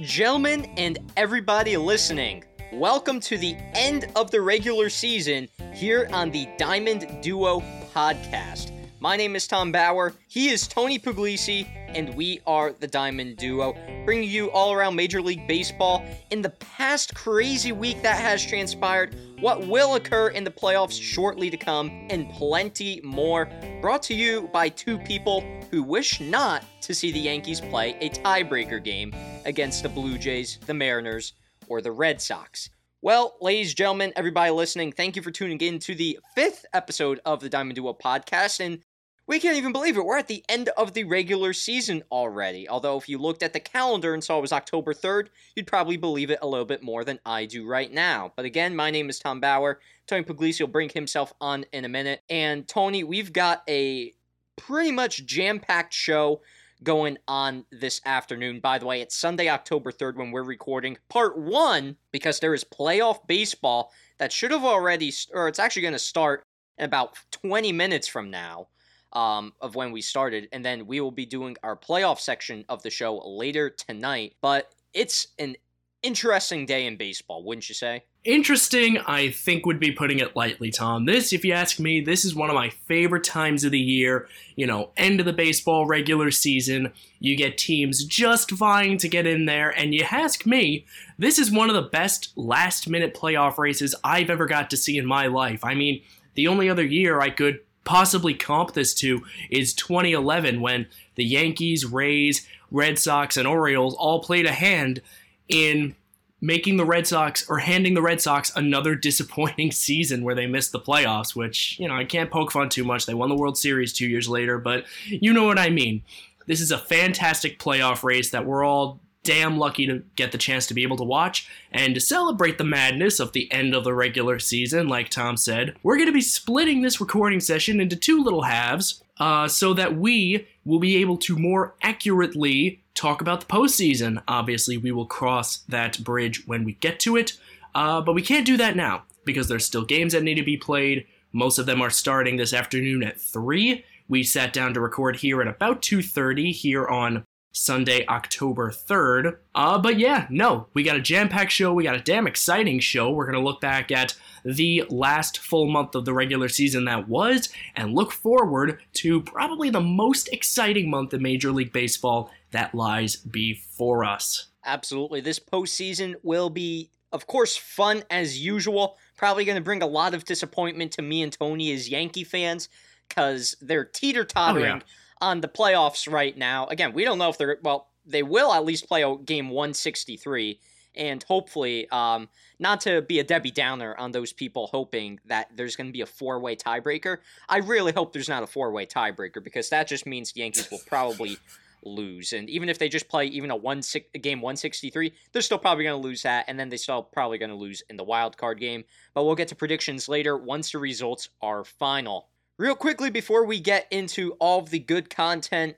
Gentlemen, and everybody listening, welcome to the end of the regular season here on the Diamond Duo podcast. My name is Tom Bauer, he is Tony Puglisi, and we are the Diamond Duo, bringing you all around Major League Baseball in the past crazy week that has transpired, what will occur in the playoffs shortly to come, and plenty more. Brought to you by two people who wish not to see the Yankees play a tiebreaker game against the Blue Jays, the Mariners, or the Red Sox. Well, ladies, and gentlemen, everybody listening, thank you for tuning in to the fifth episode of the Diamond Duo podcast. And we can't even believe it. We're at the end of the regular season already. Although, if you looked at the calendar and saw it was October 3rd, you'd probably believe it a little bit more than I do right now. But again, my name is Tom Bauer. Tony Puglisi will bring himself on in a minute. And Tony, we've got a pretty much jam packed show going on this afternoon. By the way, it's Sunday, October 3rd when we're recording part one because there is playoff baseball that should have already, or it's actually going to start in about 20 minutes from now um, of when we started, and then we will be doing our playoff section of the show later tonight. But it's an interesting day in baseball, wouldn't you say? Interesting, I think would be putting it lightly, Tom. This, if you ask me, this is one of my favorite times of the year. You know, end of the baseball regular season. You get teams just vying to get in there, and you ask me, this is one of the best last minute playoff races I've ever got to see in my life. I mean, the only other year I could possibly comp this to is 2011 when the Yankees, Rays, Red Sox, and Orioles all played a hand in making the Red Sox or handing the Red Sox another disappointing season where they missed the playoffs, which, you know, I can't poke fun too much. They won the World Series two years later, but you know what I mean. This is a fantastic playoff race that we're all damn lucky to get the chance to be able to watch and to celebrate the madness of the end of the regular season, like Tom said. We're going to be splitting this recording session into two little halves uh, so that we will be able to more accurately talk about the postseason. Obviously, we will cross that bridge when we get to it, uh, but we can't do that now because there's still games that need to be played. Most of them are starting this afternoon at 3. We sat down to record here at about 2:30 here on Sunday, October 3rd. Uh, but yeah, no, we got a jam packed show. We got a damn exciting show. We're going to look back at the last full month of the regular season that was and look forward to probably the most exciting month in Major League Baseball that lies before us. Absolutely. This postseason will be, of course, fun as usual. Probably going to bring a lot of disappointment to me and Tony as Yankee fans because they're teeter tottering. Oh, yeah on the playoffs right now. Again, we don't know if they're well. They will at least play a game 163, and hopefully, um, not to be a Debbie Downer on those people hoping that there's going to be a four way tiebreaker. I really hope there's not a four way tiebreaker because that just means the Yankees will probably lose. And even if they just play even a one six, a game 163, they're still probably going to lose that, and then they're still probably going to lose in the wild card game. But we'll get to predictions later once the results are final. Real quickly before we get into all of the good content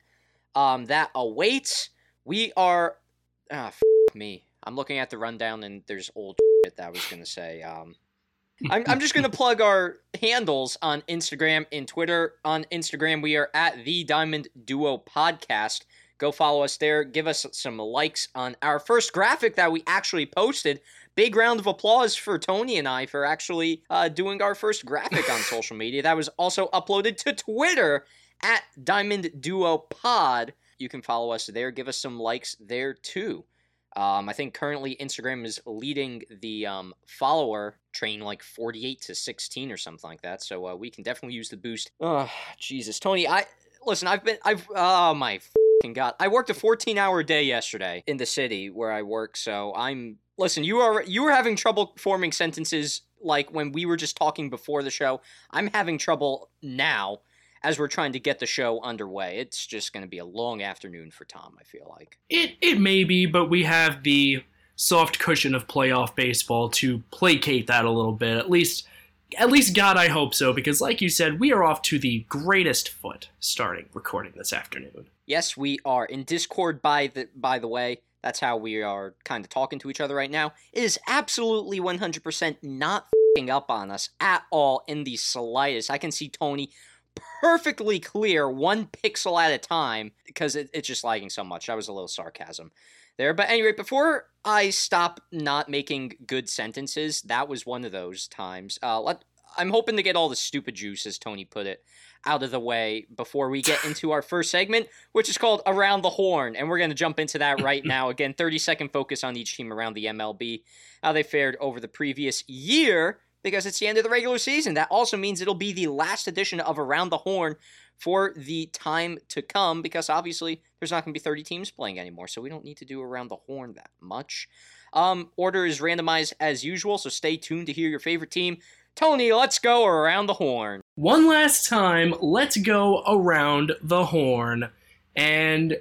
um, that awaits, we are. Ah, f- me. I'm looking at the rundown and there's old shit that I was going to say. Um, I'm, I'm just going to plug our handles on Instagram and Twitter. On Instagram, we are at the Diamond Duo Podcast. Go follow us there. Give us some likes on our first graphic that we actually posted big round of applause for Tony and I for actually uh, doing our first graphic on social media. That was also uploaded to Twitter at Diamond Duo Pod. You can follow us there. Give us some likes there too. Um, I think currently Instagram is leading the um, follower train like 48 to 16 or something like that. So uh, we can definitely use the boost. Oh, Jesus. Tony, I listen, I've been, I've, oh my god. I worked a 14 hour day yesterday in the city where I work. So I'm listen, you are you were having trouble forming sentences like when we were just talking before the show. I'm having trouble now as we're trying to get the show underway. It's just going to be a long afternoon for Tom, I feel like. It it may be, but we have the soft cushion of playoff baseball to placate that a little bit. At least at least God I hope so because like you said, we are off to the greatest foot starting recording this afternoon. Yes, we are. In Discord by the by the way, that's how we are kind of talking to each other right now. It is absolutely 100% not up on us at all in the slightest. I can see Tony perfectly clear one pixel at a time because it, it's just lagging so much. That was a little sarcasm there. But anyway, before I stop not making good sentences, that was one of those times. Uh, let, I'm hoping to get all the stupid juice, as Tony put it, out of the way before we get into our first segment, which is called Around the Horn. And we're going to jump into that right now. Again, 30 second focus on each team around the MLB, how they fared over the previous year, because it's the end of the regular season. That also means it'll be the last edition of Around the Horn for the time to come, because obviously there's not going to be 30 teams playing anymore. So we don't need to do Around the Horn that much. Um, order is randomized as usual, so stay tuned to hear your favorite team. Tony, let's go around the horn. One last time, let's go around the horn. And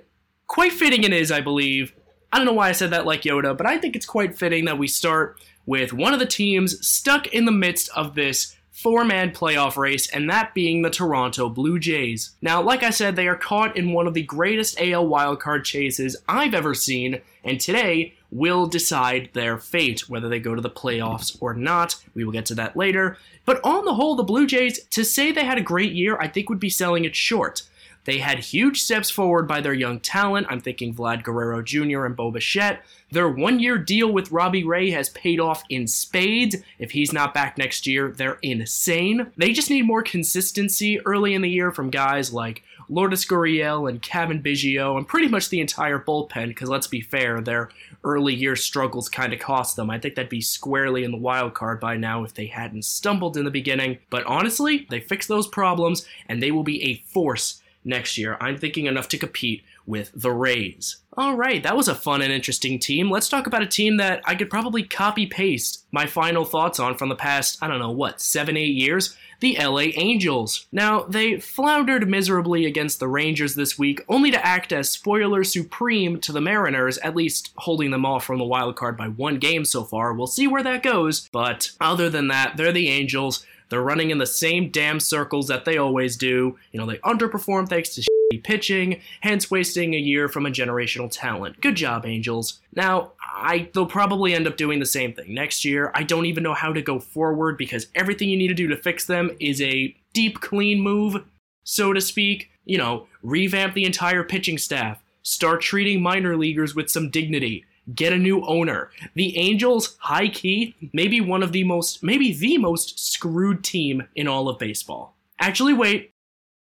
quite fitting it is, I believe. I don't know why I said that like Yoda, but I think it's quite fitting that we start with one of the teams stuck in the midst of this four man playoff race, and that being the Toronto Blue Jays. Now, like I said, they are caught in one of the greatest AL wildcard chases I've ever seen, and today will decide their fate, whether they go to the playoffs or not. We will get to that later. But on the whole, the Blue Jays, to say they had a great year, I think would be selling it short. They had huge steps forward by their young talent. I'm thinking Vlad Guerrero Jr. and Bo Bichette. Their one year deal with Robbie Ray has paid off in spades. If he's not back next year, they're insane. They just need more consistency early in the year from guys like Lourdes Gurriel and Cavan Biggio, and pretty much the entire bullpen, because let's be fair, their early year struggles kind of cost them. I think that'd be squarely in the wild card by now if they hadn't stumbled in the beginning. But honestly, they fix those problems, and they will be a force next year. I'm thinking enough to compete with the Rays. All right, that was a fun and interesting team. Let's talk about a team that I could probably copy paste my final thoughts on from the past, I don't know, what, seven, eight years? the LA Angels. Now, they floundered miserably against the Rangers this week, only to act as spoiler supreme to the Mariners, at least holding them off from the wild card by one game so far. We'll see where that goes, but other than that, they're the Angels. They're running in the same damn circles that they always do. You know, they underperform thanks to shitty pitching, hence wasting a year from a generational talent. Good job, Angels. Now, I they'll probably end up doing the same thing next year. I don't even know how to go forward because everything you need to do to fix them is a deep clean move, so to speak. You know, revamp the entire pitching staff, start treating minor leaguers with some dignity, get a new owner. The Angels, high key, maybe one of the most, maybe the most screwed team in all of baseball. Actually, wait,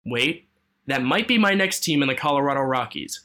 wait, that might be my next team in the Colorado Rockies.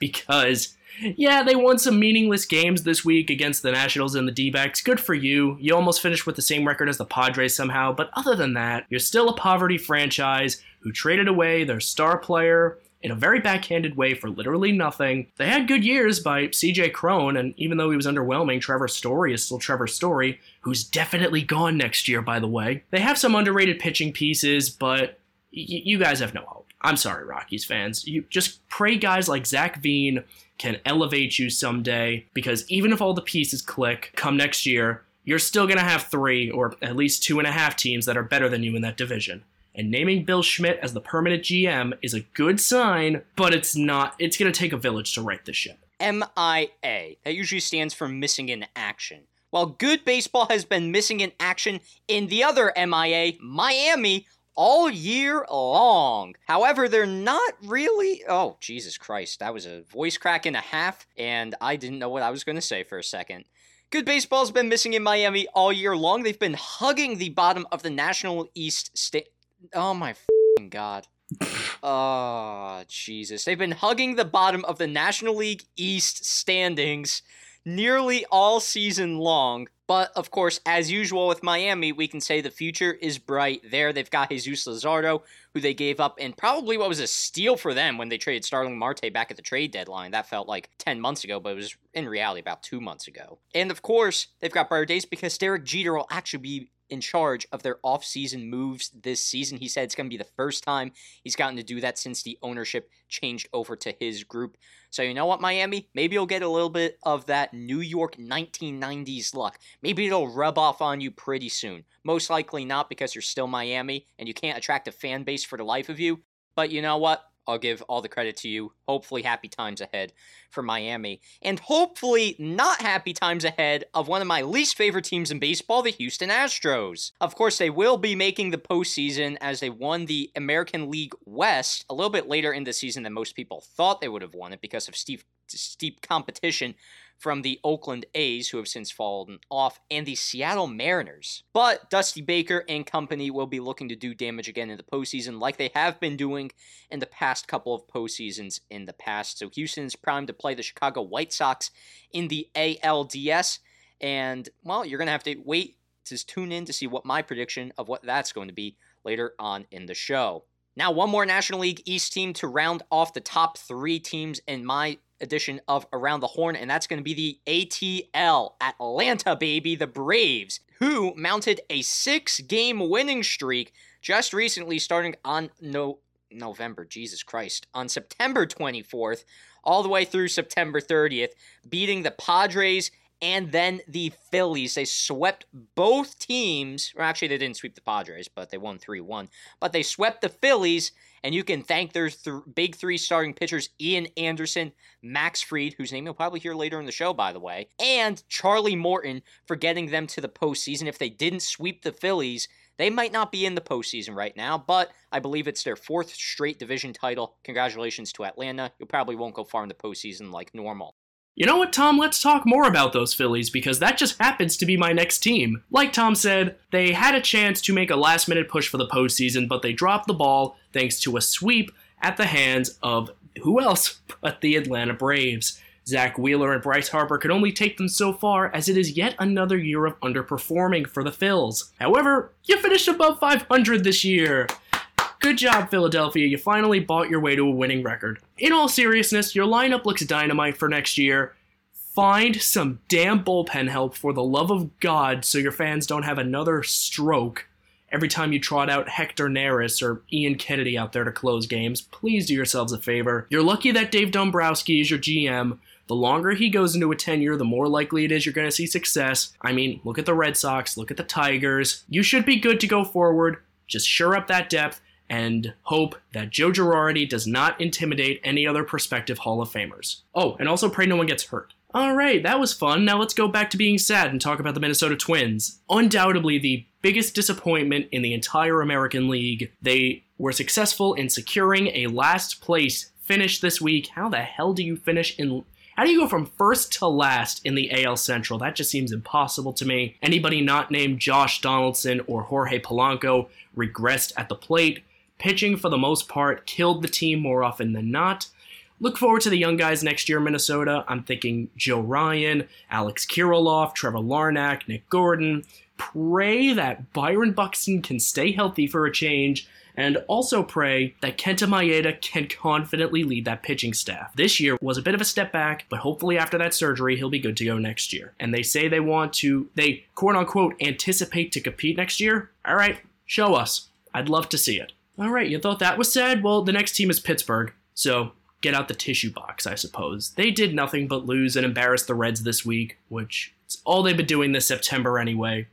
Because yeah, they won some meaningless games this week against the Nationals and the D backs. Good for you. You almost finished with the same record as the Padres somehow, but other than that, you're still a poverty franchise who traded away their star player in a very backhanded way for literally nothing. They had good years by CJ Cron, and even though he was underwhelming, Trevor Story is still Trevor Story, who's definitely gone next year, by the way. They have some underrated pitching pieces, but y- you guys have no hope. I'm sorry, Rockies fans. You just pray guys like Zac Veen can elevate you someday because even if all the pieces click come next year, you're still going to have three or at least two and a half teams that are better than you in that division. And naming Bill Schmidt as the permanent GM is a good sign, but it's not, it's going to take a village to right the ship. MIA. That usually stands for missing in action. While good baseball has been missing in action in the other MIA, Miami all year long. However, they're not really. Oh, Jesus Christ. That was a voice crack and a half, and I didn't know what I was going to say for a second. Good baseball's been missing in Miami all year long. They've been hugging the bottom of the National East state. Oh my god. oh, Jesus. They've been hugging the bottom of the National League East standings nearly all season long. But of course, as usual with Miami, we can say the future is bright there. They've got Jesus Luzardo, who they gave up, and probably what was a steal for them when they traded Starling Marte back at the trade deadline. That felt like 10 months ago, but it was in reality about two months ago. And of course, they've got brighter days because Derek Jeter will actually be in charge of their offseason moves this season. He said it's going to be the first time he's gotten to do that since the ownership changed over to his group. So, you know what, Miami? Maybe you'll get a little bit of that New York 1990s luck. Maybe it'll rub off on you pretty soon. Most likely not because you're still Miami and you can't attract a fan base for the life of you. But you know what? I'll give all the credit to you. Hopefully, happy times ahead for Miami, and hopefully not happy times ahead of one of my least favorite teams in baseball, the Houston Astros. Of course, they will be making the postseason as they won the American League West a little bit later in the season than most people thought they would have won it because of steep, steep competition from the Oakland A's, who have since fallen off, and the Seattle Mariners. But Dusty Baker and company will be looking to do damage again in the postseason, like they have been doing in the past couple of postseasons in the past. So Houston is primed to play the Chicago White Sox in the ALDS. And, well, you're going to have to wait to tune in to see what my prediction of what that's going to be later on in the show. Now, one more National League East team to round off the top three teams in my edition of Around the Horn, and that's going to be the ATL Atlanta, baby, the Braves, who mounted a six game winning streak just recently, starting on no. November, Jesus Christ, on September 24th, all the way through September 30th, beating the Padres and then the Phillies. They swept both teams. Or actually, they didn't sweep the Padres, but they won 3 1. But they swept the Phillies, and you can thank their th- big three starting pitchers Ian Anderson, Max Fried, whose name you'll probably hear later in the show, by the way, and Charlie Morton for getting them to the postseason. If they didn't sweep the Phillies, they might not be in the postseason right now, but I believe it's their fourth straight division title. Congratulations to Atlanta. You probably won't go far in the postseason like normal. You know what, Tom? Let's talk more about those Phillies because that just happens to be my next team. Like Tom said, they had a chance to make a last minute push for the postseason, but they dropped the ball thanks to a sweep at the hands of who else but the Atlanta Braves. Zack Wheeler and Bryce Harper could only take them so far as it is yet another year of underperforming for the Phils. However, you finished above 500 this year. Good job, Philadelphia. You finally bought your way to a winning record. In all seriousness, your lineup looks dynamite for next year. Find some damn bullpen help for the love of God so your fans don't have another stroke every time you trot out Hector Neris or Ian Kennedy out there to close games. Please do yourselves a favor. You're lucky that Dave Dombrowski is your GM. The longer he goes into a tenure, the more likely it is you're going to see success. I mean, look at the Red Sox, look at the Tigers. You should be good to go forward. Just shore up that depth and hope that Joe Girardi does not intimidate any other prospective Hall of Famers. Oh, and also pray no one gets hurt. Alright, that was fun. Now let's go back to being sad and talk about the Minnesota Twins. Undoubtedly the biggest disappointment in the entire American League. They were successful in securing a last place finish this week. How the hell do you finish in how do you go from first to last in the AL Central? That just seems impossible to me. Anybody not named Josh Donaldson or Jorge Polanco regressed at the plate. Pitching, for the most part, killed the team more often than not. Look forward to the young guys next year Minnesota. I'm thinking Joe Ryan, Alex Kirilloff, Trevor Larnach, Nick Gordon. Pray that Byron Buxton can stay healthy for a change, and also pray that Kenta Maeda can confidently lead that pitching staff. This year was a bit of a step back, but hopefully after that surgery, he'll be good to go next year. And they say they want to, they quote unquote anticipate to compete next year. All right, show us. I'd love to see it. All right, you thought that was sad? Well, the next team is Pittsburgh, so get out the tissue box, I suppose. They did nothing but lose and embarrass the Reds this week, which is all they've been doing this September anyway.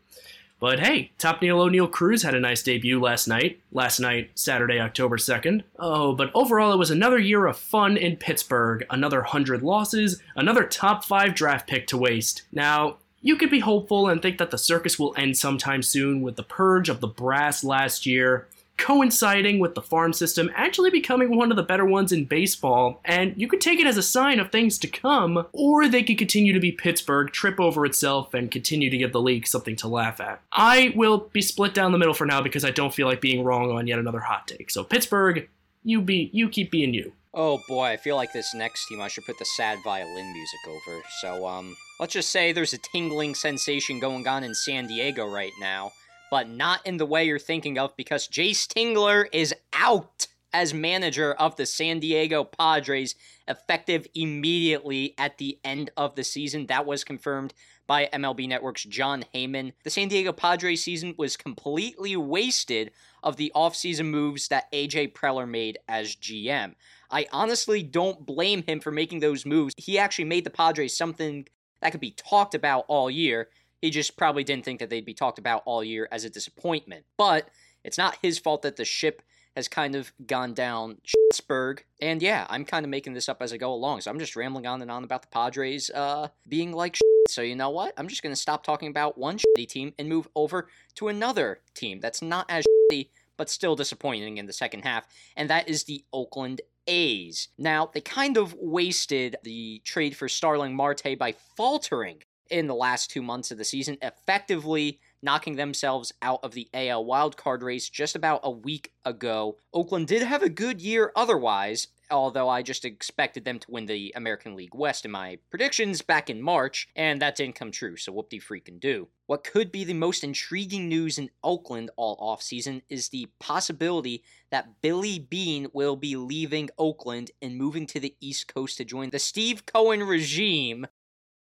But hey, Top Neil Oneil Cruz had a nice debut last night. Last night, Saturday, October 2nd. Oh, but overall, it was another year of fun in Pittsburgh. Another 100 losses, another top 5 draft pick to waste. Now, you could be hopeful and think that the circus will end sometime soon with the purge of the brass last year, coinciding with the farm system actually becoming one of the better ones in baseball, and you could take it as a sign of things to come, or they could continue to be Pittsburgh, trip over itself, and continue to give the league something to laugh at. I will be split down the middle for now because I don't feel like being wrong on yet another hot take. So Pittsburgh, you be you keep being you. Oh boy, I feel like this next team I should put the sad violin music over. So um let's just say there's a tingling sensation going on in San Diego right now but not in the way you're thinking of because Jayce Tingler is out as manager of the San Diego Padres effective immediately at the end of the season. That was confirmed by MLB Network's Jon Heyman. The San Diego Padres season was completely wasted of the offseason moves that AJ Preller made as GM. I honestly don't blame him for making those moves. He actually made the Padres something that could be talked about all year. He just probably didn't think that they'd be talked about all year as a disappointment. But it's not his fault that the ship has kind of gone down Pittsburgh. And yeah, I'm kind of making this up as I go along. So I'm just rambling on and on about the Padres uh, being like shit. So you know what? I'm just going to stop talking about one shitty team and move over to another team that's not as shitty, but still disappointing in the second half. And that is the Oakland A's. Now, they kind of wasted the trade for Starling Marte by faltering in the last two months of the season, effectively knocking themselves out of the AL wildcard race just about a week ago. Oakland did have a good year otherwise, although I just expected them to win the American League West in my predictions back in March, and that didn't come true, so whoop de freaking do. What could be the most intriguing news in Oakland all offseason is the possibility that Billy Beane will be leaving Oakland and moving to the East Coast to join the Steve Cohen regime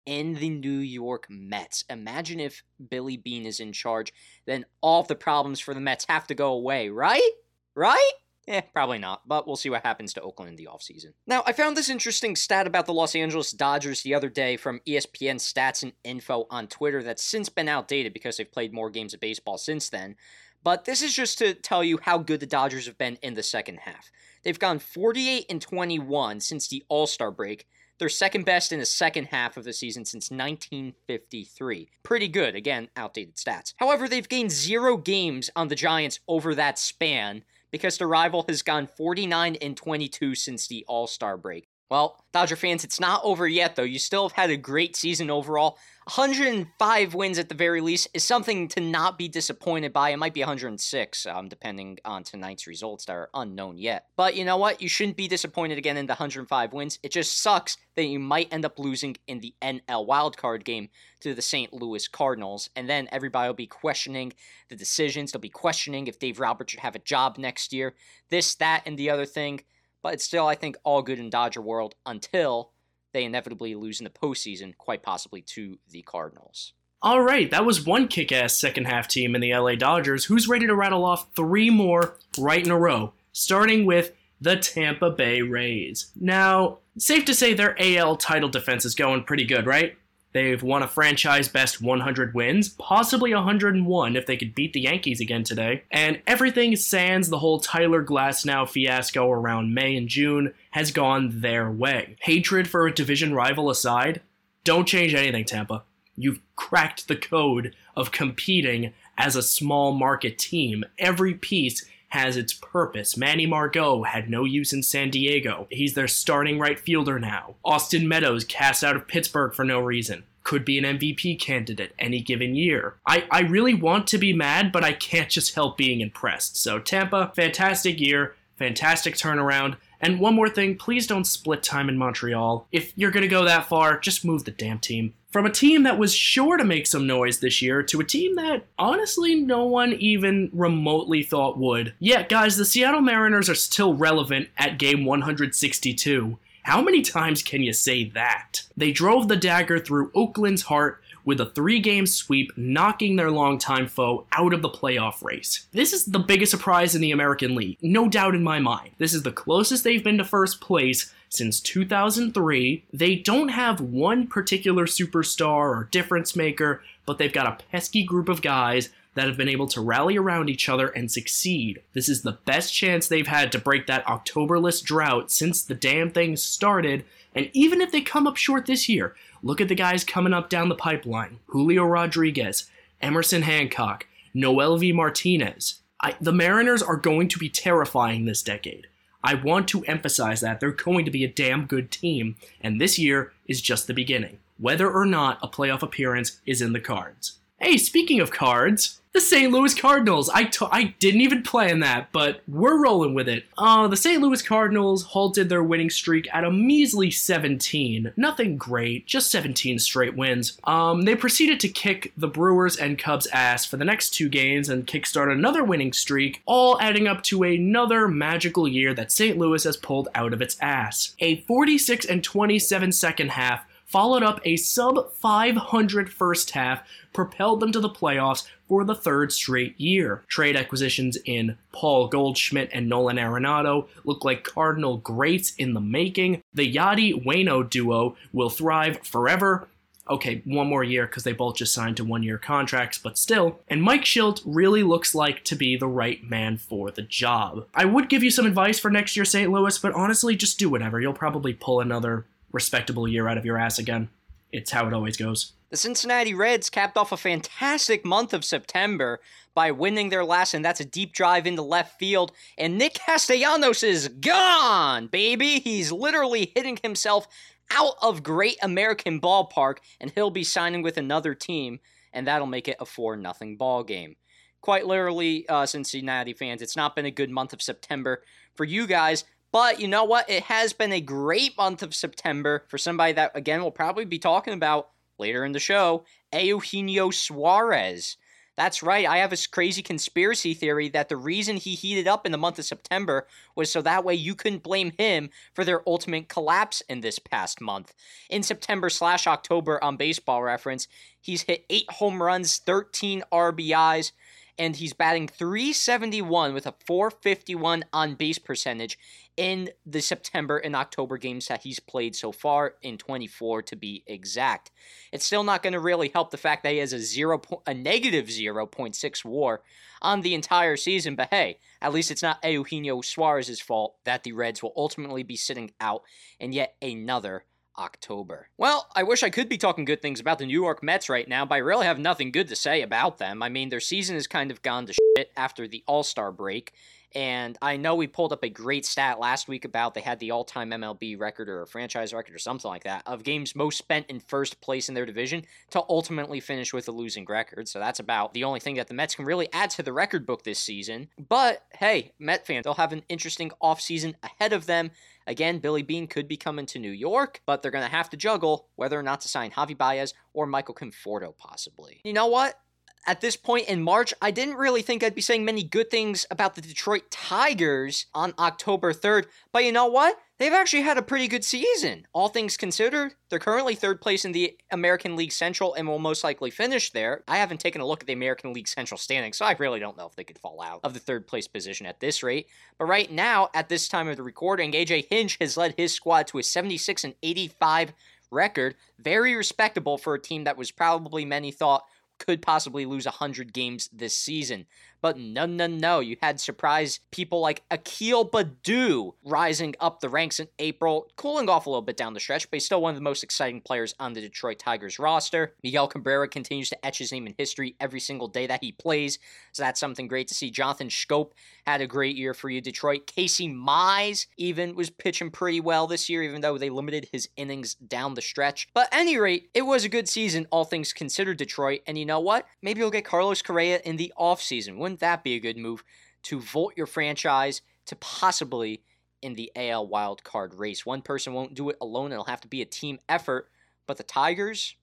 in the New York Mets. Imagine if Billy Beane is in charge, then all the problems for the Mets have to go away, right? Right? Eh, probably not, but we'll see what happens to Oakland in the offseason. Now, I found this interesting stat about the Los Angeles Dodgers the other day from ESPN Stats and Info on Twitter that's since been outdated because they've played more games of baseball since then. But this is just to tell you how good the Dodgers have been in the second half. They've gone 48 and 21 since the All Star break, they're second best in the second half of the season since 1953. Pretty good, again, outdated stats. However, they've gained zero games on the Giants over that span because the rival has gone 49 and 22 since the All Star break. Well, Dodger fans, it's not over yet, though. You still have had a great season overall. 105 wins at the very least is something to not be disappointed by. It might be 106, um, depending on tonight's results that are unknown yet. But you know what? You shouldn't be disappointed again in the 105 wins. It just sucks that you might end up losing in the NL wildcard game to the St. Louis Cardinals. And then everybody will be questioning the decisions. They'll be questioning if Dave Roberts should have a job next year. This, that, and the other thing. But it's still, I think, all good in Dodger world until they inevitably lose in the postseason, quite possibly to the Cardinals. All right, that was one kick ass second half team in the LA Dodgers. Who's ready to rattle off three more right in a row? Starting with the Tampa Bay Rays. Now, safe to say their AL title defense is going pretty good, right? They've won a franchise best 100 wins, possibly 101 if they could beat the Yankees again today. And everything sans the whole Tyler Glasnow fiasco around May and June has gone their way. Hatred for a division rival aside, don't change anything, Tampa. You've cracked the code of competing as a small market team. Every piece has its purpose. Manny Margot had no use in San Diego. He's their starting right fielder now. Austin Meadows cast out of Pittsburgh for no reason. Could be an MVP candidate any given year. I, I really want to be mad, but I can't just help being impressed. So, Tampa, fantastic year, fantastic turnaround. And one more thing, please don't split time in Montreal. If you're gonna go that far, just move the damn team. From a team that was sure to make some noise this year to a team that honestly no one even remotely thought would. Yeah, guys, the Seattle Mariners are still relevant at game 162. How many times can you say that? They drove the dagger through Oakland's heart with a three game sweep, knocking their longtime foe out of the playoff race. This is the biggest surprise in the American League, no doubt in my mind. This is the closest they've been to first place since 2003. They don't have one particular superstar or difference maker, but they've got a pesky group of guys that have been able to rally around each other and succeed. This is the best chance they've had to break that Octoberless drought since the damn thing started. And even if they come up short this year, look at the guys coming up down the pipeline Julio Rodriguez, Emerson Hancock, Noel V. Martinez. I, the Mariners are going to be terrifying this decade. I want to emphasize that they're going to be a damn good team, and this year is just the beginning, whether or not a playoff appearance is in the cards. Hey, speaking of cards, the St. Louis Cardinals. I t- I didn't even plan that, but we're rolling with it. Uh, the St. Louis Cardinals halted their winning streak at a measly 17. Nothing great, just 17 straight wins. Um, they proceeded to kick the Brewers and Cubs' ass for the next two games and kickstart another winning streak, all adding up to another magical year that St. Louis has pulled out of its ass. A 46 and 27 second half followed up a sub 500 first half, propelled them to the playoffs for the third straight year. Trade acquisitions in Paul Goldschmidt and Nolan Arenado look like Cardinal greats in the making. The Yadi Waino duo will thrive forever. Okay, one more year because they both just signed to one year contracts, but still. And Mike Shildt really looks like to be the right man for the job. I would give you some advice for next year, St. Louis, but honestly, just do whatever. You'll probably pull another respectable year out of your ass again. It's how it always goes. The Cincinnati Reds capped off a fantastic month of September by winning their last, and that's a deep drive into left field. And Nick Castellanos is gone, baby. He's literally hitting himself out of Great American Ballpark, and he'll be signing with another team, and that'll make it a 4 0 ball game. Quite literally, uh, Cincinnati fans, it's not been a good month of September for you guys. But you know what? It has been a great month of September for somebody that, again, we'll probably be talking about later in the show Eugenio Suarez. That's right. I have a crazy conspiracy theory that the reason he heated up in the month of September was so that way you couldn't blame him for their ultimate collapse in this past month. In September slash October on baseball reference, he's hit eight home runs, 13 RBIs, and he's batting 371 with a 451 on base percentage in the September and October games that he's played so far in 24 to be exact. It's still not going to really help the fact that he has a zero a negative 0.6 WAR on the entire season, but hey, at least it's not Eugenio Suarez's fault that the Reds will ultimately be sitting out in yet another October. Well, I wish I could be talking good things about the New York Mets right now, but I really have nothing good to say about them. I mean, their season has kind of gone to shit after the All Star break. And I know we pulled up a great stat last week about they had the all time MLB record or franchise record or something like that of games most spent in first place in their division to ultimately finish with a losing record. So that's about the only thing that the Mets can really add to the record book this season. But hey, Met fans, they'll have an interesting offseason ahead of them. Again, Billy Beane could be coming to New York, but they're going to have to juggle whether or not to sign Javi Baez or Michael Conforto, possibly. You know what? at this point in March, I didn't really think I'd be saying many good things about the Detroit Tigers on October 3rd, but you know what? They've actually had a pretty good season. All things considered, they're currently third place in the American League Central and will most likely finish there. I haven't taken a look at the American League Central standings, so I really don't know if they could fall out of the third place position at this rate. But right now, at this time of the recording, AJ Hinch has led his squad to a 76 and 85 record. Very respectable for a team that was probably many thought could possibly lose 100 games this season. But no, no, no. You had surprise people like Akil Baddoo rising up the ranks in April, cooling off a little bit down the stretch, but he's still one of the most exciting players on the Detroit Tigers roster. Miguel Cabrera continues to etch his name in history every single day that he plays, so that's something great to see. Jonathan Schoop had a great year for you, Detroit. Casey Mize even was pitching pretty well this year, even though they limited his innings down the stretch. But any rate, it was a good season, all things considered, Detroit. And you know what? Maybe you'll get Carlos Correa in the offseason. Wouldn't that be a good move to vault your franchise to possibly in the AL wild card race? One person won't do it alone, it'll have to be a team effort. But the Tigers,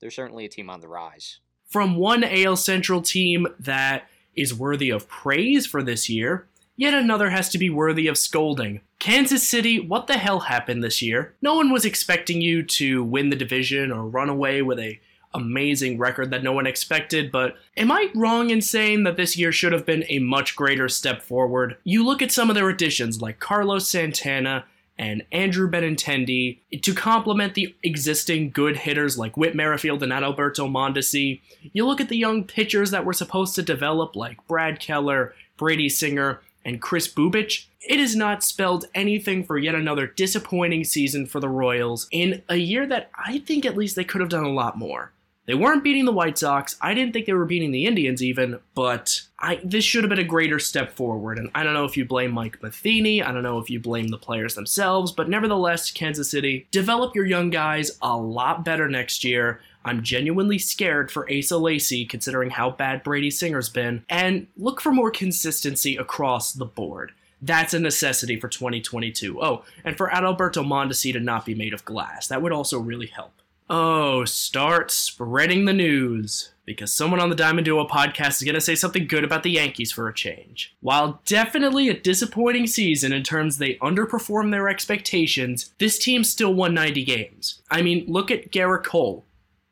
they're certainly a team on the rise. From one AL Central team that is worthy of praise for this year, yet another has to be worthy of scolding. Kansas City, what the hell happened this year? No one was expecting you to win the division or run away with a amazing record that no one expected, but am I wrong in saying that this year should have been a much greater step forward? You look at some of their additions like Carlos Santana and Andrew Benintendi to complement the existing good hitters like Whit Merrifield and Adalberto Mondesi. You look at the young pitchers that were supposed to develop like Brad Keller, Brady Singer, and Chris Bubic, it has not spelled anything for yet another disappointing season for the Royals in a year that I think at least they could have done a lot more. They weren't beating the White Sox. I didn't think they were beating the Indians even, but I, this should have been a greater step forward. And I don't know if you blame Mike Matheny, I don't know if you blame the players themselves, but nevertheless, Kansas City, develop your young guys a lot better next year. I'm genuinely scared for Asa Lacy considering how bad Brady Singer's been, and look for more consistency across the board. That's a necessity for 2022. Oh, and for Adalberto Mondesi to not be made of glass. That would also really help. Oh, start spreading the news. Because someone on the Diamond Duo podcast is going to say something good about the Yankees for a change. While definitely a disappointing season in terms they underperformed their expectations, this team still won 90 games. I mean, look at Gerrit Cole.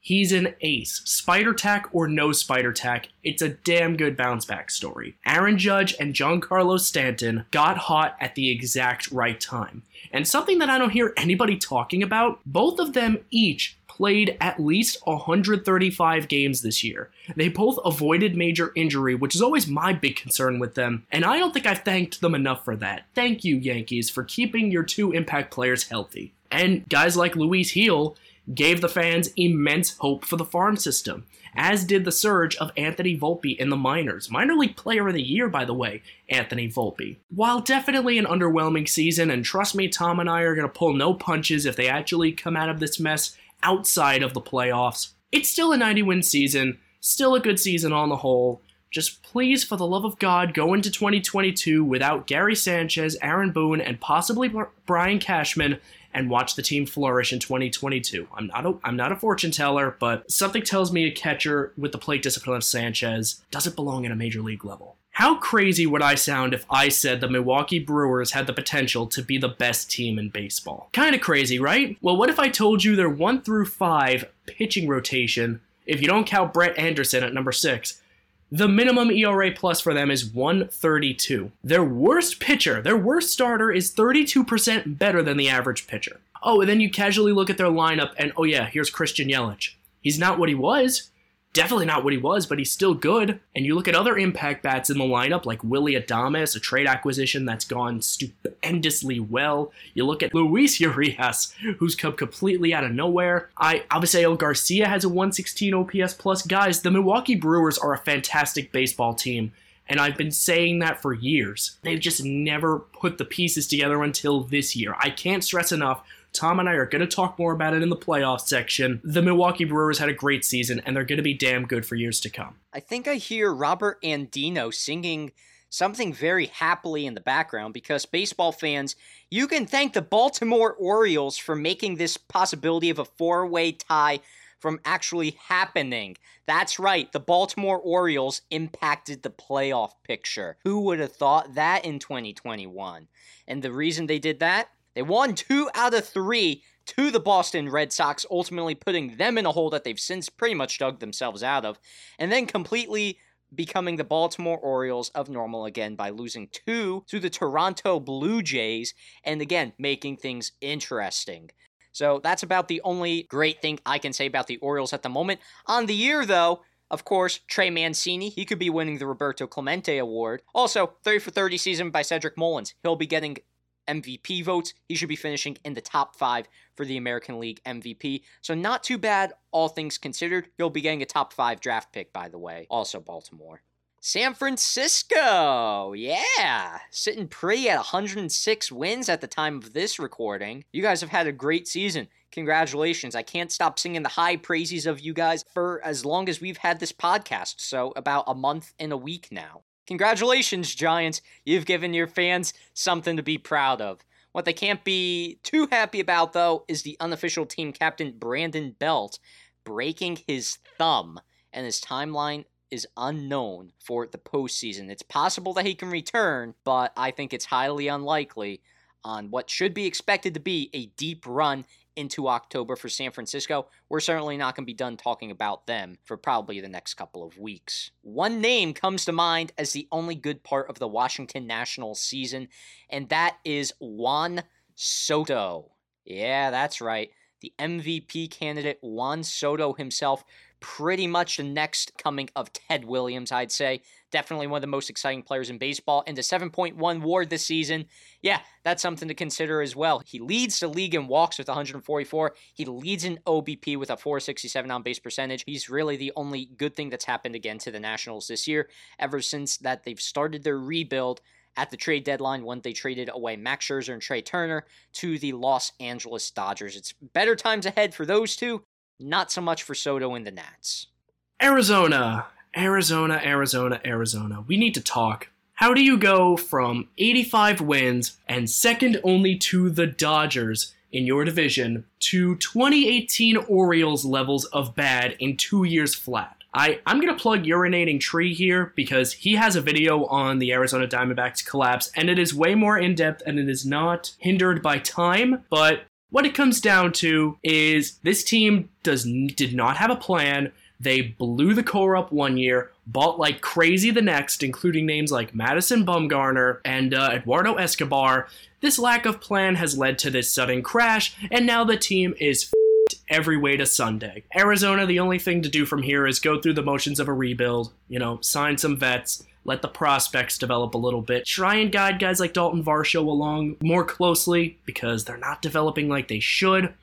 He's an ace. Spider tack or no spider tack, it's a damn good bounce back story. Aaron Judge and Giancarlo Stanton got hot at the exact right time. And something that I don't hear anybody talking about, both of them each played at least 135 games this year. They both avoided major injury, which is always my big concern with them, and I don't think I've thanked them enough for that. Thank you, Yankees, for keeping your two impact players healthy. And guys like Luis Gil gave the fans immense hope for the farm system, as did the surge of Anthony Volpe in the minors. Minor League Player of the Year, by the way, Anthony Volpe. While definitely an underwhelming season, and trust me, Tom and I are going to pull no punches if they actually come out of this mess outside of the playoffs, it's still a 90 win season, still a good season on the whole. Just please, for the love of God, go into 2022 without Gary Sanchez, Aaron Boone, and possibly Brian Cashman and watch the team flourish in 2022. I'm not a, I'm not a fortune teller, but something tells me a catcher with the plate discipline of Sanchez doesn't belong at a major league level. How crazy would I sound if I said the Milwaukee Brewers had the potential to be the best team in baseball? Kinda crazy, right? Well, what if I told you their 1 through 5 pitching rotation, if you don't count Brett Anderson at number 6, the minimum ERA plus for them is 132. Their worst pitcher, their worst starter, is 32% better than the average pitcher. Oh, and then you casually look at their lineup, and oh yeah, here's Christian Yelich. He's not what he was, definitely not what he was, but he's still good. And you look at other impact bats in the lineup, like Willie Adames, a trade acquisition that's gone stupendously well. You look at Luis Urias, who's come completely out of nowhere. I Avisail Garcia has a 116 OPS plus. Guys, the Milwaukee Brewers are a fantastic baseball team. And I've been saying that for years. They've just never put the pieces together until this year. I can't stress enough Tom and I are going to talk more about it in the playoffs section. The Milwaukee Brewers had a great season, and they're going to be damn good for years to come. I think I hear Robert Andino singing something very happily in the background because baseball fans, you can thank the Baltimore Orioles for making this possibility of a four way tie from actually happening. That's right, the Baltimore Orioles impacted the playoff picture. Who would have thought that in 2021? And the reason they did that? They won two out of three to the Boston Red Sox, ultimately putting them in a hole that they've since pretty much dug themselves out of, and then completely becoming the Baltimore Orioles of normal again by losing two to the Toronto Blue Jays, and again, making things interesting. So that's about the only great thing I can say about the Orioles at the moment. On the year, though, of course, Trey Mancini, he could be winning the Roberto Clemente Award. Also, 30 for 30 season by Cedric Mullins. He'll be getting MVP votes. He should be finishing in the top five for the American League MVP. So, not too bad, all things considered. You'll be getting a top five draft pick, by the way. Also, Baltimore. San Francisco, yeah, sitting pretty at 106 wins at the time of this recording. You guys have had a great season. Congratulations. I can't stop singing the high praises of you guys for as long as we've had this podcast. So, about a month and a week now. Congratulations, Giants. You've given your fans something to be proud of. What they can't be too happy about, though, is the unofficial team captain Brandon Belt breaking his thumb, and his timeline is unknown for the postseason. It's possible that he can return, but I think it's highly unlikely on what should be expected to be a deep run into October for San Francisco, we're certainly not going to be done talking about them for probably the next couple of weeks. One name comes to mind as the only good part of the Washington Nationals season, and that is Juan Soto. Yeah, that's right. The MVP candidate Juan Soto himself pretty much the next coming of Ted Williams, I'd say. Definitely one of the most exciting players in baseball. And the 7.1 WAR this season, yeah, that's something to consider as well. He leads the league in walks with 144. He leads in OBP with a 467 on base percentage. He's really the only good thing that's happened again to the Nationals this year, ever since that they've started their rebuild at the trade deadline when they traded away Max Scherzer and Trea Turner to the Los Angeles Dodgers. It's better times ahead for those two, not so much for Soto and the Nats. Arizona, Arizona, Arizona, Arizona. We need to talk. How do you go from 85 wins and second only to the Dodgers in your division to 2018 Orioles levels of bad in two years flat? I, I'm going to plug Urinating Tree here because he has a video on the Arizona Diamondbacks collapse, and it is way more in depth and it is not hindered by time, but what it comes down to is this team does did not have a plan. They blew the core up one year, bought like crazy the next, including names like Madison Bumgarner and uh, Eduardo Escobar. This lack of plan has led to this sudden crash, and now the team is every way to Sunday. Arizona, the only thing to do from here is go through the motions of a rebuild, you know, sign some vets, let the prospects develop a little bit. Try and guide guys like Dalton Varsho along more closely because they're not developing like they should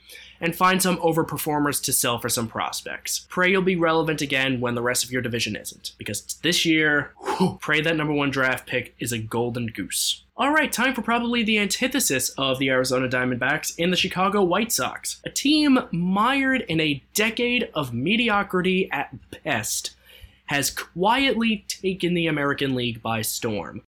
and find some overperformers to sell for some prospects. Pray you'll be relevant again when the rest of your division isn't, because this year, whew, pray that number one draft pick is a golden goose. All right, time for probably the antithesis of the Arizona Diamondbacks in the Chicago White Sox, a team mired in a decade of mediocrity at best has quietly taken the American League by storm.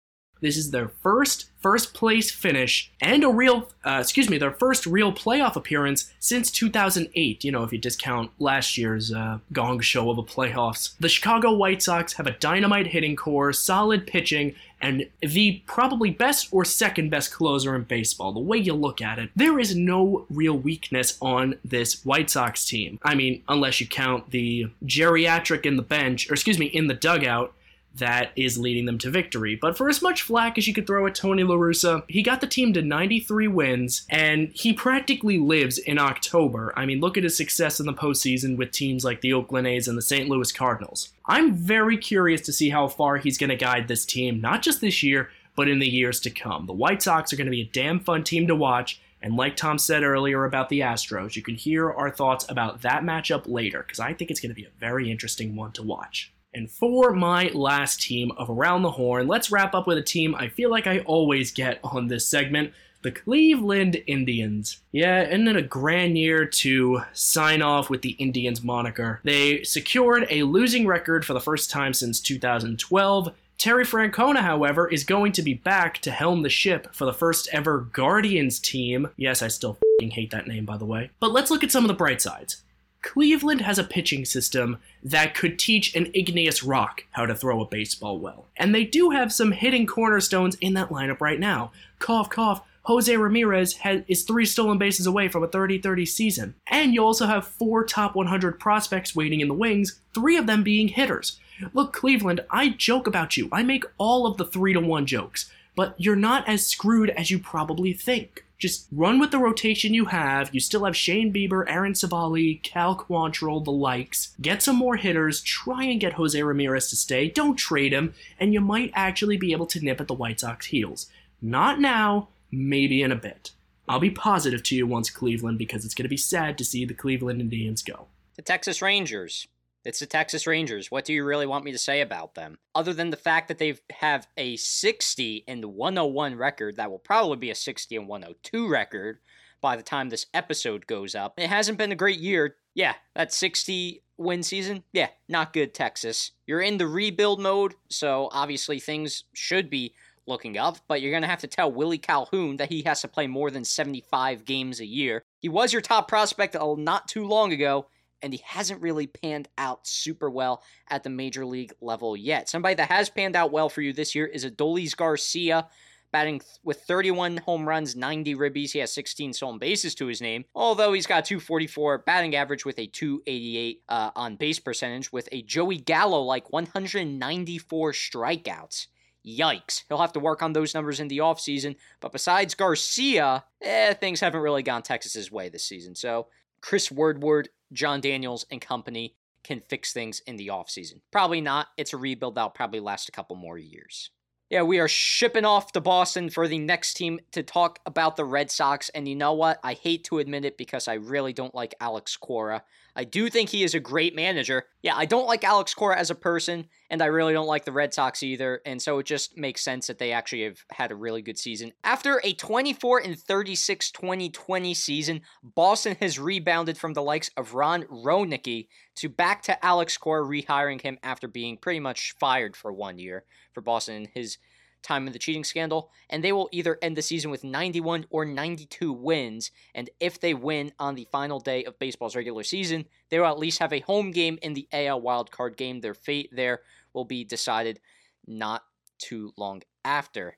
This is their first first place finish and a real, uh, excuse me, their first real playoff appearance since 2008. You know, if you discount last year's uh, gong show of the playoffs. The Chicago White Sox have a dynamite hitting core, solid pitching, and the probably best or second best closer in baseball. The way you look at it, there is no real weakness on this White Sox team. I mean, unless you count the geriatric in the bench, or excuse me, in the dugout that is leading them to victory. But for as much flack as you could throw at Tony La Russa, he got the team to 93 wins, and he practically lives in October. I mean, look at his success in the postseason with teams like the Oakland A's and the St. Louis Cardinals. I'm very curious to see how far he's going to guide this team, not just this year, but in the years to come. The White Sox are going to be a damn fun team to watch. And like Tom said earlier about the Astros, you can hear our thoughts about that matchup later, because I think it's going to be a very interesting one to watch. And for my last team of Around the Horn, let's wrap up with a team I feel like I always get on this segment the Cleveland Indians. Yeah, isn't it a grand year to sign off with the Indians moniker? They secured a losing record for the first time since 2012. Terry Francona, however, is going to be back to helm the ship for the first ever Guardians team. Yes, I still hate that name, by the way. But let's look at some of the bright sides. Cleveland has a pitching system that could teach an igneous rock how to throw a baseball well. And they do have some hitting cornerstones in that lineup right now. Cough, cough. Jose Ramirez has, is three stolen bases away from a 30 30 season. And you also have four top 100 prospects waiting in the wings, three of them being hitters. Look, Cleveland, I joke about you. I make all of the 3 to 1 jokes, but you're not as screwed as you probably think. Just run with the rotation you have. You still have Shane Bieber, Aaron Civale, Cal Quantrill, the likes. Get some more hitters. Try and get Jose Ramirez to stay. Don't trade him, and you might actually be able to nip at the White Sox heels. Not now, maybe in a bit. I'll be positive to you once Cleveland because it's going to be sad to see the Cleveland Indians go. The Texas Rangers. It's the Texas Rangers. What do you really want me to say about them? Other than the fact that they have a 60 and 101 record, that will probably be a 60 and 102 record by the time this episode goes up. It hasn't been a great year. Yeah, that 60 win season. Yeah, not good, Texas. You're in the rebuild mode, so obviously things should be looking up, but you're going to have to tell Willie Calhoun that he has to play more than 75 games a year. He was your top prospect not too long ago, and he hasn't really panned out super well at the major league level yet. Somebody that has panned out well for you this year is Adolis Garcia, batting with 31 home runs, 90 ribbies. He has 16 stolen bases to his name, although he's got 244 batting average with a 288 uh, on base percentage, with a Joey Gallo like 194 strikeouts. Yikes. He'll have to work on those numbers in the offseason. But besides Garcia, eh, things haven't really gone Texas's way this season. So Chris Woodward Jon Daniels and company can fix things in the offseason. Probably not. It's a rebuild that'll probably last a couple more years. Yeah, we are shipping off to Boston for the next team to talk about the Red Sox. And you know what? I hate to admit it because I really don't like Alex Cora. I do think he is a great manager. Yeah, I don't like Alex Cora as a person, and I really don't like the Red Sox either. And so it just makes sense that they actually have had a really good season. After a 24 and 36 2020 season, Boston has rebounded from the likes of Ron Roenicke to back to Alex Cora, rehiring him after being pretty much fired for one year for Boston his time in the cheating scandal, and they will either end the season with 91 or 92 wins. And if they win on the final day of baseball's regular season, they will at least have a home game in the AL wildcard game. Their fate there will be decided not too long after.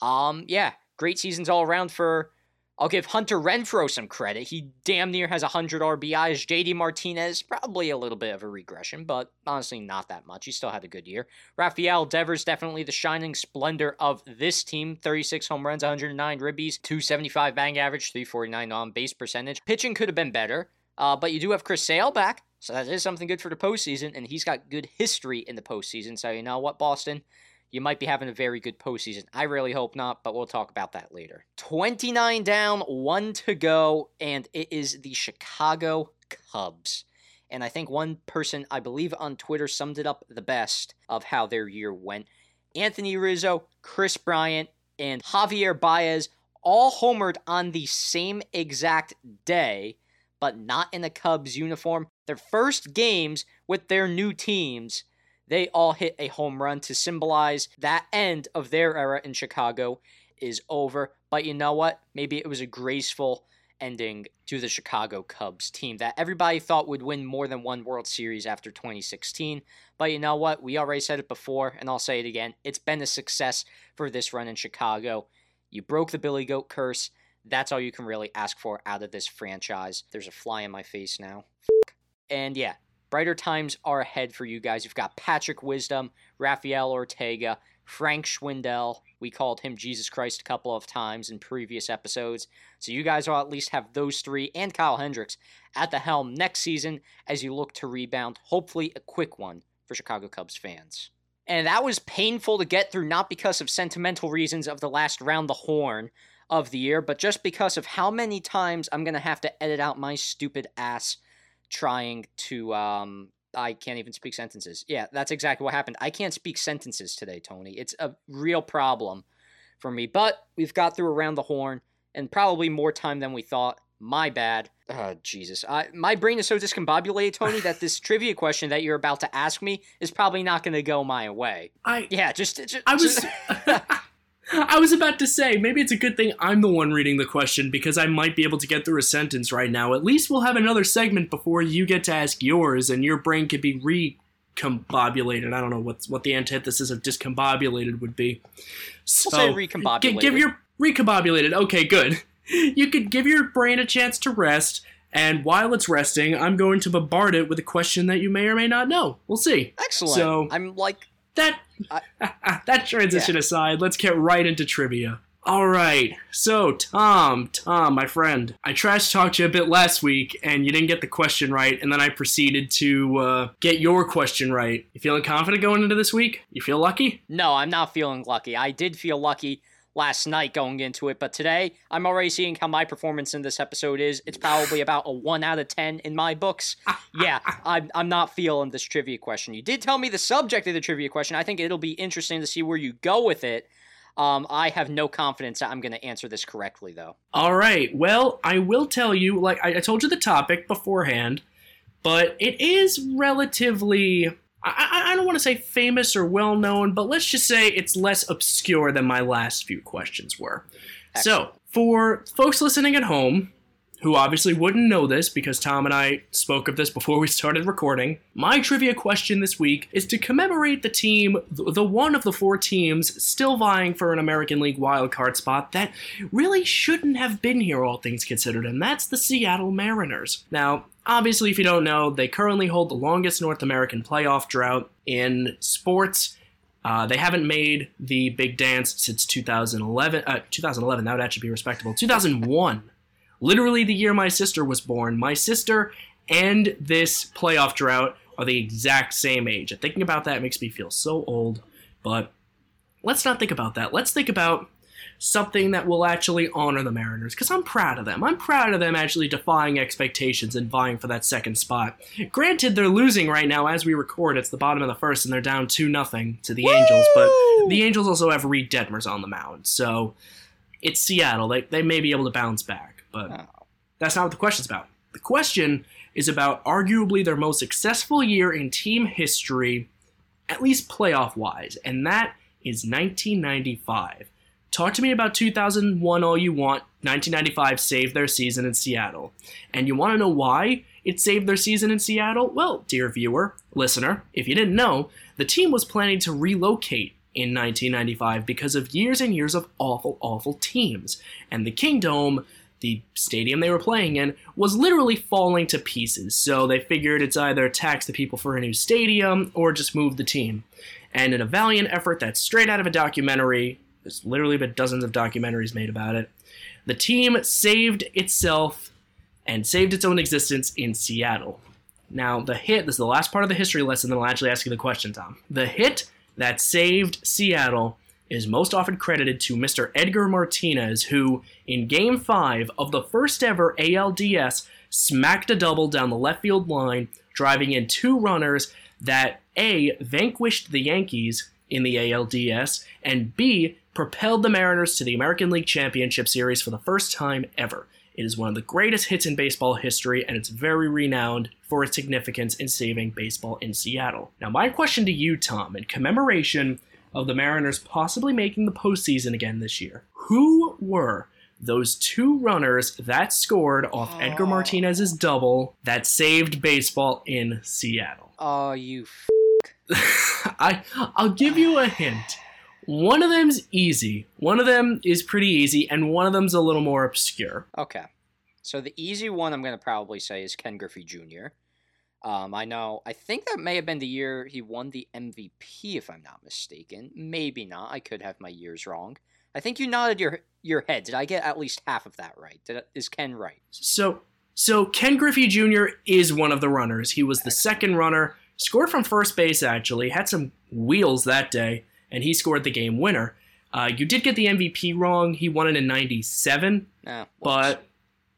Um, yeah, great seasons all around for I'll give Hunter Renfroe some credit. He damn near has 100 RBIs. JD Martinez, probably a little bit of a regression, but honestly not that much. He still had a good year. Rafael Devers, definitely the shining splendor of this team. 36 home runs, 109 ribbies, 275 bang average, 349 on base percentage. Pitching could have been better. Uh, but you do have Chris Sale back, so that is something good for the postseason, and he's got good history in the postseason. So you know what, Boston? You might be having a very good postseason. I really hope not, but we'll talk about that later. 29 down, one to go, and it is the Chicago Cubs. And I think one person, I believe on Twitter, summed it up the best of how their year went. Anthony Rizzo, Kris Bryant, and Javier Baez all homered on the same exact day, but not in a Cubs uniform. Their first games with their new teams, they all hit a home run to symbolize that end of their era in Chicago is over. But you know what? Maybe it was a graceful ending to the Chicago Cubs team that everybody thought would win more than one World Series after 2016. But you know what? We already said it before, and I'll say it again. It's been a success for this run in Chicago. You broke the Billy Goat curse. That's all you can really ask for out of this franchise. There's a fly in my face now. And yeah, brighter times are ahead for you guys. You've got Patrick Wisdom, Rafael Ortega, Frank Schwindel. We called him Jesus Christ a couple of times in previous episodes. So you guys will at least have those three and Kyle Hendricks at the helm next season as you look to rebound. Hopefully, a quick one for Chicago Cubs fans. And that was painful to get through, not because of sentimental reasons of the last round the horn of the year, but just because of how many times I'm going to have to edit out my stupid ass trying to um, I can't even speak sentences. Yeah, that's exactly what happened. I can't speak sentences today, Tony. It's a real problem for me. But we've got through around the horn and probably more time than we thought. My bad. Oh, Jesus. I, my brain is so discombobulated, Tony, that this trivia question that you're about to ask me is probably not going to go my way. I yeah, just, just I was I was about to say, maybe it's a good thing I'm the one reading the question because I might be able to get through a sentence right now. At least we'll have another segment before you get to ask yours and your brain could be recombobulated. I don't know what what the antithesis of discombobulated would be. So, we'll say recombobulated. G- give your recombobulated. Okay, good. You could give your brain a chance to rest. And while it's resting, I'm going to bombard it with a question that you may or may not know. We'll see. Excellent. So I'm like that that transition yeah. aside, let's get right into trivia. All right, so Tom, Tom, my friend, I trash talked you a bit last week, and you didn't get the question right, and then I proceeded to uh, get your question right. You feeling confident going into this week? You feel lucky? No, I'm not feeling lucky. I did feel lucky last night going into it, but today I'm already seeing how my performance in this episode is. It's probably about a 1 out of 10 in my books. yeah, I'm, I'm not feeling this trivia question. You did tell me the subject of the trivia question. I think it'll be interesting to see where you go with it. Um, I have no confidence that I'm going to answer this correctly, though. All right. Well, I will tell you, like I, I told you the topic beforehand, but it is relatively I, I don't want to say famous or well known, but let's just say it's less obscure than my last few questions were. Excellent. So, for folks listening at home, who obviously wouldn't know this because Tom and I spoke of this before we started recording, my trivia question this week is to commemorate the team, the one of the four teams still vying for an American League wildcard spot that really shouldn't have been here, all things considered, and that's the Seattle Mariners. Now, Obviously, if you don't know, they currently hold the longest North American playoff drought in sports. Uh, they haven't made the big dance since 2011. Uh, 2011, that would actually be respectable. 2001, literally the year my sister was born. My sister and this playoff drought are the exact same age. And thinking about that makes me feel so old. But let's not think about that. Let's think about something that will actually honor the Mariners because I'm proud of them. I'm proud of them actually defying expectations and vying for that second spot. Granted, they're losing right now as we record. It's the bottom of the first and they're down 2 nothing to the Woo! Angels, but the Angels also have Reid Detmers on the mound. So it's Seattle. They, they may be able to bounce back, but oh. that's not what the question's about. The question is about arguably their most successful year in team history, at least playoff wise, and that is 1995. Talk to me about 2001 all you want. 1995 saved their season in Seattle. And you want to know why it saved their season in Seattle? Well, dear viewer, listener, if you didn't know, the team was planning to relocate in 1995 because of years and years of awful, awful teams. And the Kingdome, the stadium they were playing in, was literally falling to pieces. So they figured it's either tax the people for a new stadium or just move the team. And in a valiant effort that's straight out of a documentary, there's literally been dozens of documentaries made about it. The team saved itself and saved its own existence in Seattle. Now, the hit, this is the last part of the history lesson, then I'll actually ask you the question, Tom. The hit that saved Seattle is most often credited to Mr. Edgar Martinez, who, in Game 5 of the first ever ALDS, smacked a double down the left field line, driving in two runners that A, vanquished the Yankees in the ALDS, and B, propelled the Mariners to the American League Championship Series for the first time ever. It is one of the greatest hits in baseball history, and it's very renowned for its significance in saving baseball in Seattle. Now, my question to you, Tom, in commemoration of the Mariners possibly making the postseason again this year, who were those two runners that scored off oh. Edgar Martinez's double that saved baseball in Seattle? Oh, you. F- I I'll give you a hint. One of them's easy. One of them is pretty easy, and one of them's a little more obscure. Okay. So the easy one I'm going to probably say is Ken Griffey Jr. Um, I know. I think that may have been the year he won the MVP, if I'm not mistaken. Maybe not. I could have my years wrong. I think you nodded your your head. Did I get at least half of that right? Did, is Ken right? So, so Ken Griffey Jr. is one of the runners. He was the second runner. Scored from first base. Actually, had some wheels that day, and he scored the game winner. Uh, you did get the MVP wrong. He won it in '97, Nah, but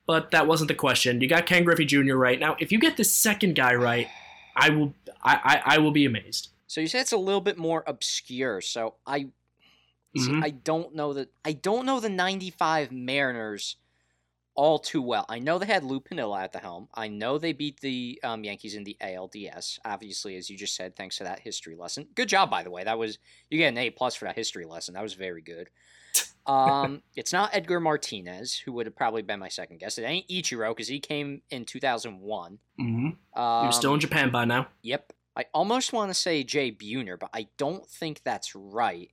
but that wasn't the question. You got Ken Griffey Jr. right. Now, if you get the second guy right, I will I, I, I will be amazed. So you said it's a little bit more obscure. So I see, Mhm. I don't know that I don't know the 95 Mariners all too well. I know they had Lou Piniella at the helm. I know they beat the um, Yankees in the ALDS. Obviously, as you just said, thanks to that history lesson. Good job, by the way. That was you get an A plus for that history lesson. That was very good. Um, it's not Edgar Martinez, who would have probably been my second guess. It ain't Ichiro because he came in 2001. hmm Um, You're still in Japan by now. Yep. I almost want to say Jay Buhner, but I don't think that's right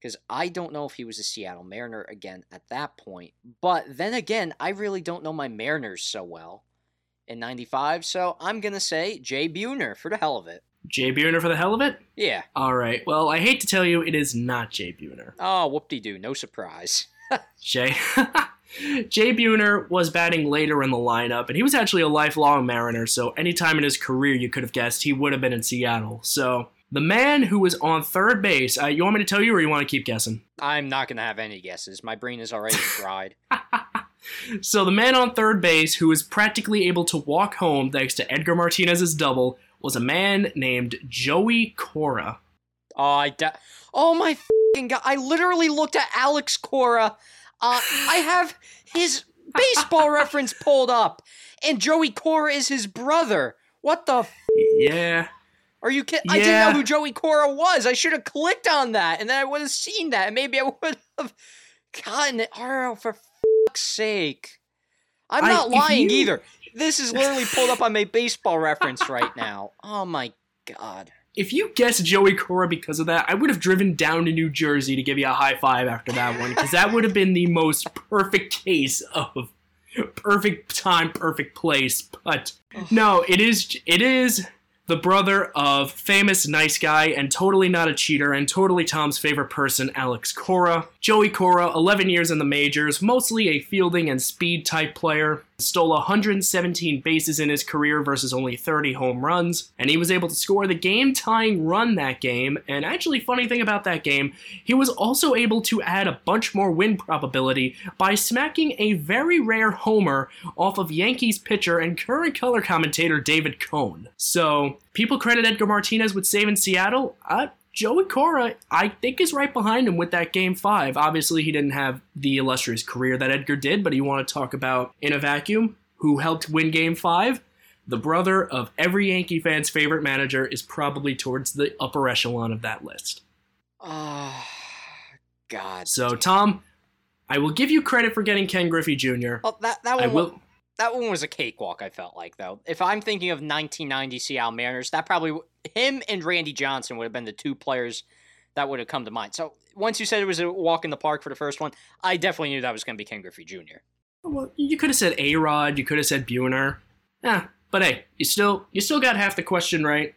because I don't know if he was a Seattle Mariner again at that point. But then again, I really don't know my Mariners so well in 95, so I'm going to say Jay Buhner for the hell of it. Jay Buhner for the hell of it. Yeah. All right. Well, I hate to tell you, it is not Jay Buhner. Oh, whoop-de-doo. No surprise. Jay Jay Buhner was batting later in the lineup, and he was actually a lifelong Mariner. So anytime in his career you could have guessed he would have been in Seattle. So the man who was on third base, uh, you want me to tell you, or you want to keep guessing? I'm not going to have any guesses. My brain is already fried. So the man on third base who was practically able to walk home thanks to Edgar Martinez's double was a man named Joey Cora. Oh, I oh my fing god! I literally looked at Alex Cora. Uh, I have his baseball reference pulled up, and Joey Cora is his brother. What the? F- Yeah. are you kidding? I didn't know who Joey Cora was. I should have clicked on that, and then I would have seen that, and maybe I would have gotten it. Oh, for fuck's sake! I'm not if lying you- either. This is literally pulled up on my baseball reference right now. Oh my god. If you guessed Joey Cora because of that, I would have driven down to New Jersey to give you a high five after that one, because that would have been the most perfect case of perfect time, perfect place. But no, it is it is the brother of famous nice guy and totally not a cheater and totally Tom's favorite person, Alex Cora. Joey Cora, 11 years in the majors, mostly a fielding and speed type player, stole 117 bases in his career versus only 30 home runs, and he was able to score the game tying run that game. And actually, funny thing about that game, he was also able to add a bunch more win probability by smacking a very rare homer off of Yankees pitcher and current color commentator David Cone. So, people credit Edgar Martinez with saving Seattle. Uh, Joey Cora, I think, is right behind him with that game five. Obviously, he didn't have the illustrious career that Edgar did, but you want to talk about in a vacuum who helped win game five? The brother of every Yankee fan's favorite manager is probably towards the upper echelon of that list. Oh, God. So, Tom, I will give you credit for getting Ken Griffey Jr. Well, oh, that that one, will. That one was a cakewalk. I felt like though. If I'm thinking of 1990 Seattle Mariners, that probably him and Randy Johnson would have been the two players that would have come to mind. So once you said it was a walk in the park for the first one, I definitely knew that was going to be Ken Griffey Jr. Well, you could have said A Rod. You could have said Buhner. Yeah, but hey, you still you still got half the question right.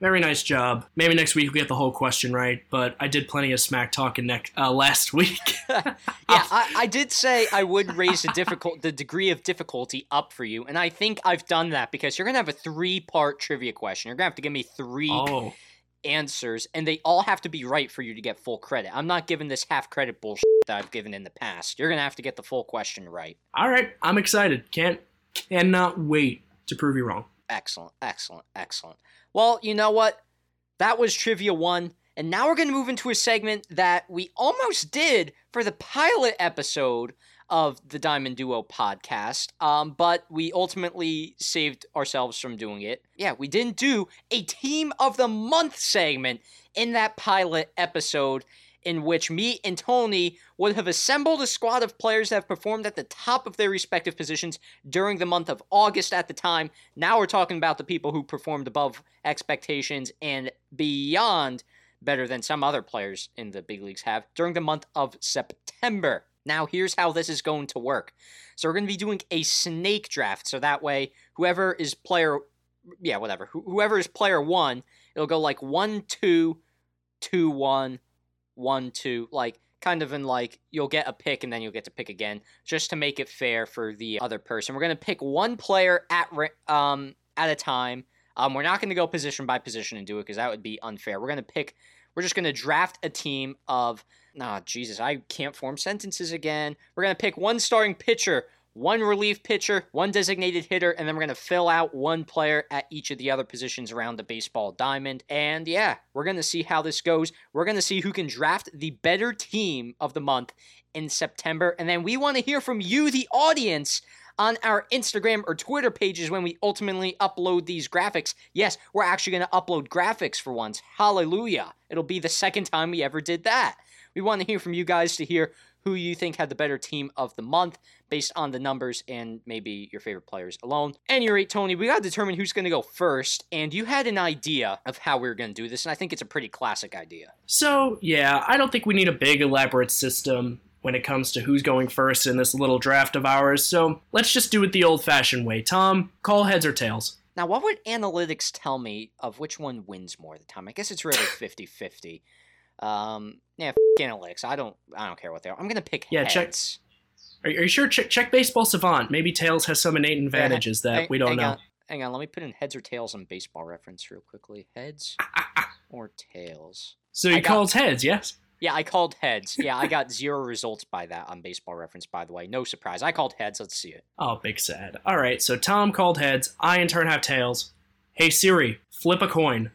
Very nice job. Maybe next week we'll get the whole question right, but I did plenty of smack talking next uh, last week. yeah, I, I, did say I would raise the difficult the degree of difficulty up for you, and I think I've done that because you're gonna have a three part trivia question. You're gonna have to give me three oh. answers, and they all have to be right for you to get full credit. I'm not giving this half credit bullshit that I've given in the past. You're gonna have to get the full question right. All right, I'm excited. Can't cannot wait to prove you wrong. Excellent, excellent, excellent. Well, you know what? That was Trivia 1. And now we're going to move into a segment that we almost did for the pilot episode of the Diamond Duo podcast, um, but we ultimately saved ourselves from doing it. Yeah, we didn't do a Team of the Month segment in that pilot episode in which me and Tony would have assembled a squad of players that have performed at the top of their respective positions during the month of August at the time. Now we're talking about the people who performed above expectations and beyond better than some other players in the big leagues have during the month of September. Now, here's how this is going to work. So, we're going to be doing a snake draft. So that way, whoever is player, yeah, whatever, whoever is player one, it'll go like one, two, two, one, one, two, like kind of in like you'll get a pick and then you'll get to pick again, just to make it fair for the other person. We're gonna pick one player at um at a time. Um, we're not gonna go position by position and do it because that would be unfair. We're gonna pick. We're just gonna draft a team of. Nah, Jesus, I can't form sentences again. We're gonna pick one starting pitcher one relief pitcher, one designated hitter, and then we're going to fill out one player at each of the other positions around the baseball diamond. And yeah, we're going to see how this goes. We're going to see who can draft the better team of the month in September. And then we want to hear from you, the audience. On our Instagram or Twitter pages when we ultimately upload these graphics. Yes, we're actually going to upload graphics for once. Hallelujah. It'll be the second time we ever did that. We want to hear from you guys to hear who you think had the better team of the month based on the numbers and maybe your favorite players alone. Any rate, Tony, we got to determine who's going to go first, and you had an idea of how we were going to do this, and I think it's a pretty classic idea. So, yeah, I don't think we need a big, elaborate system when it comes to who's going first in this little draft of ours, so let's just do it the old fashioned way. Tom, call heads or tails. Now, what would analytics tell me of which one wins more of the time? I guess it's really 50 50. Um, yeah, analytics. I don't. I don't care what they are. I'm gonna pick yeah, heads. Check. Are, you sure? Check, check Baseball Savant. Maybe tails has some innate advantages yeah, that hang, we don't hang know. On, hang on. Let me put in heads or tails on Baseball Reference real quickly. Heads or tails. So you called heads, yes? Yeah, I called heads. Yeah, I got zero results by that on Baseball Reference. By the way, no surprise. I called heads. Let's see it. Oh, big sad. All right. So Tom called heads. I in turn have tails. Hey Siri, flip a coin.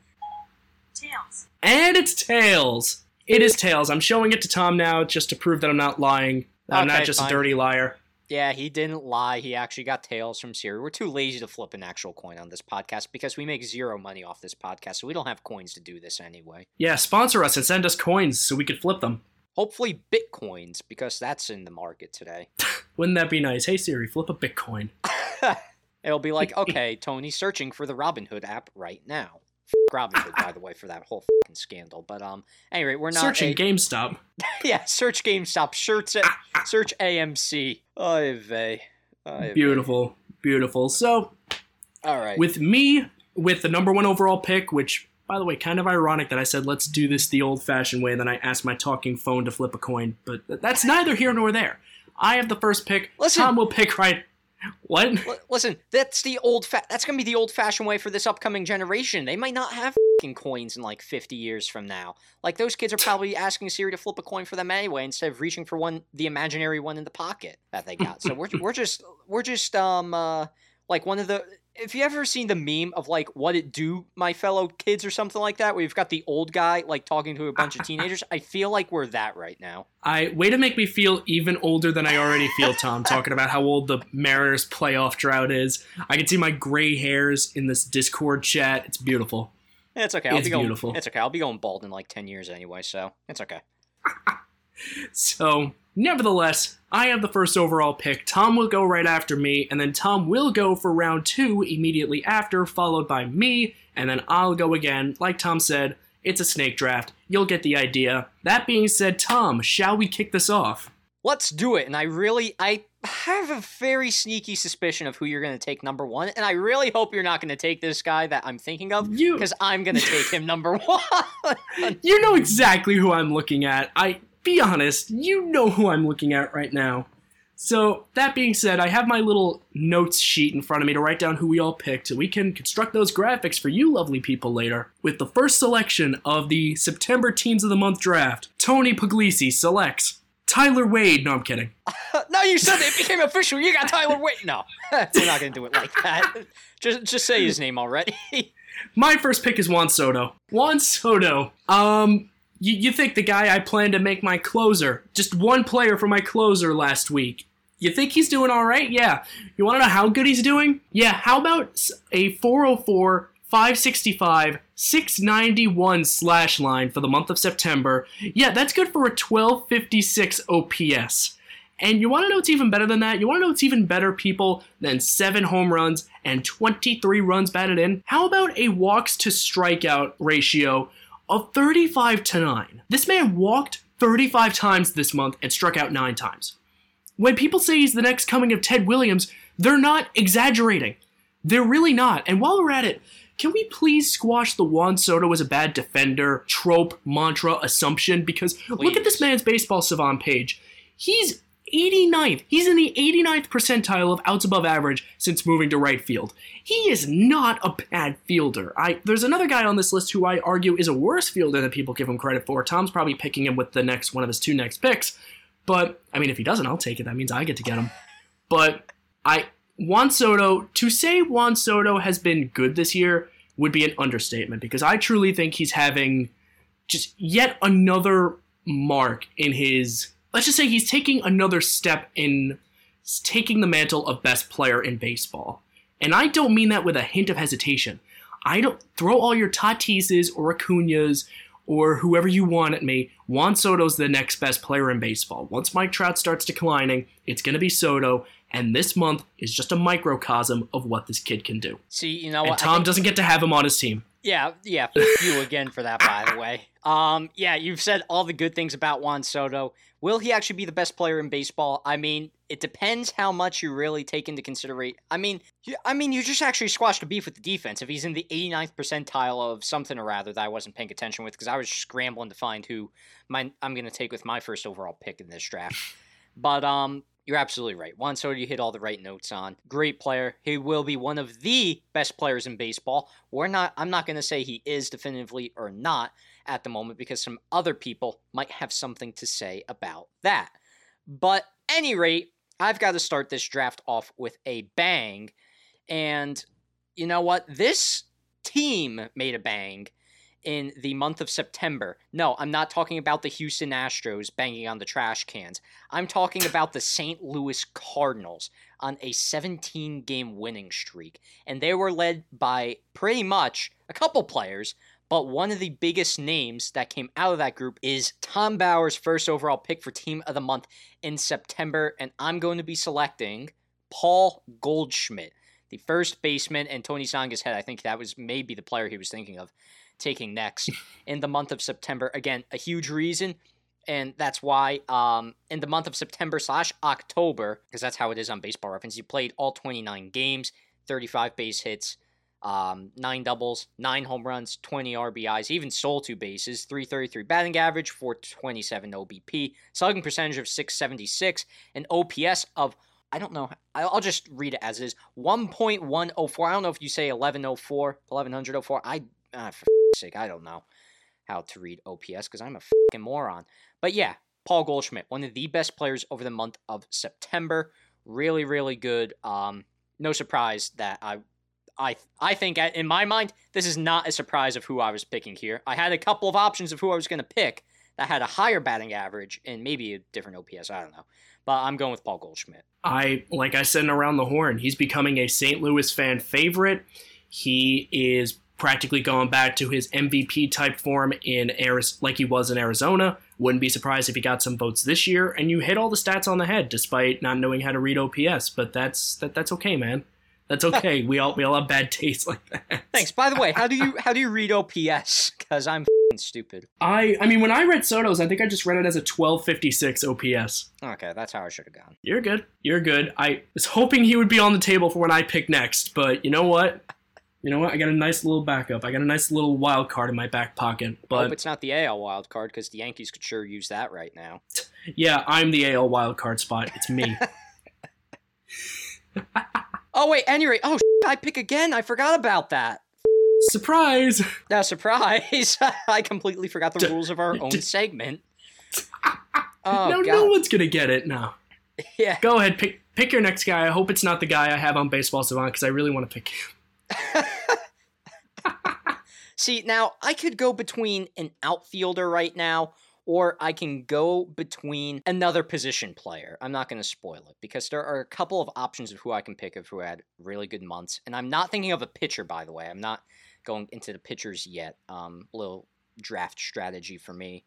Tails. And it's tails. It is tails. I'm showing it to Tom now just to prove that I'm not lying. I'm okay, not just fine. a dirty liar. Yeah, he didn't lie. He actually got tails from Siri. We're too lazy to flip an actual coin on this podcast because we make zero money off this podcast, so we don't have coins to do this anyway. Yeah, sponsor us and send us coins so we could flip them. Hopefully, bitcoins because that's in the market today. Wouldn't that be nice? Hey Siri, flip a bitcoin. It'll be like, okay, Tony's searching for the Robinhood app right now. Robinhood, by the way, for that whole fucking scandal. But um, anyway, we're not searching a... GameStop. yeah, search GameStop. Shirts Search uh, ah, ah. search AMC. Oy vey. Beautiful, beautiful. So, all right. With me, with the number one overall pick, which by the way, kind of ironic that I said let's do this the old-fashioned way, and then I asked my talking phone to flip a coin. But that's neither here nor there. I have the first pick. Listen, Tom will pick right what? Listen, that's the old fa- that's gonna be the old fashioned way for this upcoming generation. They might not have coins in like 50 years from now. Like those kids are probably asking Siri to flip a coin for them anyway instead of reaching for one the imaginary one in the pocket that they got. So we're we're just we're just um uh like one of the if you ever seen the meme of like what it do my fellow kids or something like that where you've got the old guy like talking to a bunch of teenagers i feel like we're that right now. I way to make me feel even older than i already feel tom talking about how old the mariners playoff drought is. I can see my gray hairs in this discord chat. It's beautiful. It's okay. I'll it's be going, beautiful. it's okay. I'll be going bald in like 10 years anyway so it's okay. So Nevertheless, I have the first overall pick. Tom will go right after me, and then Tom will go for round two immediately after, followed by me, and then I'll go again. Like Tom said, it's a snake draft. You'll get the idea. That being said, Tom, shall we kick this off? let's do it. And I really, I have a very sneaky suspicion of who you're going to take number one, and I really hope you're not going to take this guy that I'm thinking of, because I'm going to take him number one. you know exactly who I'm looking at. I be honest, you know who I'm looking at right now. So, that being said, I have my little notes sheet in front of me to write down who we all picked, so we can construct those graphics for you lovely people later. With the first selection of the September Teams of the Month draft, Tony Puglisi selects Tyler Wade. No, I'm kidding. no, you said it became official. You got Tyler Wade. No, we're not going to do it like that. Just, just say his name already. My first pick is Juan Soto. Juan Soto. Um, you, you think the guy I plan to make my closer, just one player for my closer last week. You think he's doing all right? Yeah. You want to know how good he's doing? Yeah. How about a 404, 565, 691 slash line for the month of September? Yeah, that's good for a 1256 OPS. And you want to know what's even better than that? You want to know what's even better, people, than seven home runs and 23 runs batted in? How about a walks to strikeout ratio of 35 to 9? This man walked 35 times this month and struck out nine times. When people say he's the next coming of Ted Williams, they're not exaggerating. They're really not. And while we're at it, can we please squash the Juan Soto as a bad defender trope, mantra, assumption? Because please. look at this man's baseball savant page. He's 89th. He's in the 89th percentile of outs above average since moving to right field. He is not a bad fielder. I there's another guy on this list who I argue is a worse fielder than people give him credit for. Tom's probably picking him with the next one of his two next picks. But I mean if he doesn't, I'll take it. That means I get to get him. But I Juan Soto, to say Juan Soto has been good this year would be an understatement because I truly think he's having just yet another mark in his let's just say he's taking another step in taking the mantle of best player in baseball. And I don't mean that with a hint of hesitation. I don't throw all your Tatises or Acuñas or whoever you want at me. Juan Soto's the next best player in baseball. Once Mike Trout starts declining, it's going to be Soto, and this month is just a microcosm of what this kid can do. See, you know and what? Tom think... doesn't get to have him on his team. Yeah, yeah. you again for that, by the way. Um, yeah, you've said all the good things about Juan Soto. Will he actually be the best player in baseball? I mean, it depends how much you really take into consideration. I mean, you, I mean, you just actually squashed a beef with the defense. If he's in the 89th percentile of something or rather that I wasn't paying attention with, because I was scrambling to find who my I'm going to take with my first overall pick in this draft. But um, you're absolutely right. Juan Soto, you hit all the right notes on. Great player. He will be one of the best players in baseball. We're not. I'm not going to say he is definitively or not at the moment because some other people might have something to say about that. But any rate, I've got to start this draft off with a bang, and you know what? This team made a bang in the month of September. No, I'm not talking about the Houston Astros banging on the trash cans. I'm talking about the St. Louis Cardinals on a 17 game winning streak. And they were led by pretty much a couple players, but one of the biggest names that came out of that group is Tom Bauer's first overall pick for Team of the Month in September. And I'm going to be selecting Paul Goldschmidt the first baseman, and Tony Zanga's head. I think that was maybe the player he was thinking of taking next in the month of September. Again, a huge reason. And that's why um, in the month of September slash October, because that's how it is on baseball reference, you played all 29 games, 35 base hits, um, nine doubles, nine home runs, 20 RBIs, even stole two bases, 333 batting average, 427 OBP, slugging percentage of 676, an OPS of I don't know. I'll just read it as is. 1.104. I don't know if you say 1104, 1104. I, ah, for sake, I don't know how to read OPS because I'm a fucking moron. But yeah, Paul Goldschmidt, one of the best players over the month of September. Really, really good. Um, no surprise that I, I, I think in my mind this is not a surprise of who I was picking here. I had a couple of options of who I was going to pick that had a higher batting average and maybe a different OPS. I don't know, but I'm going with Paul Goldschmidt. I, like I said around the horn, he's becoming a St. Louis fan favorite. He is practically going back to his MVP type form in Arizona, like he was in Arizona. Wouldn't be surprised if he got some votes this year. And you hit all the stats on the head, despite not knowing how to read OPS. But that's that, that's okay, man. That's okay. we all we all have bad taste like that. Thanks. By the way, how do you how do you read OPS? because I'm stupid. I I mean, when I read Soto's, I think I just read it as a 1256 OPS. Okay, that's how I should have gone. You're good. You're good. I was hoping he would be on the table for when I pick next, but you know what? You know what? I got a nice little backup. I got a nice little wild card in my back pocket. But Hope it's not the AL wild card because the Yankees could sure use that right now. yeah, I'm the AL wild card spot. It's me. oh wait, any rate, oh I pick again. I forgot about that. Surprise! Now, surprise! I completely forgot the d- rules of our own d- segment. Oh, no, God. no one's gonna get it now. Yeah. Go ahead, pick pick your next guy. I hope it's not the guy I have on Baseball Savant because I really want to pick him. See, now I could go between an outfielder right now, or I can go between another position player. I'm not going to spoil it because there are a couple of options of who I can pick of who had really good months. And I'm not thinking of a pitcher, by the way. I'm not going into the pitchers yet. Um, little draft strategy for me.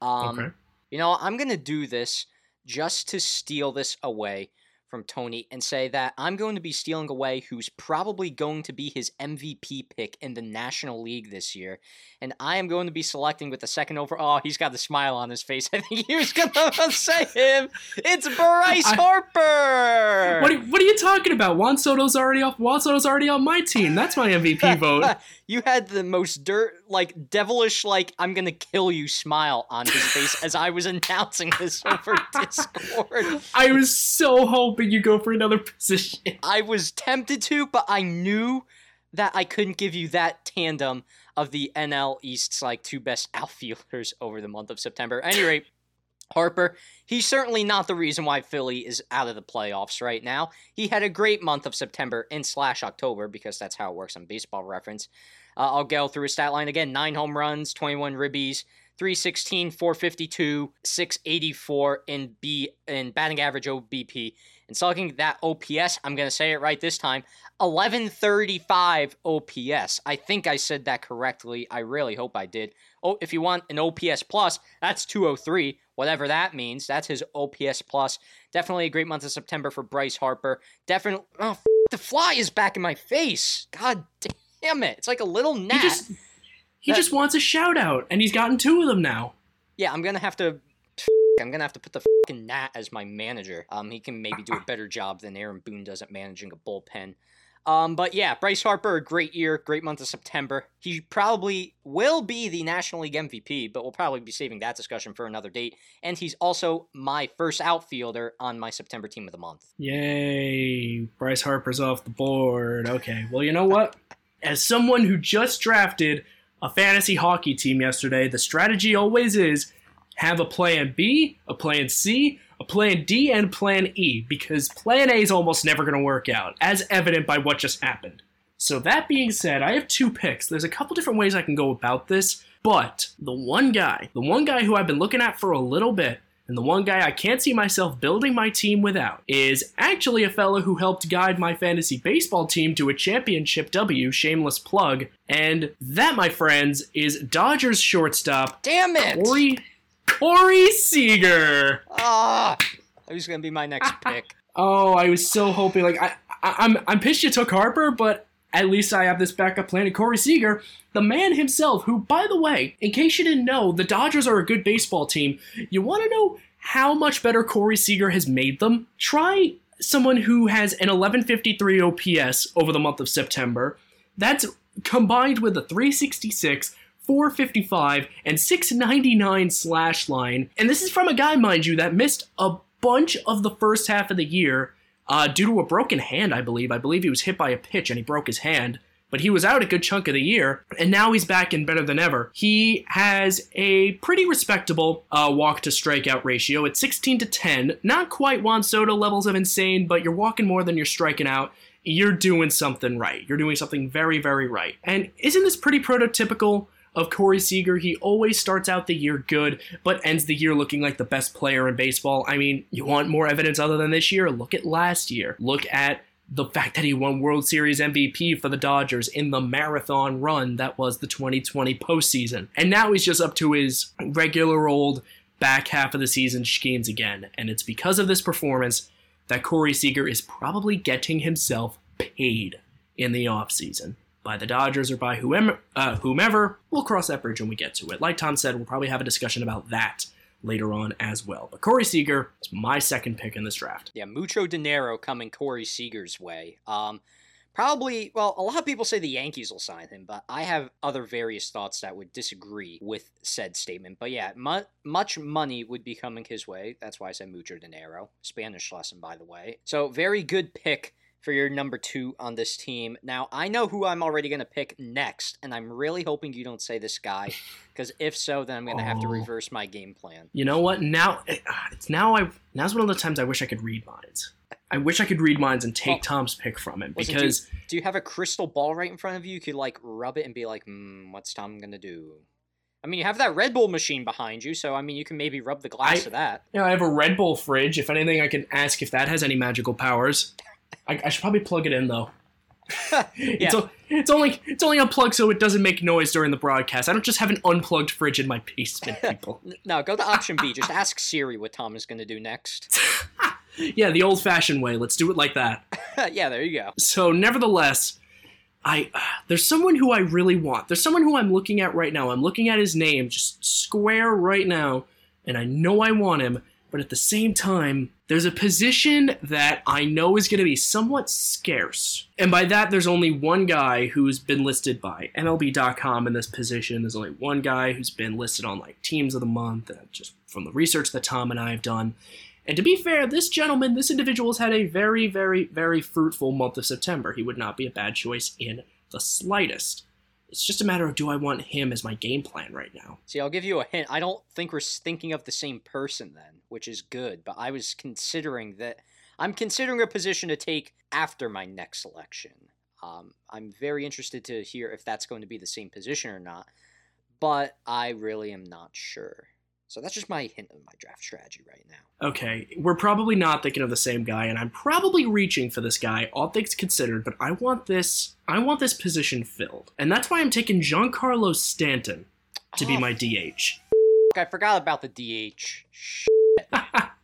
Um, okay. You know, I'm going to do this just to steal this away from Tony and say that I'm going to be stealing away who's probably going to be his MVP pick in the National League this year. And I am going to be selecting with the second overall. Oh, he's got the smile on his face. I think he was going to say him. It's Bryce I, Harper. What are, what are you talking about? Juan Soto's already off. Juan Soto's already on my team. That's my MVP vote. you had the most dirt, like devilish, like I'm gonna kill you smile on his face as I was announcing this over Discord. I was so hoping you go for another position. I was tempted to, but I knew that I couldn't give you that tandem of the NL East's like two best outfielders over the month of September. At any rate, Harper, he's certainly not the reason why Philly is out of the playoffs right now. He had a great month of September and slash October because that's how it works on baseball reference. Uh, I'll go through his stat line again 9 home runs, 21 ribbies, 316, 452, 684 in B in batting average OBP. And so looking at that OPS, I'm going to say it right this time 1135 OPS. I think I said that correctly. I really hope I did. Oh, if you want an OPS plus, that's 203 whatever that means. That's his OPS plus. Definitely a great month of September for Bryce Harper. Definitely. Oh, f- the fly is back in my face. God damn it! It's like a little gnat. He just, he that, just wants a shout out, and he's gotten two of them now. Yeah, I'm gonna have to. I'm gonna have to put the fucking Nat as my manager. Um, he can maybe do a better job than Aaron Boone does at managing a bullpen. Um, but yeah, Bryce Harper, great year, great month of September. He probably will be the National League MVP, but we'll probably be saving that discussion for another date. And he's also my first outfielder on my September team of the month. Yay! Bryce Harper's off the board. Okay, well, you know what? As someone who just drafted a fantasy hockey team yesterday, the strategy always is have a plan B, a plan C, a plan D and plan E because plan A is almost never going to work out, as evident by what just happened. So, that being said, I have two picks. There's a couple different ways I can go about this, but the one guy, the one guy who I've been looking at for a little bit, and the one guy I can't see myself building my team without is actually a fellow who helped guide my fantasy baseball team to a championship W, shameless plug. And that, my friends, is Dodgers shortstop. Damn it! Corey Corey Seager. Ah, oh, who's gonna be my next pick? Oh, I was so hoping. Like I, I, I'm, I'm pissed you took Harper, but at least I have this backup plan. And Corey Seager, the man himself, who, by the way, in case you didn't know, the Dodgers are a good baseball team. You want to know how much better Corey Seager has made them? Try someone who has an 1153 OPS over the month of September. That's combined with a 366 455 and 699 slash line. And this is from a guy, mind you, that missed a bunch of the first half of the year uh, due to a broken hand, I believe. I believe he was hit by a pitch and he broke his hand. But he was out a good chunk of the year, and now he's back in better than ever. He has a pretty respectable uh, walk to strikeout ratio at 16 to 10. Not quite Juan Soto levels of insane, but you're walking more than you're striking out you're doing something right. You're doing something very, very right. And isn't this pretty prototypical of Corey Seager. He always starts out the year good, but ends the year looking like the best player in baseball. I mean, you want more evidence other than this year? Look at last year. Look at the fact that he won World Series MVP for the Dodgers in the marathon run that was the 2020 postseason. And now he's just up to his regular old back half of the season schemes again. And it's because of this performance that Corey Seager is probably getting himself paid in the offseason. By the Dodgers or by whomever, uh, whomever. We'll cross that bridge when we get to it. Like Tom said, we'll probably have a discussion about that later on as well. But Corey Seager is my second pick in this draft. Yeah, mucho dinero coming Corey Seager's way. Um, probably, well, a lot of people say the Yankees will sign him, but I have other various thoughts that would disagree with said statement. But yeah, mu- much money would be coming his way. That's why I said mucho dinero. Spanish lesson, by the way. So, very good pick for your number two on this team. Now, I know who I'm already going to pick next, and I'm really hoping you don't say this guy, because if so, then I'm going to have to Oh. reverse my game plan. You know what? Now it's now I now's one of the times I wish I could read minds. I wish I could read minds and take Well, Tom's pick from him listen, because Do you have a crystal ball right in front of you? You could like rub it and be like, hmm, what's Tom going to do? I mean, you have that Red Bull machine behind you, so I mean, you can maybe rub the glass I- of that. you know, I have a Red Bull fridge. If anything, I can ask if that has any magical powers. I, I should probably plug it in though. It's, o- it's only it's only unplugged so it doesn't make noise during the broadcast. I don't just have an unplugged fridge in my basement, people. No, go to option B. Just ask Siri what Tom is going to do next. yeah, the old-fashioned way. Let's do it like that. yeah, there you go. So, nevertheless, I there's someone who I really want. There's someone who I'm looking at right now. I'm looking at his name just square right now, and I know I want him. But at the same time, there's a position that I know is going to be somewhat scarce. And by that, there's only one guy who's been listed by MLB.com in this position. There's only one guy who's been listed on like teams of the month, uh, just from the research that Tom and I have done. And to be fair, this gentleman, this individual has had a very, very, very fruitful month of September. He would not be a bad choice in the slightest. It's just a matter of do I want him as my game plan right now? See, I'll give you a hint. I don't think we're thinking of the same person then, which is good. But I was considering that. I'm considering a position to take after my next selection. Um, I'm very interested to hear if that's going to be the same position or not, but I really am not sure. So that's just my hint of my draft strategy right now. Okay, we're probably not thinking of the same guy, and I'm probably reaching for this guy, all things considered, but I want this I want this position filled. And that's why I'm taking Giancarlo Stanton to be Oh, my DH. I forgot about the DH.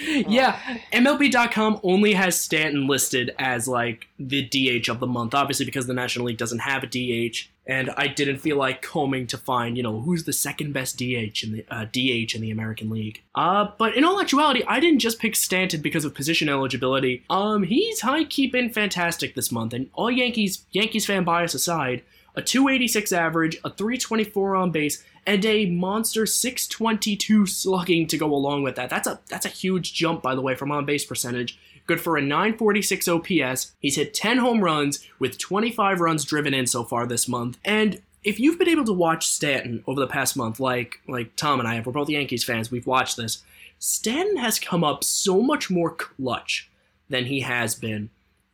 Yeah, MLB.com only has Stanton listed as like the DH of the month, obviously because the National League doesn't have a DH, and I didn't feel like combing to find, you know, who's the second best DH in the uh, DH in the American League. Uh, but in all actuality, I didn't just pick Stanton because of position eligibility. Um, he's high been fantastic this month, and all Yankees Yankees fan bias aside, a 286 average, a 324 on base, and a monster 622 slugging to go along with that. That's a that's a huge jump by the way from on base percentage. Good for a 946 OPS. He's hit 10 home runs with 25 runs driven in so far this month. And if you've been able to watch Stanton over the past month, like like Tom and I have, we're both Yankees fans, we've watched this. Stanton has come up so much more clutch than he has been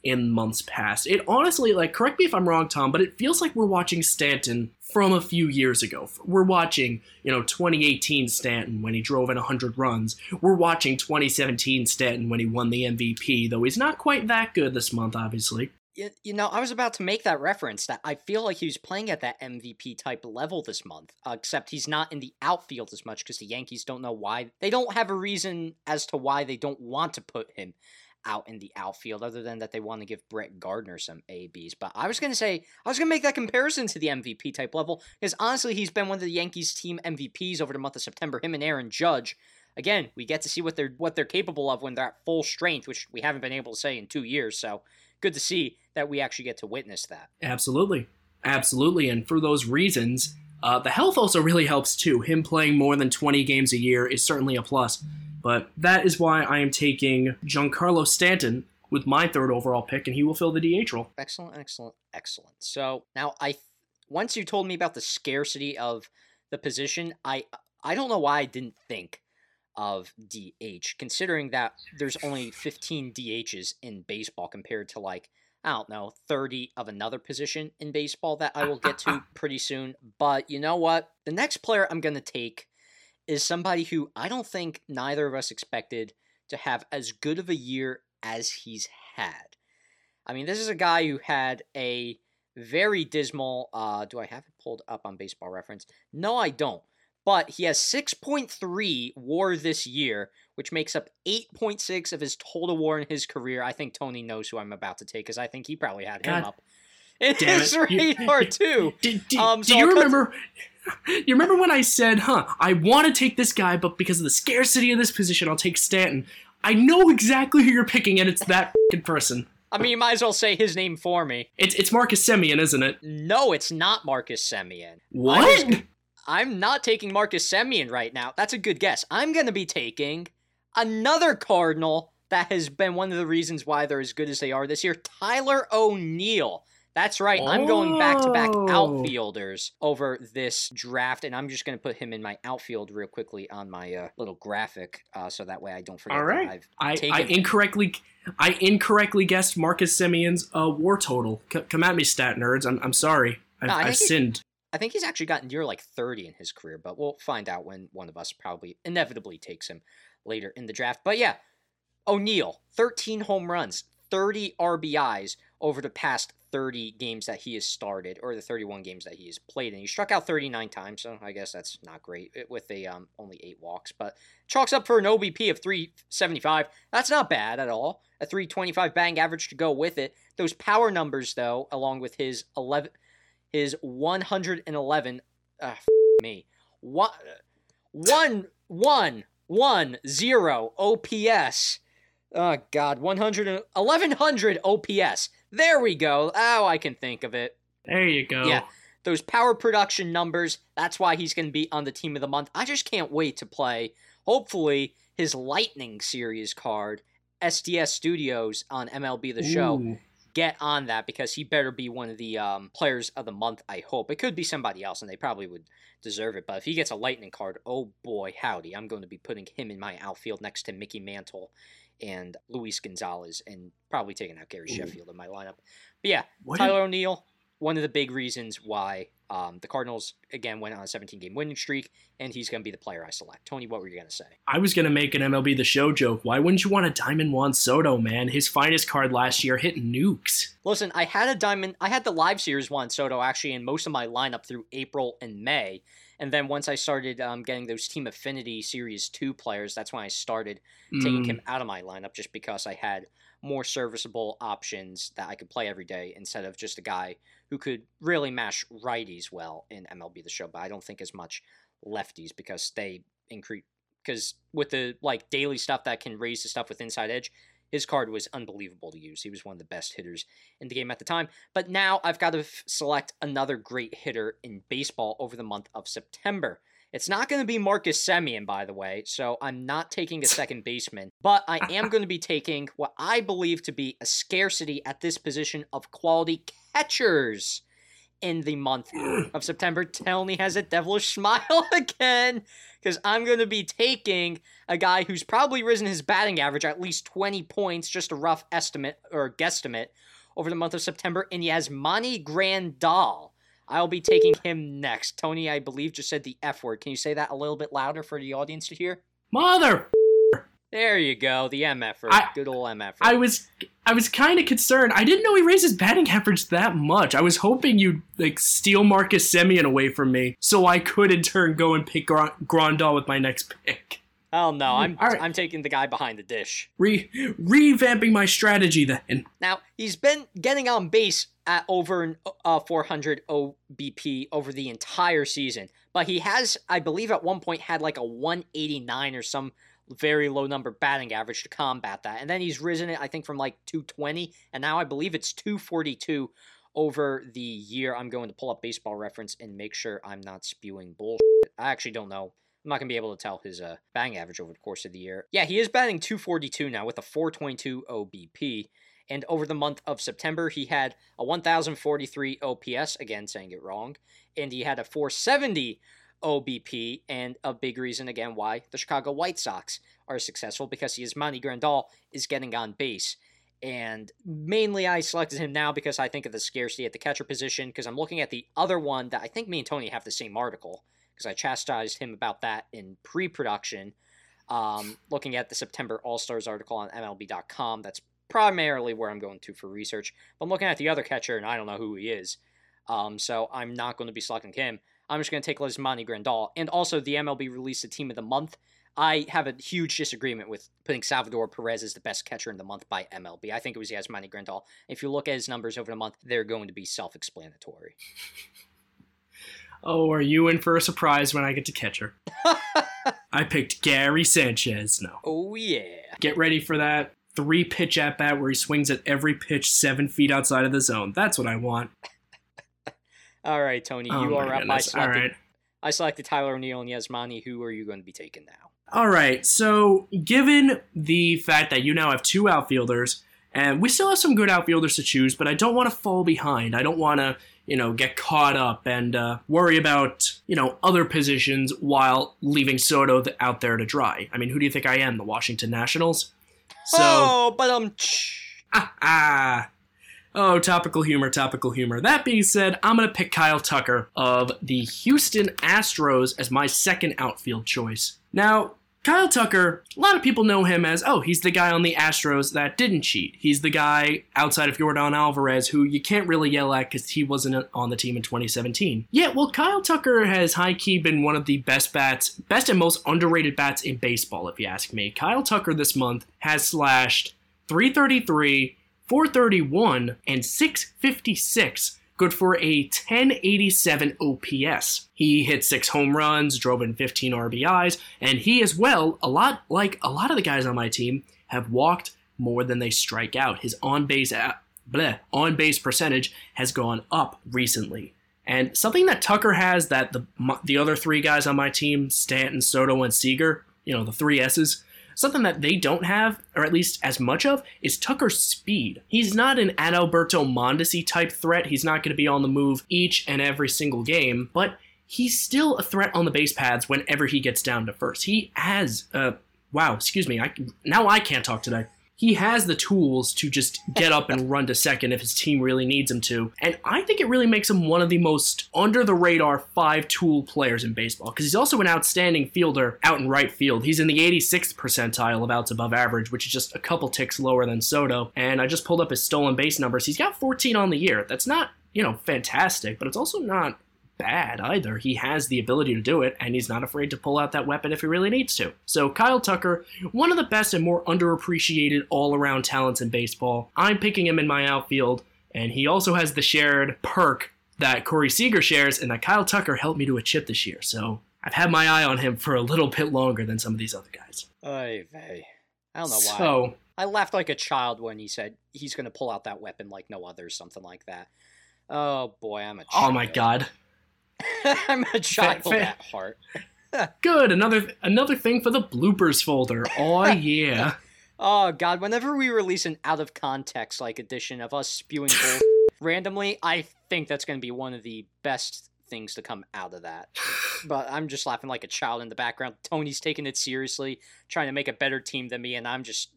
in months past. It honestly, like, correct me if I'm wrong, Tom, but it feels like we're watching Stanton from a few years ago. We're watching, you know, 2018 Stanton when he drove in 100 runs. We're watching 2017 Stanton when he won the MVP, though he's not quite that good this month, obviously. You, you know, I was about to make that reference that I feel like he was playing at that MVP type level this month, uh, except he's not in the outfield as much because the Yankees don't know why. They don't have a reason as to why they don't want to put him out in the outfield, other than that they want to give Brett Gardner some ABs. But I was going to say, I was going to make that comparison to the MVP type level because honestly, he's been one of the Yankees team MVPs over the month of September. Him and Aaron Judge. Again, we get to see what they're what they're capable of when they're at full strength, which we haven't been able to say in two years. So good to see that we actually get to witness that. Absolutely. Absolutely. And for those reasons, uh, the health also really helps too. Him playing more than 20 games a year is certainly a plus. But that is why I am taking Giancarlo Stanton with my third overall pick, and he will fill the DH role. Excellent, excellent, excellent. So now I, once you told me about the scarcity of the position, I I don't know why I didn't think of DH, considering that there's only 15 DHs in baseball compared to like I don't know 30 of another position in baseball that I will get to pretty soon. But you know what? The next player I'm gonna take is somebody who I don't think neither of us expected to have as good of a year as he's had. I mean, this is a guy who had a very dismal. Uh, do I have it pulled up on Baseball Reference? No, I don't. But he has 6.3 WAR this year, which makes up 8.6 of his total WAR in his career. I think Tony knows who I'm about to take because I think he probably had him God. up. It Damn is it. You- radar too. Do, do- Um, do you remember? You remember when I said, "Huh, I want to take this guy, but because of the scarcity of this position, I'll take Stanton." I know exactly who you're picking, and it's that fing person. I mean, you might as well say his name for me. It's it's Marcus Semien, isn't it? No, it's not Marcus Semien. What? I'm not taking Marcus Semien right now. That's a good guess. I'm going to be taking another Cardinal that has been one of the reasons why they're as good as they are this year Tyler O'Neill. That's right. I'm going back to back Oh. outfielders over this draft, and I'm just going to put him in my outfield real quickly on my uh, little graphic, uh, so that way I don't forget. All right. I, taken I incorrectly I incorrectly guessed Marcus Semien's uh, war total. C- come at me, stat nerds. I'm, I'm sorry. I've, No, I I've sinned. I think he's actually gotten near like 30 in his career, but we'll find out when one of us probably inevitably takes him later in the draft. But yeah, O'Neill, 13 home runs, 30 RBIs over the past 30 games that he has started, or the 31 games that he has played. And he struck out 39 times, so I guess that's not great eh, with a um, only eight walks, but chalks up for an OBP of 375. That's not bad at all. A 325 bang average to go with it. Those power numbers, though, along with his 11, his 111, uh, f- me, one, one, one, one, zero OPS. Oh God, 100, and- 1100 OPS. There we go. Oh, I can think of it. There you go. Yeah. Those power production numbers. That's why he's going to be on the team of the month. I just can't wait to play. Hopefully, his Lightning Series card, SDS Studios on MLB The Show Ooh. get on that because he better be one of the um, players of the month. I hope it could be somebody else, and they probably would deserve it. But if he gets a lightning card, oh boy, howdy! I'm going to be putting him in my outfield next to Mickey Mantle and Luis Gonzalez, and probably taking out Gary. Sheffield in my lineup. But yeah, What Tyler O'Neill, one of the big reasons why um, the Cardinals again went on a 17 game winning streak, and he's going to be the player I select. Tony, what were you going to say? I was gonna make an MLB The Show joke. Why wouldn't you want a Diamond Juan Soto, man? His finest card last year hit nukes. Listen, I had a diamond. I had the live series Juan Soto actually in most of my lineup through April and May, and then once I started um, getting those Team Affinity Series Two players, that's when I started taking Mm, him out of my lineup just because I had more serviceable options that I could play every day instead of just a guy who could really mash righties well in MLB The Show. But I don't think as much lefties because they increase because with the like daily stuff that can raise the stuff with inside edge, his card was unbelievable to use. He was one of the best hitters in the game at the time. But now I've got to f- select another great hitter in baseball over the month of September. It's not going to be Marcus Semien, by the way, so I'm not taking a second baseman, but I am going to be taking what I believe to be a scarcity at this position of quality catchers in the month of September. Tony has a devilish smile again because I'm going to be taking a guy who's probably risen his batting average at least 20 points, just a rough estimate or guesstimate over the month of September, and Yasmani Grandal. I'll be taking him next. Tony, I believe, just said the F word. Can you say that a little bit louder for the audience to hear? Mother, There you go, the MF word. I- Good old MF. I was I was kind of concerned. I didn't know he raised his batting average that much. I was hoping you'd like steal Marcus Semien away from me, so I could in turn go and pick Gr- Grandal with my next pick. Oh no, I'm All right. I'm taking the guy behind the dish. Re revamping my strategy then. Now he's been getting on base at over an, uh, 400 OBP over the entire season, but he has, I believe, at one point had like a 189 or some very low number batting average to combat that, and then he's risen it, I think, from like 220, and now I believe it's 242 over the year. I'm going to pull up Baseball Reference and make sure I'm not spewing bullshit. I actually don't know. I'm not going to be able to tell his uh, batting average over the course of the year. Yeah, he is batting 242 now with a 422 OBP. And over the month of September, he had a 1,043 OPS, again saying it wrong, and he had a 470 OBP, and a big reason again why the Chicago White Sox are successful because Yasmani Grandal is getting on base. And mainly I selected him now because I think of the scarcity at the catcher position, because I'm looking at the other one that I think me and Tony have the same article, because I chastised him about that in pre production. Um, looking at the September All Stars article on MLB.com, that's primarily where I'm going to for research. But I'm looking at the other catcher, and I don't know who he is. Um, so I'm not going to be selecting him. I'm just going to take Yasmani Grandal. And also, the MLB released a team of the month I have a huge disagreement with putting Salvador Perez as the best catcher in the month by MLB. I think it was Yasmani Grandal. If you look at his numbers over the month, they're going to be self-explanatory. oh, are you in for a surprise when I get to catcher? I picked Gary Sanchez. No. Oh yeah. Get ready for that three pitch at bat where he swings at every pitch seven feet outside of the zone. That's what I want. All right, Tony, Oh you are up. I selected, right. I selected Tyler O'Neill and Yasmani. Who are you going to be taking now? All right. So, given the fact that you now have two outfielders, and we still have some good outfielders to choose, but I don't want to fall behind. I don't want to, you know, get caught up and uh, worry about, you know, other positions while leaving Soto out there to dry. I mean, who do you think I am? The Washington Nationals? So, oh, but um, ah, ah. Oh, topical humor, topical humor. That being said, I'm going to pick Kyle Tucker of the Houston Astros as my second outfield choice. Now, Kyle Tucker, a lot of people know him as, oh, he's the guy on the Astros that didn't cheat. He's the guy outside of Jordan Alvarez who you can't really yell at because he wasn't on the team in 2017. Yeah, well, Kyle Tucker has high key been one of the best bats, best and most underrated bats in baseball, if you ask me. Kyle Tucker this month has slashed 333, 431, and 656 good for a 1087 OPS. He hit six home runs, drove in 15 RBIs, and he as well, a lot like a lot of the guys on my team, have walked more than they strike out. His on base on base percentage has gone up recently. And something that Tucker has that the the other three guys on my team, Stanton, Soto, and Seager, you know, the three S's, something that they don't have, or at least as much of, is Tucker's speed. He's not an Adalberto Mondesi type threat. He's not going to be on the move each and every single game, but he's still a threat on the base pads whenever he gets down to first. He has, uh, wow, excuse me, I, now I can't talk today. He has the tools to just get up and run to second if his team really needs him to. And I think it really makes him one of the most under the radar five tool players in baseball because he's also an outstanding fielder out in right field. He's in the 86th percentile of outs above average, which is just a couple ticks lower than Soto. And I just pulled up his stolen base numbers. He's got 14 on the year. That's not, you know, fantastic, but it's also not bad either. He has the ability to do it, and he's not afraid to pull out that weapon if he really needs to. So, Kyle Tucker, one of the best and more underappreciated all around talents in baseball. I'm picking him in my outfield, and he also has the shared perk that Corey Seager shares, and that Kyle Tucker helped me to a chip this year. So, I've had my eye on him for a little bit longer than some of these other guys. Oy vey. I don't know why. So, I laughed like a child when he said he's going to pull out that weapon like no other, something like that. Oh boy, I'm a child. oh my god. I'm a child fa- at heart. Good, another another thing for the bloopers folder. Oh yeah. Oh god, whenever we release an out of context like edition of us spewing bull randomly, I think that's going to be one of the best things to come out of that. But I'm just laughing like a child in the background. Tony's taking it seriously, trying to make a better team than me, and I'm just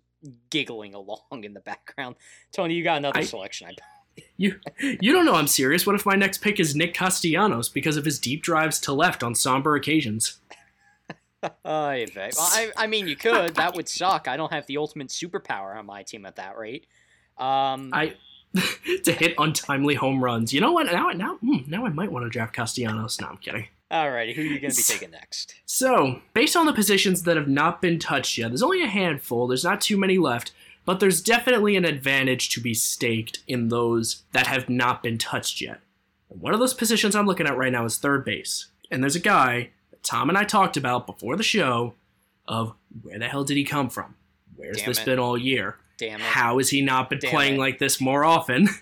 giggling along in the background. Tony, you got another I- selection. I You you don't know I'm serious. What if my next pick is Nick Castellanos because of his deep drives to left on somber occasions? Vey. Well, I, I mean, you could. That would suck. I don't have the ultimate superpower on my team at that rate. Um, I to hit untimely home runs. You know what? Now now mm, now I might want to draft Castellanos. No, I'm kidding. Alrighty, who are you going to be taking next? So, based on the positions that have not been touched yet, there's only a handful, there's not too many left, but there's definitely an advantage to be staked in those that have not been touched yet. And one of those positions I'm looking at right now is third base. And there's a guy that Tom and I talked about before the show of where the hell did he come from? Where's Damn this it. been all year? Damn it. How has he not been Damn playing it. like this more often?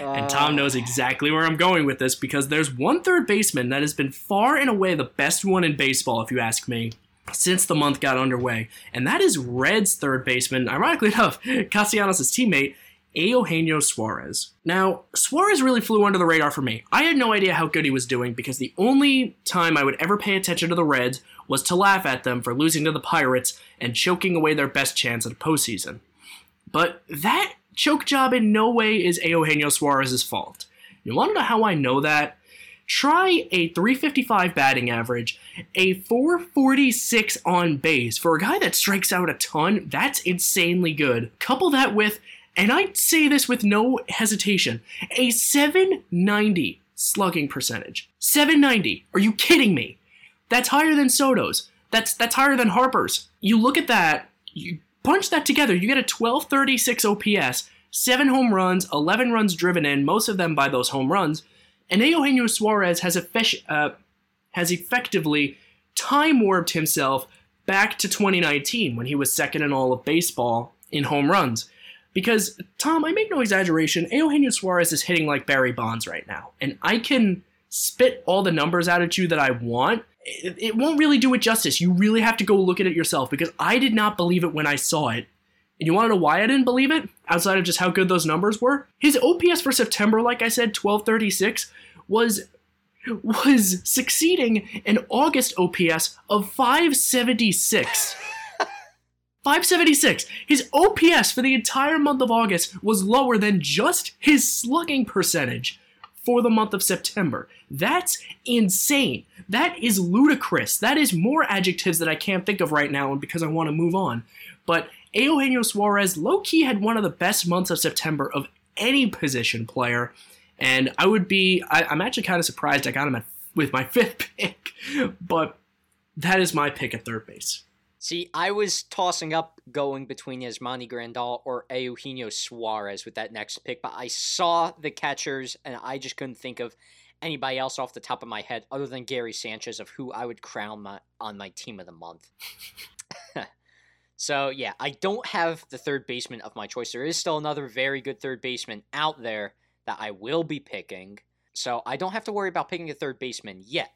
And Tom Uh, knows exactly where I'm going with this because there's one third baseman that has been far and away the best one in baseball, if you ask me, since the month got underway. And that is Reds third baseman, ironically enough, Castellanos' teammate, Eugenio Suarez. Now, Suarez really flew under the radar for me. I had no idea how good he was doing because the only time I would ever pay attention to the Reds was to laugh at them for losing to the Pirates and choking away their best chance at a postseason. But that choke job in no way is Eugenio Suarez's fault. You want to know how I know that? Try a 355 batting average, a 446 on base. For a guy that strikes out a ton, that's insanely good. Couple that with, and I say this with no hesitation, a 790 slugging percentage. 790. Are you kidding me? That's higher than Soto's. that's that's higher than Harper's. You look at that, you punch that together, you get a 1236 OPS, seven home runs, 11 runs driven in, most of them by those home runs. And Eugenio Suarez has, effe- uh, has effectively time warped himself back to 2019 when he was second in all of baseball in home runs. Because, Tom, I make no exaggeration, Eugenio Suarez is hitting like Barry Bonds right now. And I can spit all the numbers out at you that I want. It, it won't really do it justice. You really have to go look at it yourself because I did not believe it when I saw it. And you want to know why I didn't believe it? Outside of just how good those numbers were? His OPS for September, like I said, 1236, was was succeeding an August OPS of 576. 576. His OPS for the entire month of August was lower than just his slugging percentage for the month of September. That's insane. That is ludicrous. That is more adjectives that I can't think of right now because I want to move on. But Eugenio Suarez low key had one of the best months of September of any position player. And I would be, I, am actually kind of surprised I got him at, with my fifth pick, but that is my pick at third base. See, I was tossing up going between Yasmani Grandal or Eugenio Suarez with that next pick, but I saw the catchers and I just couldn't think of anybody else off the top of my head other than Gary Sanchez of who I would crown my, on my team of the month. so, yeah, I don't have the third baseman of my choice. There is still another very good third baseman out there that I will be picking. So, I don't have to worry about picking a third baseman yet.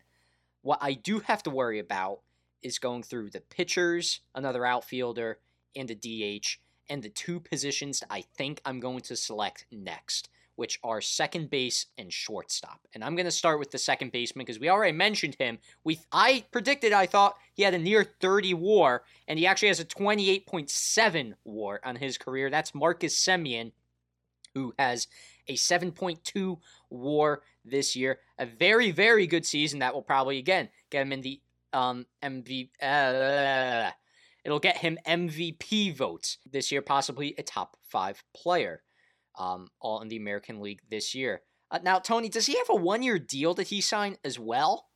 What I do have to worry about is going through the pitchers, another outfielder, and a DH, and the two positions I think I'm going to select next, which are second base and shortstop. And I'm going to start with the second baseman because we already mentioned him. We I predicted I thought he had a near 30 WAR, and he actually has a 28.7 WAR on his career. That's Marcus Semien, who has a 7.2 WAR this year. A very very good season that will probably again get him in the um MV uh, it'll get him MVP votes this year, possibly a top five player, um, all in the American League this year. Uh, now, Tony, does he have a one-year deal that he signed as well?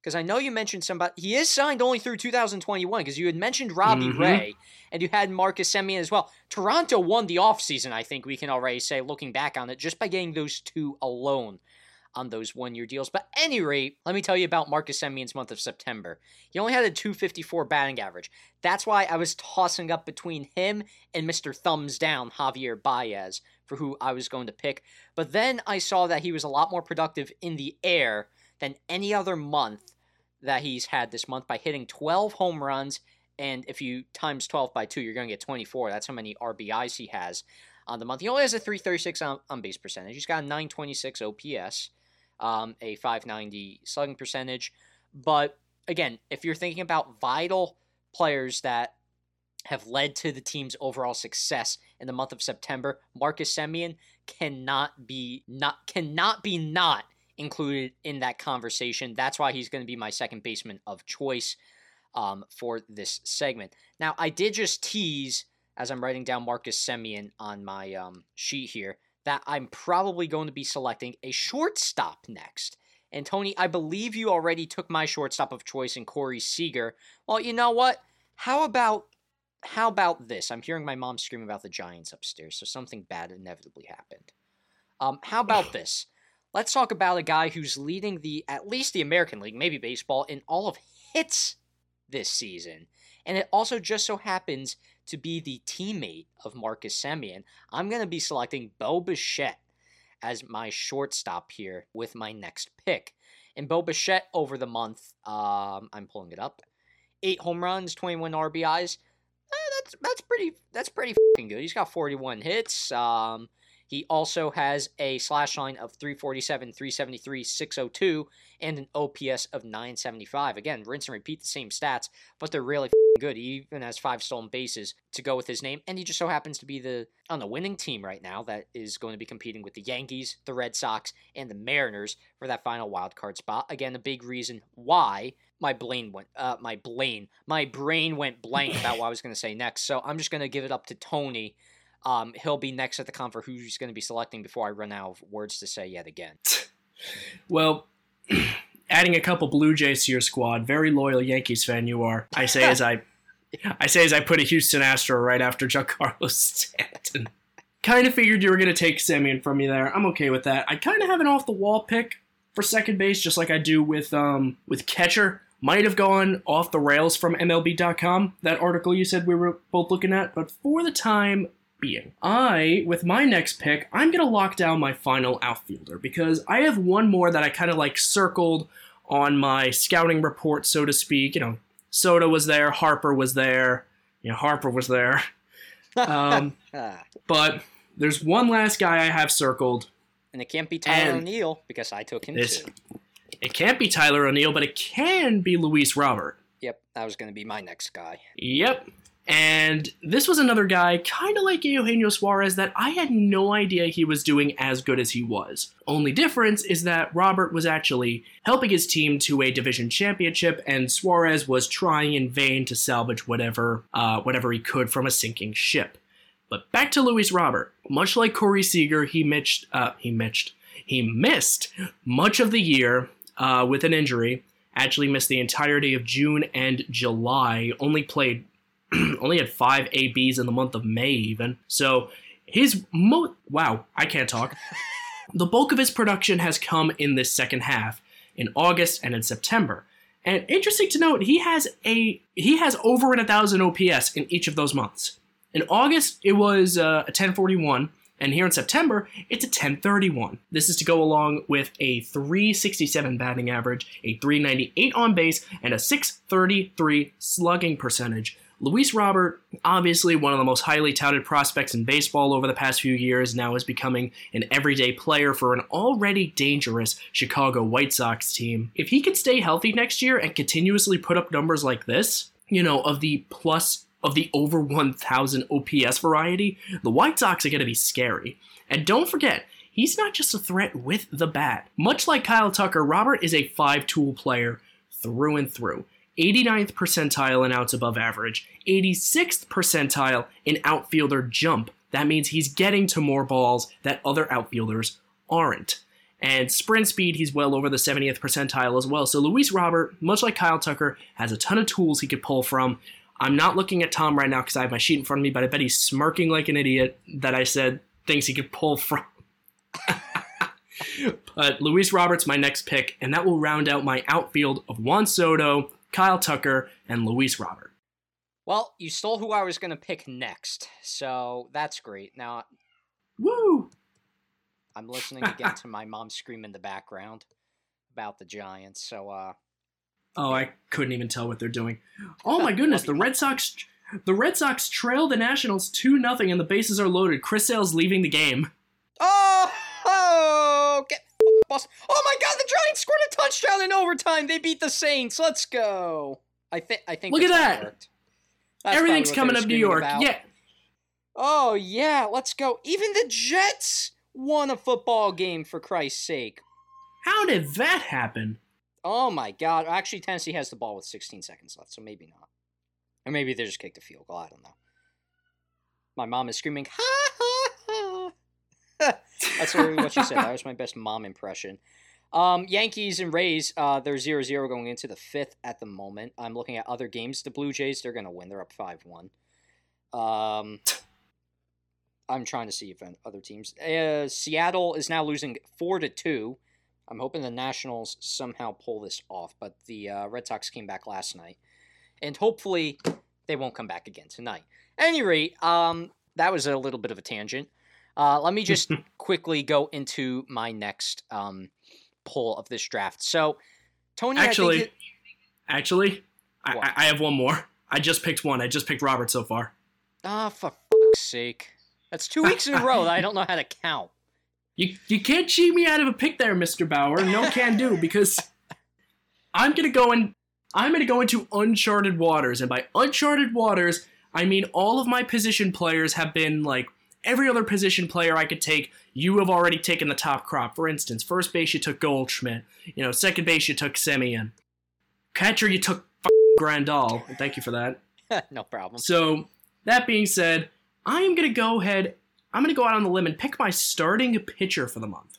Because I know you mentioned somebody. He is signed only through 2021 because you had mentioned Robbie mm-hmm. Ray and you had Marcus Semien as well. Toronto won the offseason, I think we can already say, looking back on it, just by getting those two alone on those one year deals. But any rate, let me tell you about Marcus Semien's month of September. He only had a 254 batting average. That's why I was tossing up between him and Mr. Thumbs Down, Javier Baez, for who I was going to pick. But then I saw that he was a lot more productive in the air than any other month that he's had this month by hitting 12 home runs. And if you times 12 by 2, you're going to get 24. That's how many RBIs he has on the month. He only has a 336 on, on base percentage. He's got a 926 OPS um, a 590 slugging percentage. But again, if you're thinking about vital players that have led to the team's overall success in the month of September, Marcus Semien cannot be not cannot be not included in that conversation. That's why he's going to be my second baseman of choice um, for this segment. Now, I did just tease as I'm writing down Marcus Semien on my um, sheet here that I'm probably going to be selecting a shortstop next. And Tony, I believe you already took my shortstop of choice in Corey Seager. Well, you know what? How about how about this? I'm hearing my mom scream about the Giants upstairs, so something bad inevitably happened. Um, how about this? Let's talk about a guy who's leading the at least the American League, maybe baseball, in all of hits this season. And it also just so happens to be the teammate of Marcus Semien, I'm going to be selecting Bo Bichette as my shortstop here with my next pick. And Bo Bichette over the month, um, I'm pulling it up, eight home runs, 21 RBIs. Eh, that's that's pretty that's pretty good. He's got 41 hits. Um, he also has a slash line of 347, 373, 602, and an OPS of 975. Again, rinse and repeat the same stats, but they're really good. He even has five stolen bases to go with his name, and he just so happens to be the on the winning team right now that is going to be competing with the Yankees, the Red Sox, and the Mariners for that final wild card spot. Again, a big reason why my brain went uh my brain my brain went blank about what I was going to say next. So I'm just going to give it up to Tony. Um, he'll be next at the con for who's going to be selecting before I run out of words to say yet again. well, adding a couple Blue Jays to your squad. Very loyal Yankees fan you are. I say as I, I say as I put a Houston Astro right after Giancarlo Stanton. kind of figured you were going to take Semien from me there. I'm okay with that. I kind of have an off the wall pick for second base, just like I do with um with catcher. Might have gone off the rails from MLB.com, that article you said we were both looking at, but for the time being, I, with my next pick, I'm going to lock down my final outfielder because I have one more that I kind of like circled on my scouting report, so to speak. You know, Soto was there, Harper was there, you know, Harper was there. Um, but there's one last guy I have circled. And it can't be Tyler O'Neill because I took him too. It can't be Tyler O'Neill, but it can be Luis Robert. Yep, that was going to be my next guy. Yep. And this was another guy, kind of like Eugenio Suarez, that I had no idea he was doing as good as he was. Only difference is that Robert was actually helping his team to a division championship, and Suarez was trying in vain to salvage whatever, uh, whatever he could from a sinking ship. But back to Luis Robert. Much like Corey Seager, he missed, uh, he missed, he missed much of the year uh, with an injury. Actually missed the entirety of June and July. Only played only had five ABs in the month of May, even. So his mo wow, I can't talk. the bulk of his production has come in this second half, in August and in September. And interesting to note, he has a he has over a thousand OPS in each of those months. In August, it was uh, a 1041, and here in September, it's a 1031. This is to go along with a 367 batting average, a 398 on base, and a 633 slugging percentage. Luis Robert, obviously one of the most highly touted prospects in baseball over the past few years, now is becoming an everyday player for an already dangerous Chicago White Sox team. If he could stay healthy next year and continuously put up numbers like this, you know, of the plus of the over 1000 OPS variety, the White Sox are going to be scary. And don't forget, he's not just a threat with the bat. Much like Kyle Tucker, Robert is a five tool player through and through. 89th percentile in outs above average, 86th percentile in outfielder jump. That means he's getting to more balls that other outfielders aren't. And sprint speed, he's well over the 70th percentile as well. So Luis Robert, much like Kyle Tucker, has a ton of tools he could pull from. I'm not looking at Tom right now because I have my sheet in front of me, but I bet he's smirking like an idiot that I said things he could pull from. but Luis Roberts, my next pick, and that will round out my outfield of Juan Soto, Kyle Tucker, and Luis Robert. Well, you stole who I was going to pick next, so that's great. Now, woo! I'm listening again to my mom scream in the background about the Giants. So, uh, oh, I couldn't even tell what they're doing. Oh my goodness, the Red Sox, the Red Sox trail the Nationals two nothing, and the bases are loaded. Chris Sale's leaving the game. Oh, oh get Oh my God, the Giants scored a touchdown in overtime. They beat the Saints. Let's go. I think. I think. Look at that. Everything's coming up New York. About. Yeah. Oh yeah, let's go. Even the Jets won a football game for Christ's sake. How did that happen? Oh my god. Actually Tennessee has the ball with 16 seconds left, so maybe not. Or maybe they just kicked a field goal, I don't know. My mom is screaming, ha ha. That's what she said. That was my best mom impression. Um, Yankees and Rays, uh, they're 0 0 going into the fifth at the moment. I'm looking at other games. The Blue Jays, they're going to win. They're up 5 1. Um, I'm trying to see if other teams. Uh, Seattle is now losing 4 to 2. I'm hoping the Nationals somehow pull this off, but the uh, Red Sox came back last night. And hopefully they won't come back again tonight. At any rate, um, that was a little bit of a tangent. Uh, let me just quickly go into my next um, pull of this draft. So, Tony, actually, it, actually, I, I, have one more. I just picked one. I just picked Robert so far. Ah, oh, for fuck's sake! That's two weeks in a row that I don't know how to count. You you can't cheat me out of a pick there, Mister Bauer. No can do because I'm gonna go in. I'm gonna go into uncharted waters, and by uncharted waters, I mean all of my position players have been like every other position player I could take, you have already taken the top crop. For instance, first base you took Goldschmidt. You know, second base you took Semien. Catcher you took Grandal. Thank you for that. no problem. So that being said, I am gonna go ahead. I'm gonna go out on the limb and pick my starting pitcher for the month.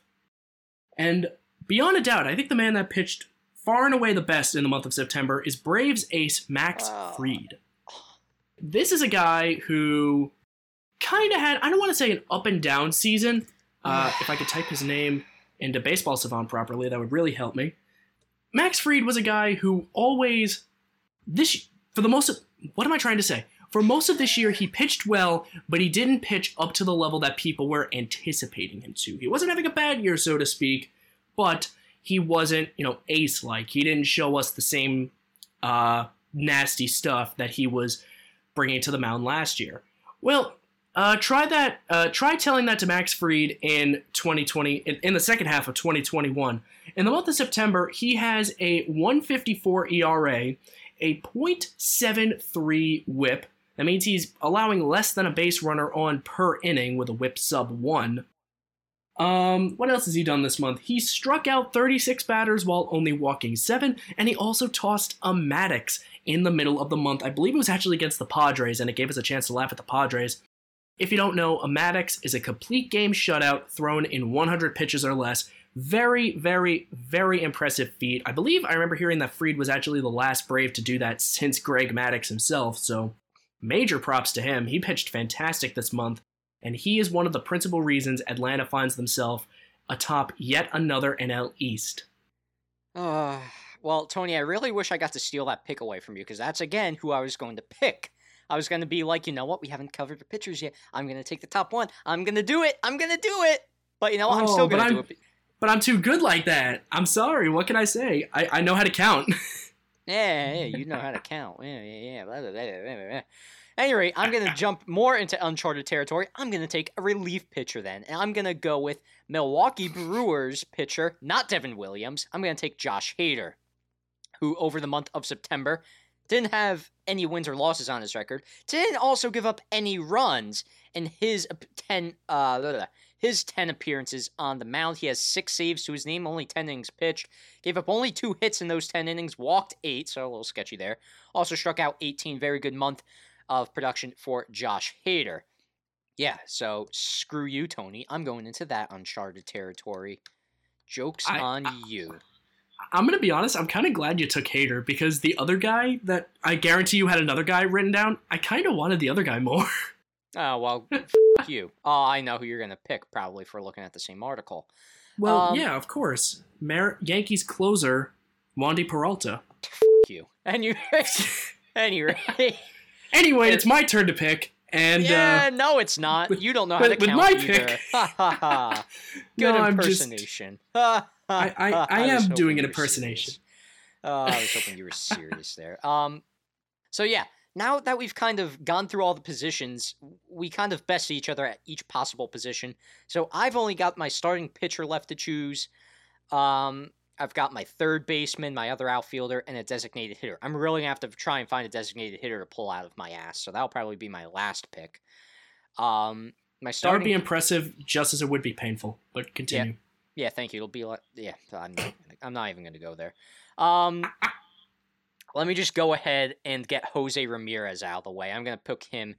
And beyond a doubt, I think the man that pitched far and away the best in the month of September is Braves ace Max Oh. Fried. This is a guy who kind of had, I don't want to say an up and down season. Uh, if I could type his name into Baseball Savant properly, that would really help me. Max Fried was a guy who always, this, for the most, what am I trying to say? For most of this year, he pitched well, but he didn't pitch up to the level that people were anticipating him to. He wasn't having a bad year, so to speak, but he wasn't, you know, ace like. He didn't show us the same uh, nasty stuff that he was bringing to the mound last year. Well, uh, try that. Uh, try telling that to Max Fried in 2020, in, in the second half of 2021. In the month of September, he has a 154 ERA, a .73 WHIP. That means he's allowing less than a base runner on per inning with a WHIP sub one. Um, what else has he done this month? He struck out 36 batters while only walking seven, and he also tossed a Maddux in the middle of the month. I believe it was actually against the Padres, and it gave us a chance to laugh at the Padres. If you don't know, a Maddux is a complete game shutout thrown in 100 pitches or less. Very, very, very impressive feat. I believe I remember hearing that Fried was actually the last Brave to do that since Greg Maddux himself, so major props to him. He pitched fantastic this month, and he is one of the principal reasons Atlanta finds themselves atop yet another NL East. Uh, well, Tony, I really wish I got to steal that pick away from you because that's again who I was going to pick. I was going to be like, you know what? We haven't covered the pitchers yet. I'm going to take the top one. I'm going to do it. I'm going to do it. But you know what? I'm Oh, still but going to do it. But I'm too good like that. I'm sorry. What can I say? I, I know how to count. Yeah, yeah, you know how to count. Yeah, yeah, yeah. Blah, blah, blah, blah, blah, blah. Anyway, I'm going to jump more into uncharted territory. I'm going to take a relief pitcher then. And I'm going to go with Milwaukee Brewers pitcher, not Devin Williams. I'm going to take Josh Hader, who over the month of September didn't have any wins or losses on his record. Didn't also give up any runs in his 10 uh blah, blah, blah, his 10 appearances on the mound. He has 6 saves to his name, only 10 innings pitched. Gave up only 2 hits in those 10 innings, walked 8, so a little sketchy there. Also struck out 18, very good month of production for Josh Hader. Yeah, so screw you, Tony. I'm going into that uncharted territory. Jokes I- on I- you. I'm gonna be honest. I'm kind of glad you took Hader because the other guy that I guarantee you had another guy written down. I kind of wanted the other guy more. Oh, well, f- you. Oh, I know who you're going to pick probably for looking at the same article. Well, Um, yeah, of course. Mar- Yankees closer, Wandy Peralta. F- you. And you. anyway. Anyway, it's my turn to pick, and yeah, uh, no, it's not. with- You don't know how with- to with count my either. pick- Ha ha ha. Good No, I'm just- impersonation. Ha, ha, I- I-. I am doing an impersonation. Uh, I was hoping you were serious there. Um, so yeah, now that we've kind of gone through all the positions, we kind of best each other at each possible position. So I've only got my starting pitcher left to choose. Um, I've got my third baseman, my other outfielder, and a designated hitter. I'm really gonna have to try and find a designated hitter to pull out of my ass. So that'll probably be my last pick. Um, my that would be impressive, just as it would be painful. But continue. yeah, thank you. It'll be like yeah. I'm not, I'm not even going to go there. Um, let me just go ahead and get Jose Ramirez out of the way. I'm going to pick him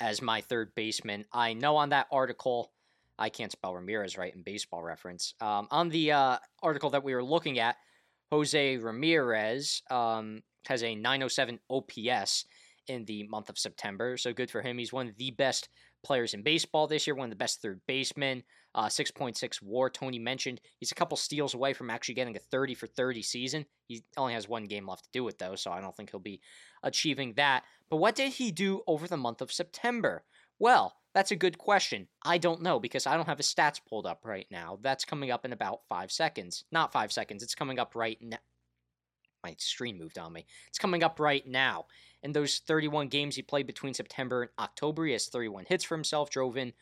as my third baseman. I know on that article, I can't spell Ramirez right in Baseball Reference. Um, on the uh, article that we were looking at, Jose Ramirez um, has a 907 OPS in the month of September. So good for him. He's one of the best players in baseball this year, one of the best third basemen. Uh, 6.6 war, Tony mentioned. He's a couple steals away from actually getting a 30 for 30 season. He only has one game left to do it, though, so I don't think he'll be achieving that. But what did he do over the month of September? Well, that's a good question. I don't know because I don't have his stats pulled up right now. That's coming up in about five seconds. Not five seconds, it's coming up right now. My screen moved on me. It's coming up right now. In those 31 games he played between September and October, he has 31 hits for himself, drove in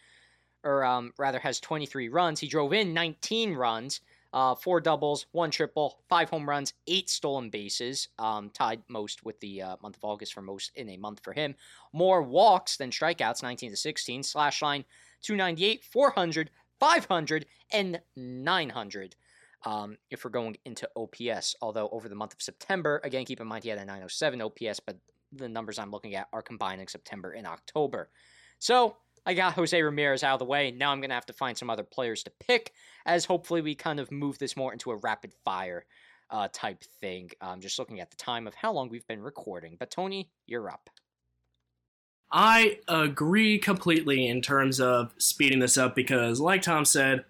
or um, rather has 23 runs. He drove in 19 runs, uh, four doubles, one triple, five home runs, eight stolen bases, um, tied most with the uh, month of August for most in a month for him. More walks than strikeouts, 19 to 16. Slash line 298, 400, 500, and 900. Um, if we're going into OPS, although over the month of September, again, keep in mind he had a 907 OPS, but the numbers I'm looking at are combining September and October. So I got Jose Ramirez out of the way. Now I'm going to have to find some other players to pick, as hopefully we kind of move this more into a rapid fire uh, type thing. I'm just looking at the time of how long we've been recording. But Tony, you're up. I agree completely in terms of speeding this up because, like Tom said,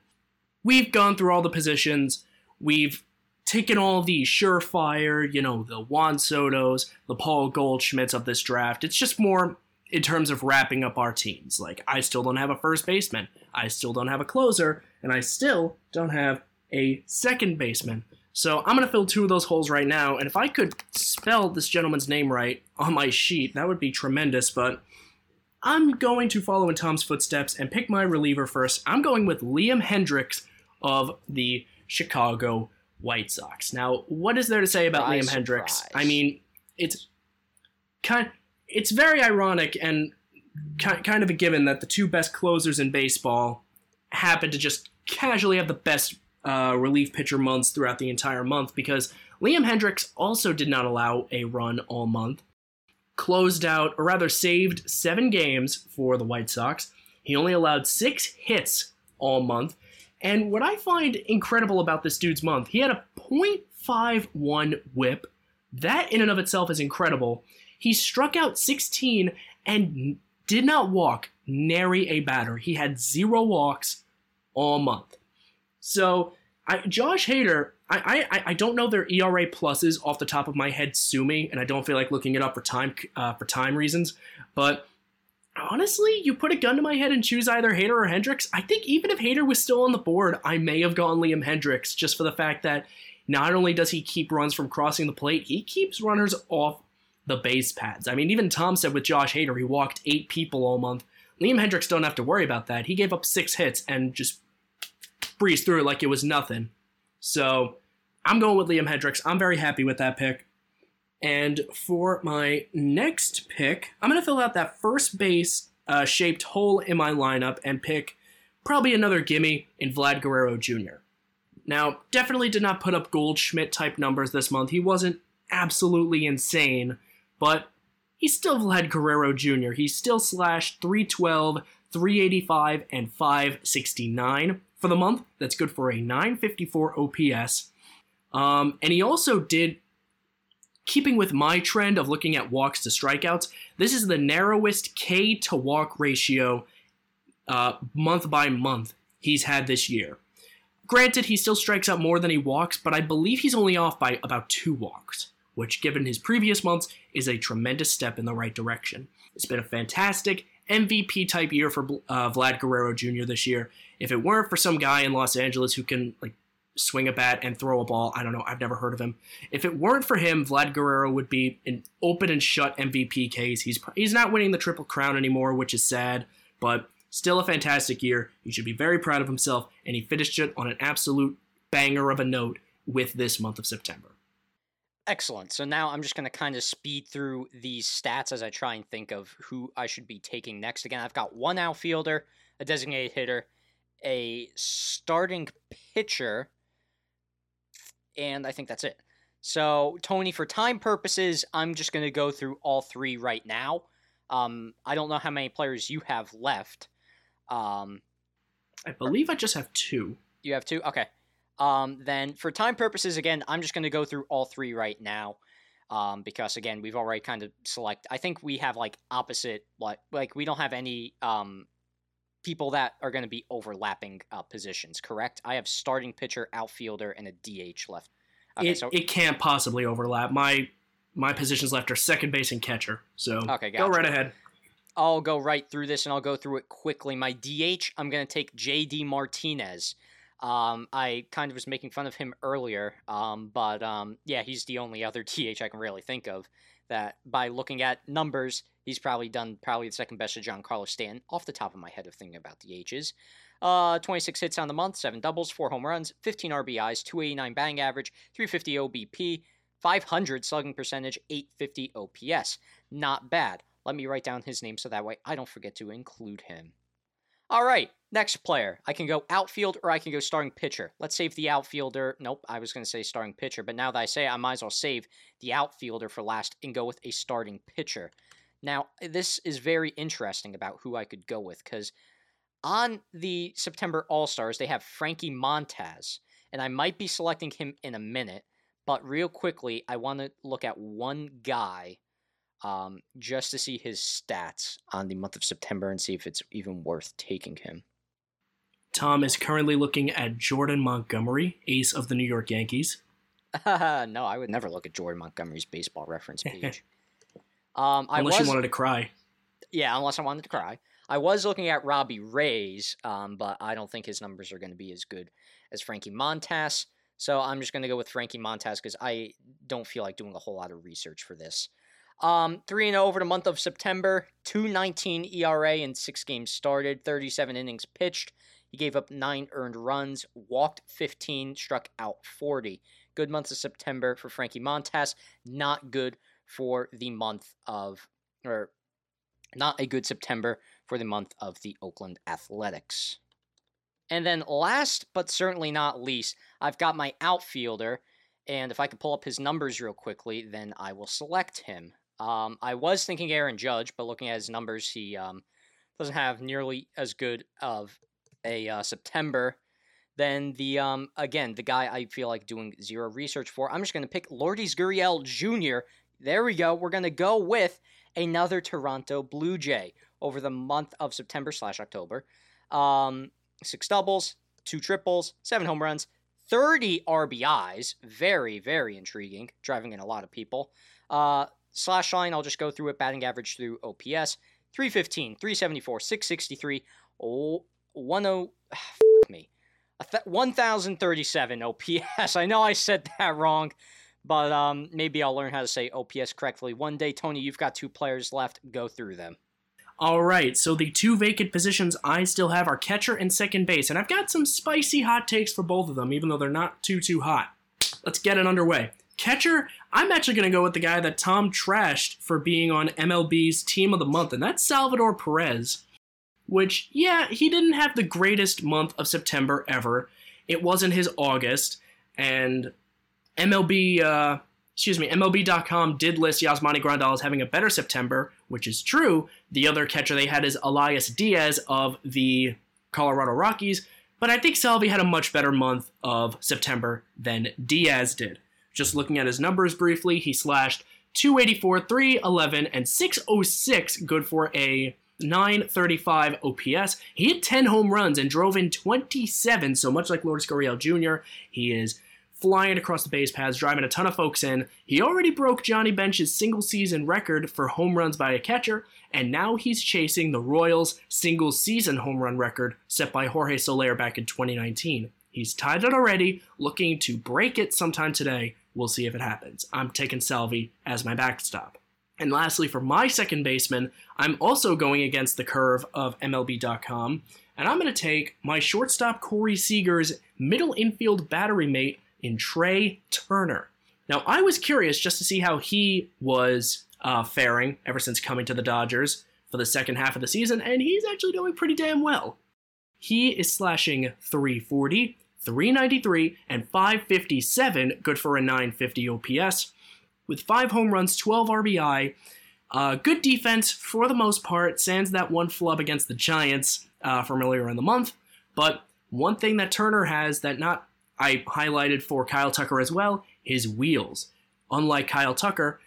we've gone through all the positions. We've taken all the surefire, you know, the Juan Sotos, the Paul Goldschmidts of this draft. It's just more in terms of wrapping up our teams. Like, I still don't have a first baseman, I still don't have a closer, and I still don't have a second baseman. So I'm going to fill two of those holes right now, and if I could spell this gentleman's name right on my sheet, that would be tremendous, but I'm going to follow in Tom's footsteps and pick my reliever first. I'm going with Liam Hendriks of the Chicago White Sox. Now, what is there to say about Liam Hendriks? I mean, it's kind it's very ironic and kind of a given that the two best closers in baseball happen to just casually have the best uh, relief pitcher months throughout the entire month because Liam Hendriks also did not allow a run all month. Closed out, or rather saved, seven games for the White Sox. He only allowed six hits all month. And what I find incredible about this dude's month, he had a .51 whip. That in and of itself is incredible. He struck out 16 and did not walk nary a batter. He had zero walks all month. So I, Josh Hader, I, I I don't know their ERA pluses off the top of my head. Sue me, and I don't feel like looking it up for time uh, for time reasons. But honestly, you put a gun to my head and choose either Hader or Hendriks. I think even if Hader was still on the board, I may have gone Liam Hendriks just for the fact that not only does he keep runs from crossing the plate, he keeps runners off the base pads. I mean, even Tom said with Josh Hader, he walked eight people all month. Liam Hendriks don't have to worry about that. He gave up six hits and just breezed through it like it was nothing. So I'm going with Liam Hendriks. I'm very happy with that pick. And for my next pick, I'm going to fill out that first base uh, shaped hole in my lineup and pick probably another gimme in Vlad Guerrero Jr. Now, definitely did not put up Goldschmidt type numbers this month. He wasn't absolutely insane, but he still had Guerrero Jr. He still slashed 312, 385, and 569 for the month. That's good for a 954 OPS. Um, and he also did, keeping with my trend of looking at walks to strikeouts, this is the narrowest K to walk ratio uh, month by month he's had this year. Granted, he still strikes out more than he walks, but I believe he's only off by about two walks which, given his previous months, is a tremendous step in the right direction. It's been a fantastic MVP type year for uh, Vlad Guerrero Jr. this year. If it weren't for some guy in Los Angeles who can like swing a bat and throw a ball, I don't know, I've never heard of him. If it weren't for him, Vlad Guerrero would be an open and shut MVP case. He's he's not winning the triple crown anymore, which is sad, but still a fantastic year. He should be very proud of himself, and he finished it on an absolute banger of a note with this month of September. Excellent. So now I'm just going to kind of speed through these stats as I try and think of who I should be taking next. Again, I've got one outfielder, a designated hitter, a starting pitcher, and I think that's it. So, Tony, for time purposes, I'm just going to go through all three right now. Um, I don't know how many players you have left. Um, I believe I just have two. You have two? Okay. Um, then for time purposes, again, I'm just going to go through all three right now. Um, because again, we've already kind of select. I think we have like opposite, like like we don't have any um people that are going to be overlapping uh, positions. Correct? I have starting pitcher, outfielder, and a DH left. Okay, it, so it can't possibly overlap. My my positions left are second base and catcher. So okay, gotcha. go right ahead. I'll go right through this and I'll go through it quickly. My DH, I'm going to take JD Martinez. Um, I kind of was making fun of him earlier, um, but um, yeah, he's the only other DH I can really think of that by looking at numbers, he's probably done probably the second best to Carlos Stanton off the top of my head of thinking about the ages. Uh, 26 hits on the month, 7 doubles, 4 home runs, 15 RBIs, 289 batting average, 350 OBP, 500 slugging percentage, 850 OPS. Not bad. Let me write down his name so that way I don't forget to include him. All right, next player. I can go outfield or I can go starting pitcher. Let's save the outfielder. Nope, I was going to say starting pitcher, but now that I say it, I might as well save the outfielder for last and go with a starting pitcher. Now, this is very interesting about who I could go with because on the September All Stars, they have Frankie Montas, and I might be selecting him in a minute, But real quickly, I want to look at one guy um, just to see his stats on the month of September and see if it's even worth taking him. Tom is currently looking at Jordan Montgomery, ace of the New York Yankees. no, I would never look at Jordan Montgomery's baseball reference page. um, I unless was, you wanted to cry. Yeah, unless I wanted to cry. I was looking at Robbie Ray's, um, but I don't think his numbers are going to be as good as Frankie Montas. So I'm just going to go with Frankie Montas because I don't feel like doing a whole lot of research for this. Um, 3 0 over the month of September, 219 ERA in six games started, 37 innings pitched. He gave up nine earned runs, walked 15, struck out 40. Good month of September for Frankie Montas. Not good for the month of, or not a good September for the month of the Oakland Athletics. And then last but certainly not least, I've got my outfielder. And if I could pull up his numbers real quickly, then I will select him. Um, I was thinking Aaron Judge, but looking at his numbers, he um, doesn't have nearly as good of a uh, September Then the um, again the guy I feel like doing zero research for. I'm just to pick Lourdes Gurriel Jr. There we go. We're to go with another Toronto Blue Jay over the month of September slash October. Um, six doubles, two triples, seven home runs, 30 RBIs. Very, very intriguing, driving in a lot of people. Uh, slash line, I'll just go through it. Batting average through OPS 315, 374, 663, oh, 10, me. 1037 OPS. I know I said that wrong, but um, maybe I'll learn how to say OPS correctly one day. Tony, you've got two players left. Go through them. All right, so the two vacant positions I still have are catcher and second base, and I've got some spicy hot takes for both of them, even though they're not too, too hot. Let's get it underway. Catcher, I'm actually going to go with the guy that Tom trashed for being on MLB's Team of the Month, and that's Salvador Perez. Which, yeah, he didn't have the greatest month of September ever. It wasn't his August, and MLB, uh, excuse me, MLB.com did list Yasmani Grandal as having a better September, which is true. The other catcher they had is Elias Diaz of the Colorado Rockies, but I think Salvi had a much better month of September than Diaz did. Just looking at his numbers briefly, he slashed 284, 311, and 606, good for a 935 OPS. He hit 10 home runs and drove in 27, so much like Lourdes Gurriel Jr., he is flying across the base paths, driving a ton of folks in. He already broke Johnny Bench's single season record for home runs by a catcher, and now he's chasing the Royals' single season home run record set by Jorge Soler back in 2019. He's tied it already, looking to break it sometime today. We'll see if it happens. I'm taking Salvi as my backstop. And lastly, for my second baseman, I'm also going against the curve of MLB.com, and I'm going to take my shortstop Corey Seager's middle infield battery mate in Trea Turner. Now, I was curious just to see how he was uh, faring ever since coming to the Dodgers for the second half of the season, and he's actually doing pretty damn well. He is slashing 340, 393, and 557, good for a 950 OPS, with 5 home runs, 12 RBI. Uh, good defense for the most part, sans that one flub against the Giants uh, from earlier in the month. But one thing that Turner has that not I highlighted for Kyle Tucker as well his wheels. Unlike Kyle Tucker,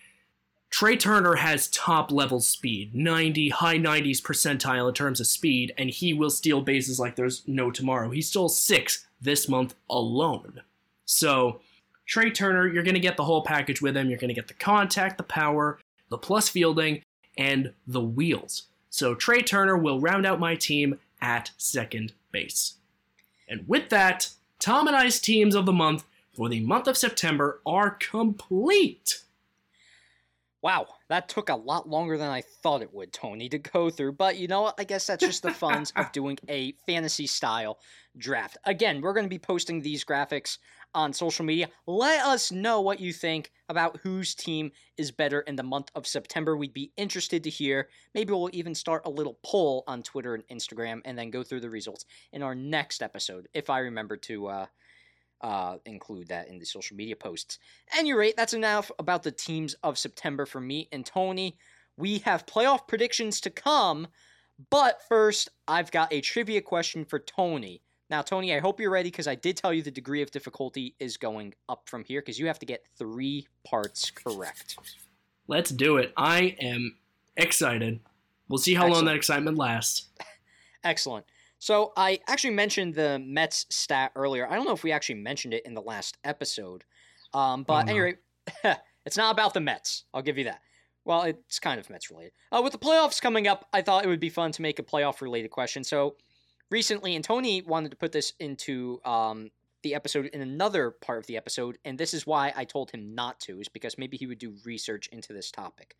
Trea Turner has top level speed, 90, high 90s percentile in terms of speed, and he will steal bases like there's no tomorrow. He stole six this month alone. So, Trea Turner, you're going to get the whole package with him. You're going to get the contact, the power, the plus fielding, and the wheels. So, Trea Turner will round out my team at second base. And with that, Tom and I's teams of the month for the month of September are complete. Wow, that took a lot longer than I thought it would, Tony, to go through. But you know what? I guess that's just the fun of doing a fantasy style draft. Again, we're going to be posting these graphics on social media. Let us know what you think about whose team is better in the month of September. We'd be interested to hear. Maybe we'll even start a little poll on Twitter and Instagram and then go through the results in our next episode, if I remember to. Uh, uh, include that in the social media posts. Any rate, that's enough about the teams of September for me and Tony. We have playoff predictions to come, but first, I've got a trivia question for Tony. Now, Tony, I hope you're ready because I did tell you the degree of difficulty is going up from here because you have to get three parts correct. Let's do it. I am excited. We'll see how Excellent. long that excitement lasts. Excellent. So I actually mentioned the Mets stat earlier. I don't know if we actually mentioned it in the last episode, um, but oh, no. anyway, it's not about the Mets. I'll give you that. Well, it's kind of Mets related. Uh, with the playoffs coming up, I thought it would be fun to make a playoff related question. So recently, and Tony wanted to put this into um, the episode in another part of the episode, and this is why I told him not to, is because maybe he would do research into this topic.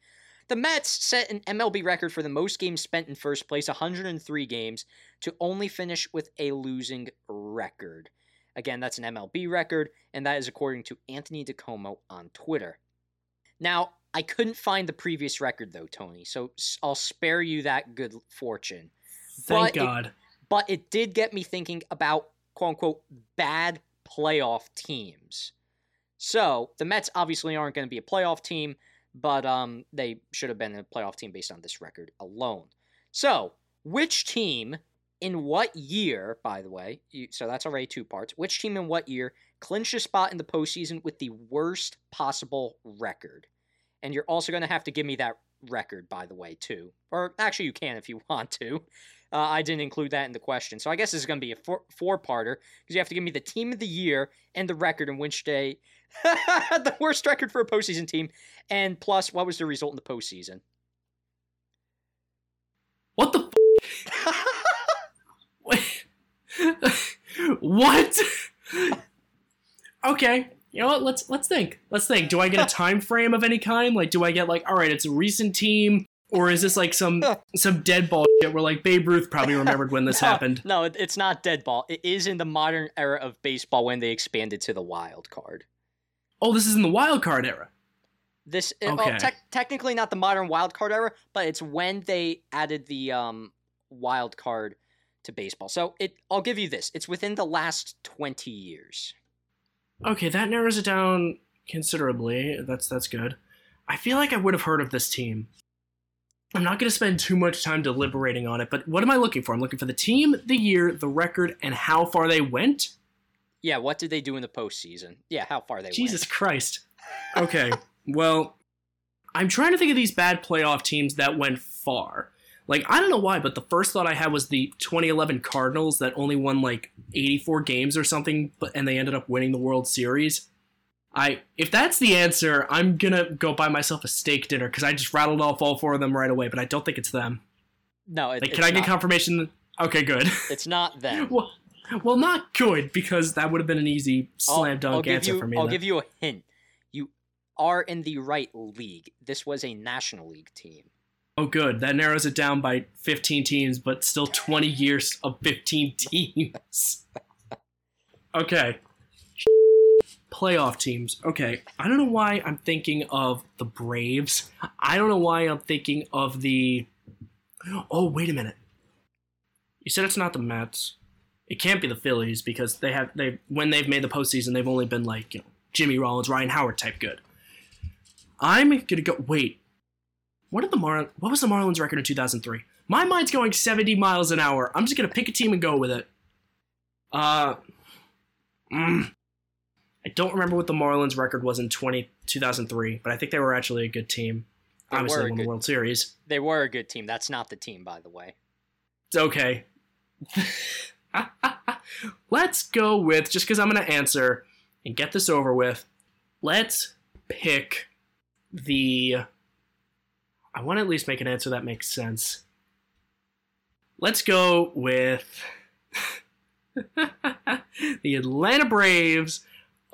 The Mets set an MLB record for the most games spent in first place, 103 games, to only finish with a losing record. Again, that's an MLB record, and that is according to Anthony DiComo on Twitter. Now, I couldn't find the previous record though, Tony, so I'll spare you that good fortune. Thank but God. It, but it did get me thinking about quote unquote bad playoff teams. So the Mets obviously aren't going to be a playoff team, but um, they should have been a playoff team based on this record alone. So, which team in what year, by the way, you, so that's already two parts, which team in what year clinched a spot in the postseason with the worst possible record? And you're also going to have to give me that record, by the way, too. Or actually, you can if you want to. Uh, I didn't include that in the question. So I guess this is going to be a four, four-parter because you have to give me the team of the year and the record in which they the worst record for a postseason team, and plus what was the result in the postseason. What the? F- what? okay, you know what? Let's let's think. Let's think. Do I get a time frame of any kind? Like, do I get like, all right, it's a recent team, or is this like some some dead ball shit where like Babe Ruth probably remembered when this no, happened? No, it's not dead ball. It is in the modern era of baseball when they expanded to the wild card. Oh, this is in the wild card era. This uh, okay. well, te- technically not the modern wild card era, but it's when they added the um, wild card to baseball. So it, I'll give you this: it's within the last twenty years. Okay, that narrows it down considerably. That's that's good. I feel like I would have heard of this team. I'm not going to spend too much time deliberating on it, but what am I looking for? I'm looking for the team, the year, the record, and how far they went. Yeah, what did they do in the postseason? Yeah, how far they went. Jesus went. Christ. Okay, well, I'm trying to think of these bad playoff teams that went far. Like, I don't know why, but the first thought I had was the 2011 Cardinals that only won like 84 games or something, but and they ended up winning the World Series. I if that's the answer, I'm gonna go buy myself a steak dinner because I just rattled off all four of them right away, but I don't think it's them. No, it, like, can I get confirmation? Okay, good. It's not them. well, well, not good because that would have been an easy slam dunk answer you, for me. I'll then. give you a hint. You are in the right league. This was a National League team. Oh, good. That narrows it down by 15 teams, but still 20 years of 15 teams. okay. Playoff teams. Okay. I don't know why I'm thinking of the Braves. I don't know why I'm thinking of the. Oh, wait a minute. You said it's not the Mets. It can't be the Phillies because they have they when they've made the postseason they've only been like you know Jimmy Rollins, Ryan Howard type good. I'm gonna go. Wait, what did the Mar? What was the Marlins record in 2003? My mind's going 70 miles an hour. I'm just gonna pick a team and go with it. Uh, mm, I don't remember what the Marlins record was in 20, 2003, but I think they were actually a good team. They Obviously, won good, the World Series. They were a good team. That's not the team, by the way. It's okay. let's go with just because I'm gonna answer and get this over with. Let's pick the I want to at least make an answer that makes sense. Let's go with the Atlanta Braves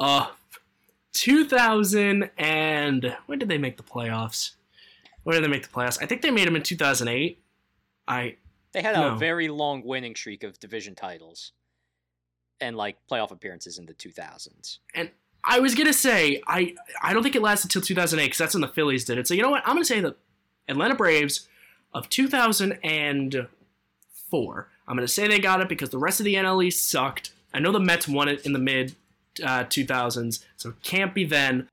of 2000 and when did they make the playoffs? When did they make the playoffs? I think they made them in 2008. I they had no. a very long winning streak of division titles and like playoff appearances in the 2000s. And I was gonna say I I don't think it lasted until 2008 because that's when the Phillies did it. So you know what? I'm gonna say the Atlanta Braves of 2004. I'm going to say they got it because the rest of the NL East sucked. I know the Mets won it in the mid uh, 2000s, so it can't be then.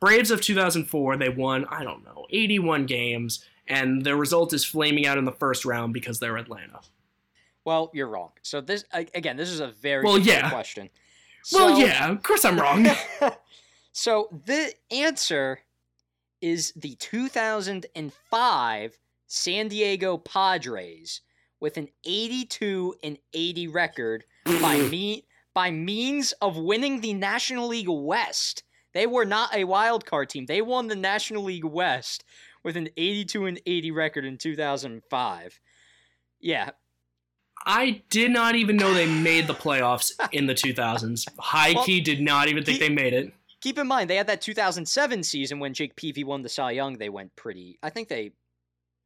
Braves of 2004, they won, I don't know, 81 games, and their result is flaming out in the first round because they're Atlanta. Well, you're wrong. So this again, this is a very well, yeah. question. So, well, yeah, of course I'm wrong. so the answer is the 2005 San Diego Padres with an 82 and 80 record by me by means of winning the National League West. They were not a wild card team. They won the National League West with an 82 and 80 record in 2005. Yeah. I did not even know they made the playoffs in the 2000s. High well, key did not even think keep, they made it. Keep in mind, they had that 2007 season when Jake Peavy won the Cy Young. They went pretty. I think they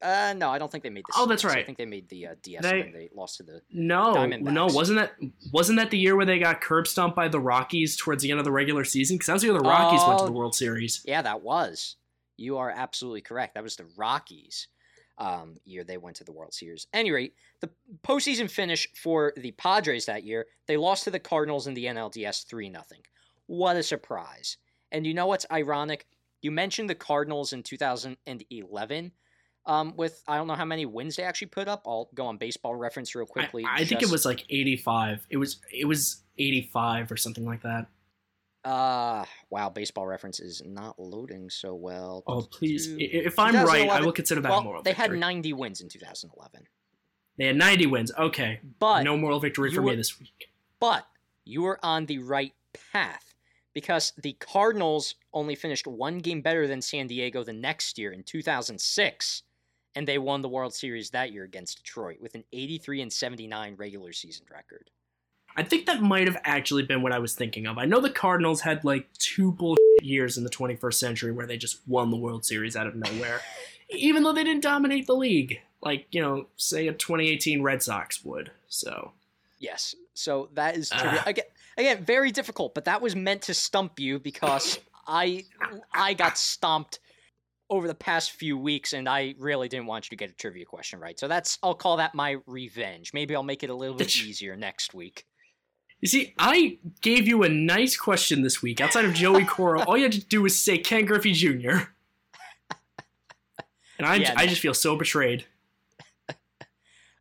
uh, no, I don't think they made the. Oh, that's right. I think they made the uh, DS they, when they lost to the. No, no, wasn't that wasn't that the year where they got curb stomped by the Rockies towards the end of the regular season? Because that was the year the Rockies went to the oh, World Series. Yeah, that was. You are absolutely correct. That was the Rockies um, year they went to the World Series. Any rate, the postseason finish for the Padres that year, they lost to the Cardinals in the NLDS three 0 What a surprise! And you know what's ironic? You mentioned the Cardinals in 2011 um, with I don't know how many wins they actually put up. I'll go on baseball reference real quickly. I, I think it was like 85. It was it was 85 or something like that. Uh wow, baseball reference is not loading so well. Oh please, if I'm right, I will consider that well, moral. They victory. had 90 wins in 2011. They had 90 wins. Okay, but no moral victory for were, me this week. But you were on the right path because the Cardinals only finished one game better than San Diego the next year in 2006 and they won the World Series that year against Detroit with an 83 and 79 regular season record. I think that might have actually been what I was thinking of. I know the Cardinals had like two bullshit years in the 21st century where they just won the World Series out of nowhere, even though they didn't dominate the league, like you know, say a 2018 Red Sox would. So, yes, so that is uh, again, again very difficult, but that was meant to stump you because I I got stomped over the past few weeks, and I really didn't want you to get a trivia question right. So that's I'll call that my revenge. Maybe I'll make it a little bit easier next week. You see, I gave you a nice question this week. Outside of Joey Cora, all you had to do was say Ken Griffey Jr. And I, yeah, I just feel so betrayed.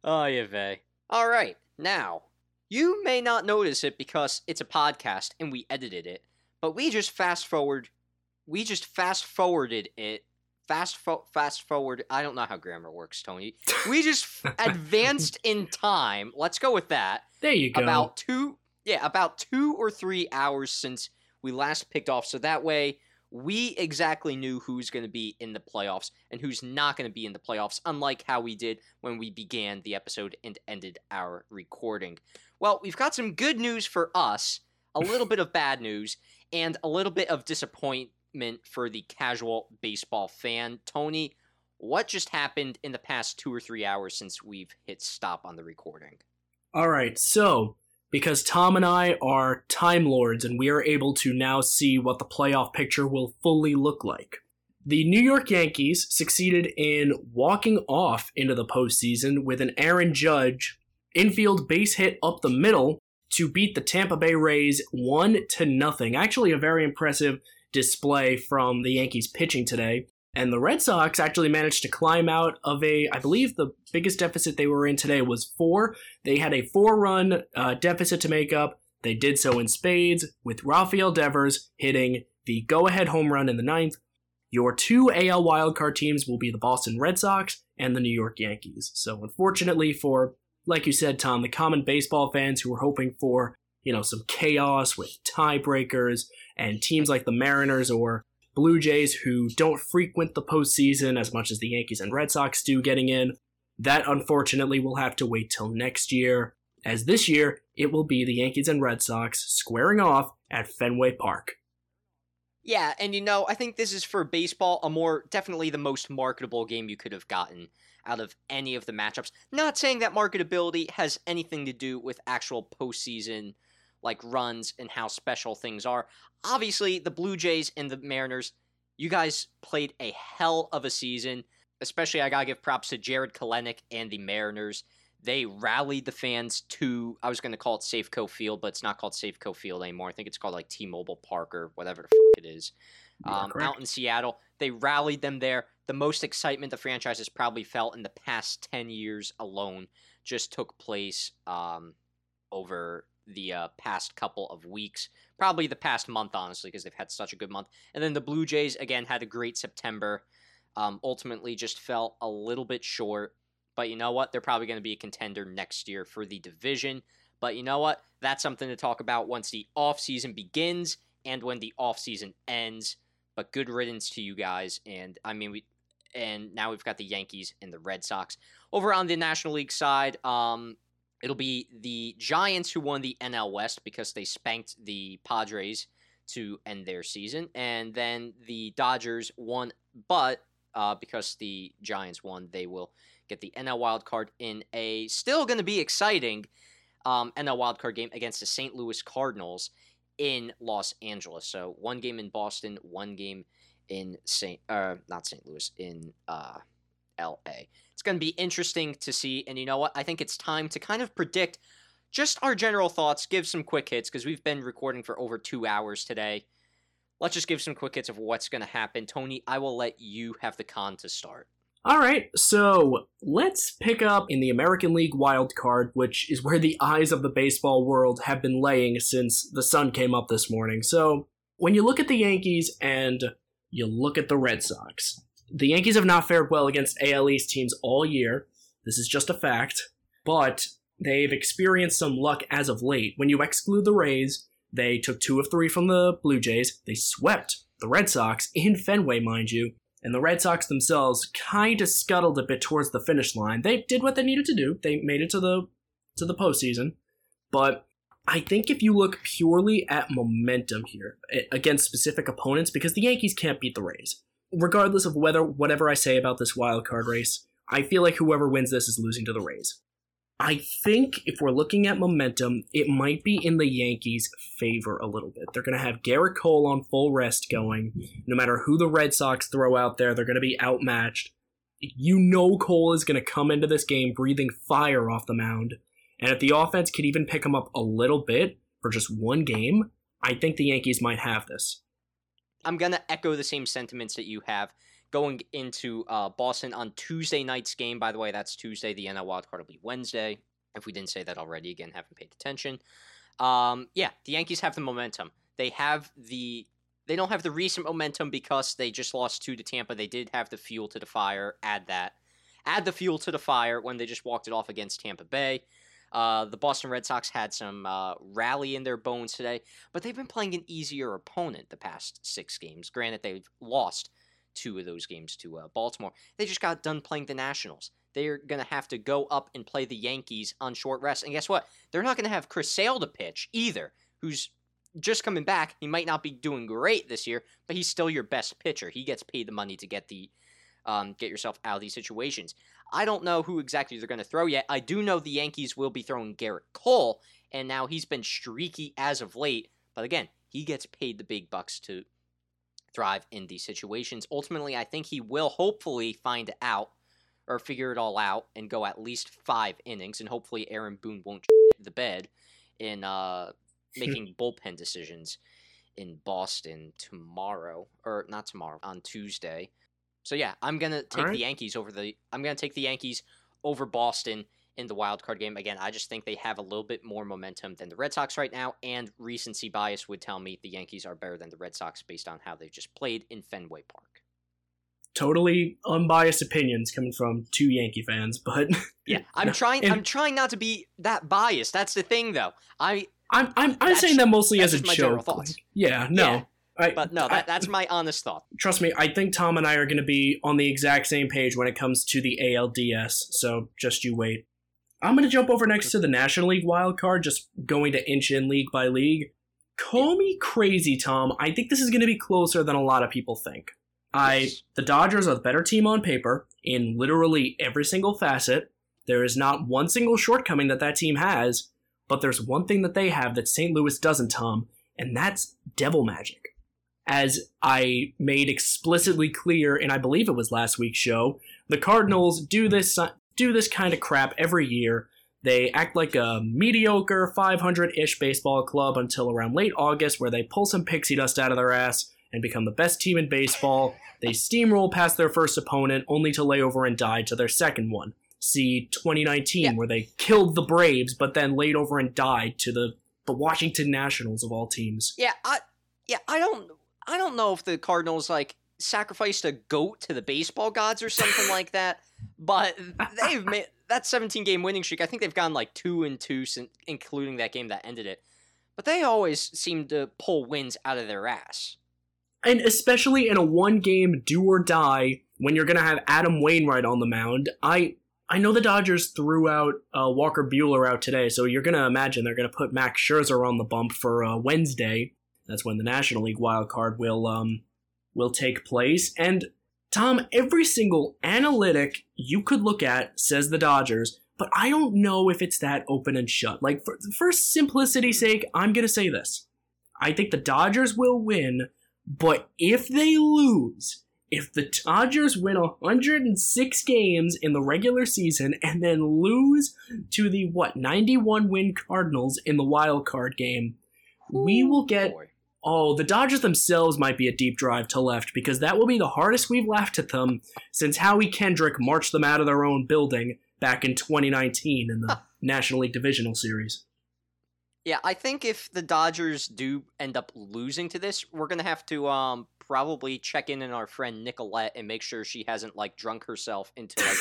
oh, yeah, Vay. All right, now, you may not notice it because it's a podcast and we edited it, but we just fast forward, we just fast forwarded it fast fo- fast forward. I don't know how grammar works, Tony. We just advanced in time. Let's go with that. There you go. About two, yeah, about two or three hours since we last picked off. So that way, we exactly knew who's going to be in the playoffs and who's not going to be in the playoffs. Unlike how we did when we began the episode and ended our recording. Well, we've got some good news for us, a little bit of bad news, and a little bit of disappointment for the casual baseball fan. Tony, what just happened in the past two or three hours since we've hit stop on the recording? All right, so because Tom and I are Time Lords and we are able to now see what the playoff picture will fully look like. The New York Yankees succeeded in walking off into the postseason with an Aaron Judge infield base hit up the middle to beat the Tampa Bay Rays 1 to nothing. Actually a very impressive display from the Yankees pitching today. And the Red Sox actually managed to climb out of a, I believe the biggest deficit they were in today was four. They had a four run uh, deficit to make up. They did so in spades, with Rafael Devers hitting the go ahead home run in the ninth. Your two AL wildcard teams will be the Boston Red Sox and the New York Yankees. So, unfortunately, for, like you said, Tom, the common baseball fans who were hoping for, you know, some chaos with tiebreakers, and teams like the Mariners or Blue Jays, who don't frequent the postseason as much as the Yankees and Red Sox do getting in, that unfortunately will have to wait till next year, as this year it will be the Yankees and Red Sox squaring off at Fenway Park. Yeah, and you know, I think this is for baseball a more definitely the most marketable game you could have gotten out of any of the matchups. Not saying that marketability has anything to do with actual postseason like runs and how special things are. Obviously, the Blue Jays and the Mariners, you guys played a hell of a season. Especially, I gotta give props to Jarred Kelenic and the Mariners. They rallied the fans to, I was gonna call it Safeco Field, but it's not called Safeco Field anymore. I think it's called like T-Mobile Park or whatever the fuck it is. Um, out in Seattle, they rallied them there. The most excitement the franchise has probably felt in the past 10 years alone just took place um, over the uh, past couple of weeks, probably the past month, honestly, because they've had such a good month. And then the Blue Jays again had a great September. Um, ultimately, just fell a little bit short. But you know what? They're probably going to be a contender next year for the division. But you know what? That's something to talk about once the offseason begins and when the offseason ends. But good riddance to you guys. And I mean, we and now we've got the Yankees and the Red Sox. Over on the National League side, um, it'll be the Giants who won the NL West because they spanked the Padres to end their season, and then the Dodgers won, but uh, because the Giants won, they will get the NL wild card in a still going to be exciting um, NL wild card game against the St. Louis Cardinals in Los Angeles. So one game in Boston, one game in St. Uh, not St. Louis in uh, L.A. It's going to be interesting to see, and you know what? I think it's time to kind of predict just our general thoughts. Give some quick hits because we've been recording for over two hours today. Let's just give some quick hits of what's going to happen. Tony, I will let you have the con to start. All right, so let's pick up in the American League wild card, which is where the eyes of the baseball world have been laying since the sun came up this morning. So, when you look at the Yankees and you look at the Red Sox, the Yankees have not fared well against AL East teams all year. This is just a fact, but they've experienced some luck as of late. When you exclude the Rays, they took two of three from the Blue Jays. They swept the Red Sox in Fenway, mind you and the Red Sox themselves kind of scuttled a bit towards the finish line. They did what they needed to do. They made it to the to the postseason, but I think if you look purely at momentum here eh, against specific opponents, because the Yankees can't beat the Rays, regardless of whether whatever I say about this wild card race, I feel like whoever wins this is losing to the Rays. I think if we're looking at momentum, it might be in the Yankees' favor a little bit. They're going to have Gerrit Cole on full rest going. No matter who the Red Sox throw out there, they're going to be outmatched. You know Cole is going to come into this game breathing fire off the mound. And if the offense could even pick him up a little bit for just one game, I think the Yankees might have this. I'm going to echo the same sentiments that you have going into uh, Boston on Tuesday night's game. By the way, that's Tuesday. The NL wildcard will be Wednesday. If we didn't say that already, again, haven't paid attention. Um, yeah, the Yankees have the momentum. They have the. They don't have the recent momentum because they just lost two to Tampa. They did have the fuel to the fire. Add that. Add the fuel to the fire when they just walked it off against Tampa Bay. Uh, the Boston Red Sox had some uh, rally in their bones today, but they've been playing an easier opponent the past six games. Granted, they've lost two of those games to uh, Baltimore. They just got done playing the Nationals. They're going to have to go up and play the Yankees on short rest. And guess what? They're not going to have Chris Sale to pitch either, who's just coming back. He might not be doing great this year, but he's still your best pitcher. He gets paid the money to get the um, get yourself out of these situations. I don't know who exactly they're going to throw yet. I do know the Yankees will be throwing Gerrit Cole, and now he's been streaky as of late. But again, he gets paid the big bucks to thrive in these situations. Ultimately, I think he will hopefully find out or figure it all out and go at least five innings, and hopefully Aaron Boone won't the bed in uh, making bullpen decisions in Boston tomorrow, or not tomorrow, on Tuesday. So yeah, I'm gonna take right. the Yankees over the. I'm gonna take the Yankees over Boston in the wild card game. Again, I just think they have a little bit more momentum than the Red Sox right now, and recency bias would tell me the Yankees are better than the Red Sox based on how they've just played in Fenway Park. Totally unbiased opinions coming from two Yankee fans, but yeah, I'm no, trying. I'm trying not to be that biased. That's the thing, though. I I'm I'm, I'm saying that mostly as a joke. Like, yeah, no. Yeah. I, but no, that, I, that's my honest thought. Trust me, I think Tom and I are going to be on the exact same page when it comes to the ALDS. So just you wait. I'm going to jump over next to the National League wild card, just going to inch in league by league. Call me crazy, Tom. I think this is going to be closer than a lot of people think. I yes. the Dodgers are the better team on paper in literally every single facet. There is not one single shortcoming that that team has, but there's one thing that they have that St. Louis doesn't, Tom, and that's devil magic. As I made explicitly clear, and I believe it was last week's show, the Cardinals do this uh, do this kind of crap every year. They act like a mediocre 500 ish baseball club until around late August, where they pull some pixie dust out of their ass and become the best team in baseball. They steamroll past their first opponent, only to lay over and die to their second one. see 2019 yeah. where they killed the Braves but then laid over and died to the the Washington Nationals of all teams. Yeah, I yeah, I don't I don't know if the Cardinals like sacrificed a goat to the baseball gods or something like that, but they've made that 17 game winning streak. I think they've gone like 2 and 2 since including that game that ended it. But they always seem to pull wins out of their ass. And especially in a one game do or die when you're going to have Adam Wainwright on the mound. I I know the Dodgers threw out uh, Walker Buehler out today, so you're going to imagine they're going to put Max Scherzer on the bump for uh, Wednesday. That's when the National League wild card will um will take place. And Tom, every single analytic you could look at says the Dodgers, but I don't know if it's that open and shut. Like for for simplicity's sake, I'm going to say this. I think the Dodgers will win, but if they lose, if the Dodgers win 106 games in the regular season and then lose to the what 91 win Cardinals in the wild card game, we will get boy. Oh the Dodgers themselves might be a deep drive to left because that will be the hardest we've laughed at them since Howie Kendrick marched them out of their own building back in 2019 in the National League Divisional Series. Yeah, I think if the Dodgers do end up losing to this, we're gonna have to um probably check in on our friend Nicolette and make sure she hasn't like drunk herself into like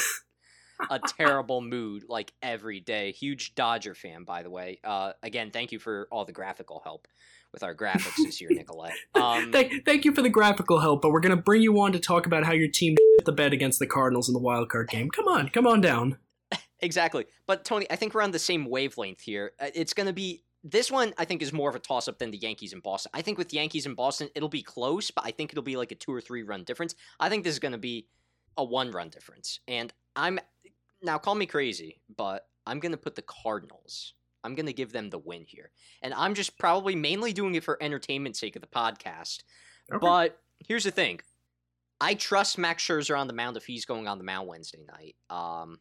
a terrible mood like every day. Huge Dodger fan, by the way. Uh, again, thank you for all the graphical help with our graphics this year, Nicolette. Um, thank, thank you for the graphical help, but we're going to bring you on to talk about how your team hit the bed against the Cardinals in the wild card game. Come on, come on down. Exactly. But Tony, I think we're on the same wavelength here. Uh, it's going to be this one I think is more of a toss up than the Yankees in Boston. I think with Yankees in Boston, it'll be close, but I think it'll be like a two or three run difference. I think this is going to be a one run difference. And I'm now call me crazy, but I'm going to put the Cardinals. I'm going to give them the win here. And I'm just probably mainly doing it for entertainment sake of the podcast. Okay. But here's the thing. I trust Max Scherzer on the mound if he's going on the mound Wednesday night. Um,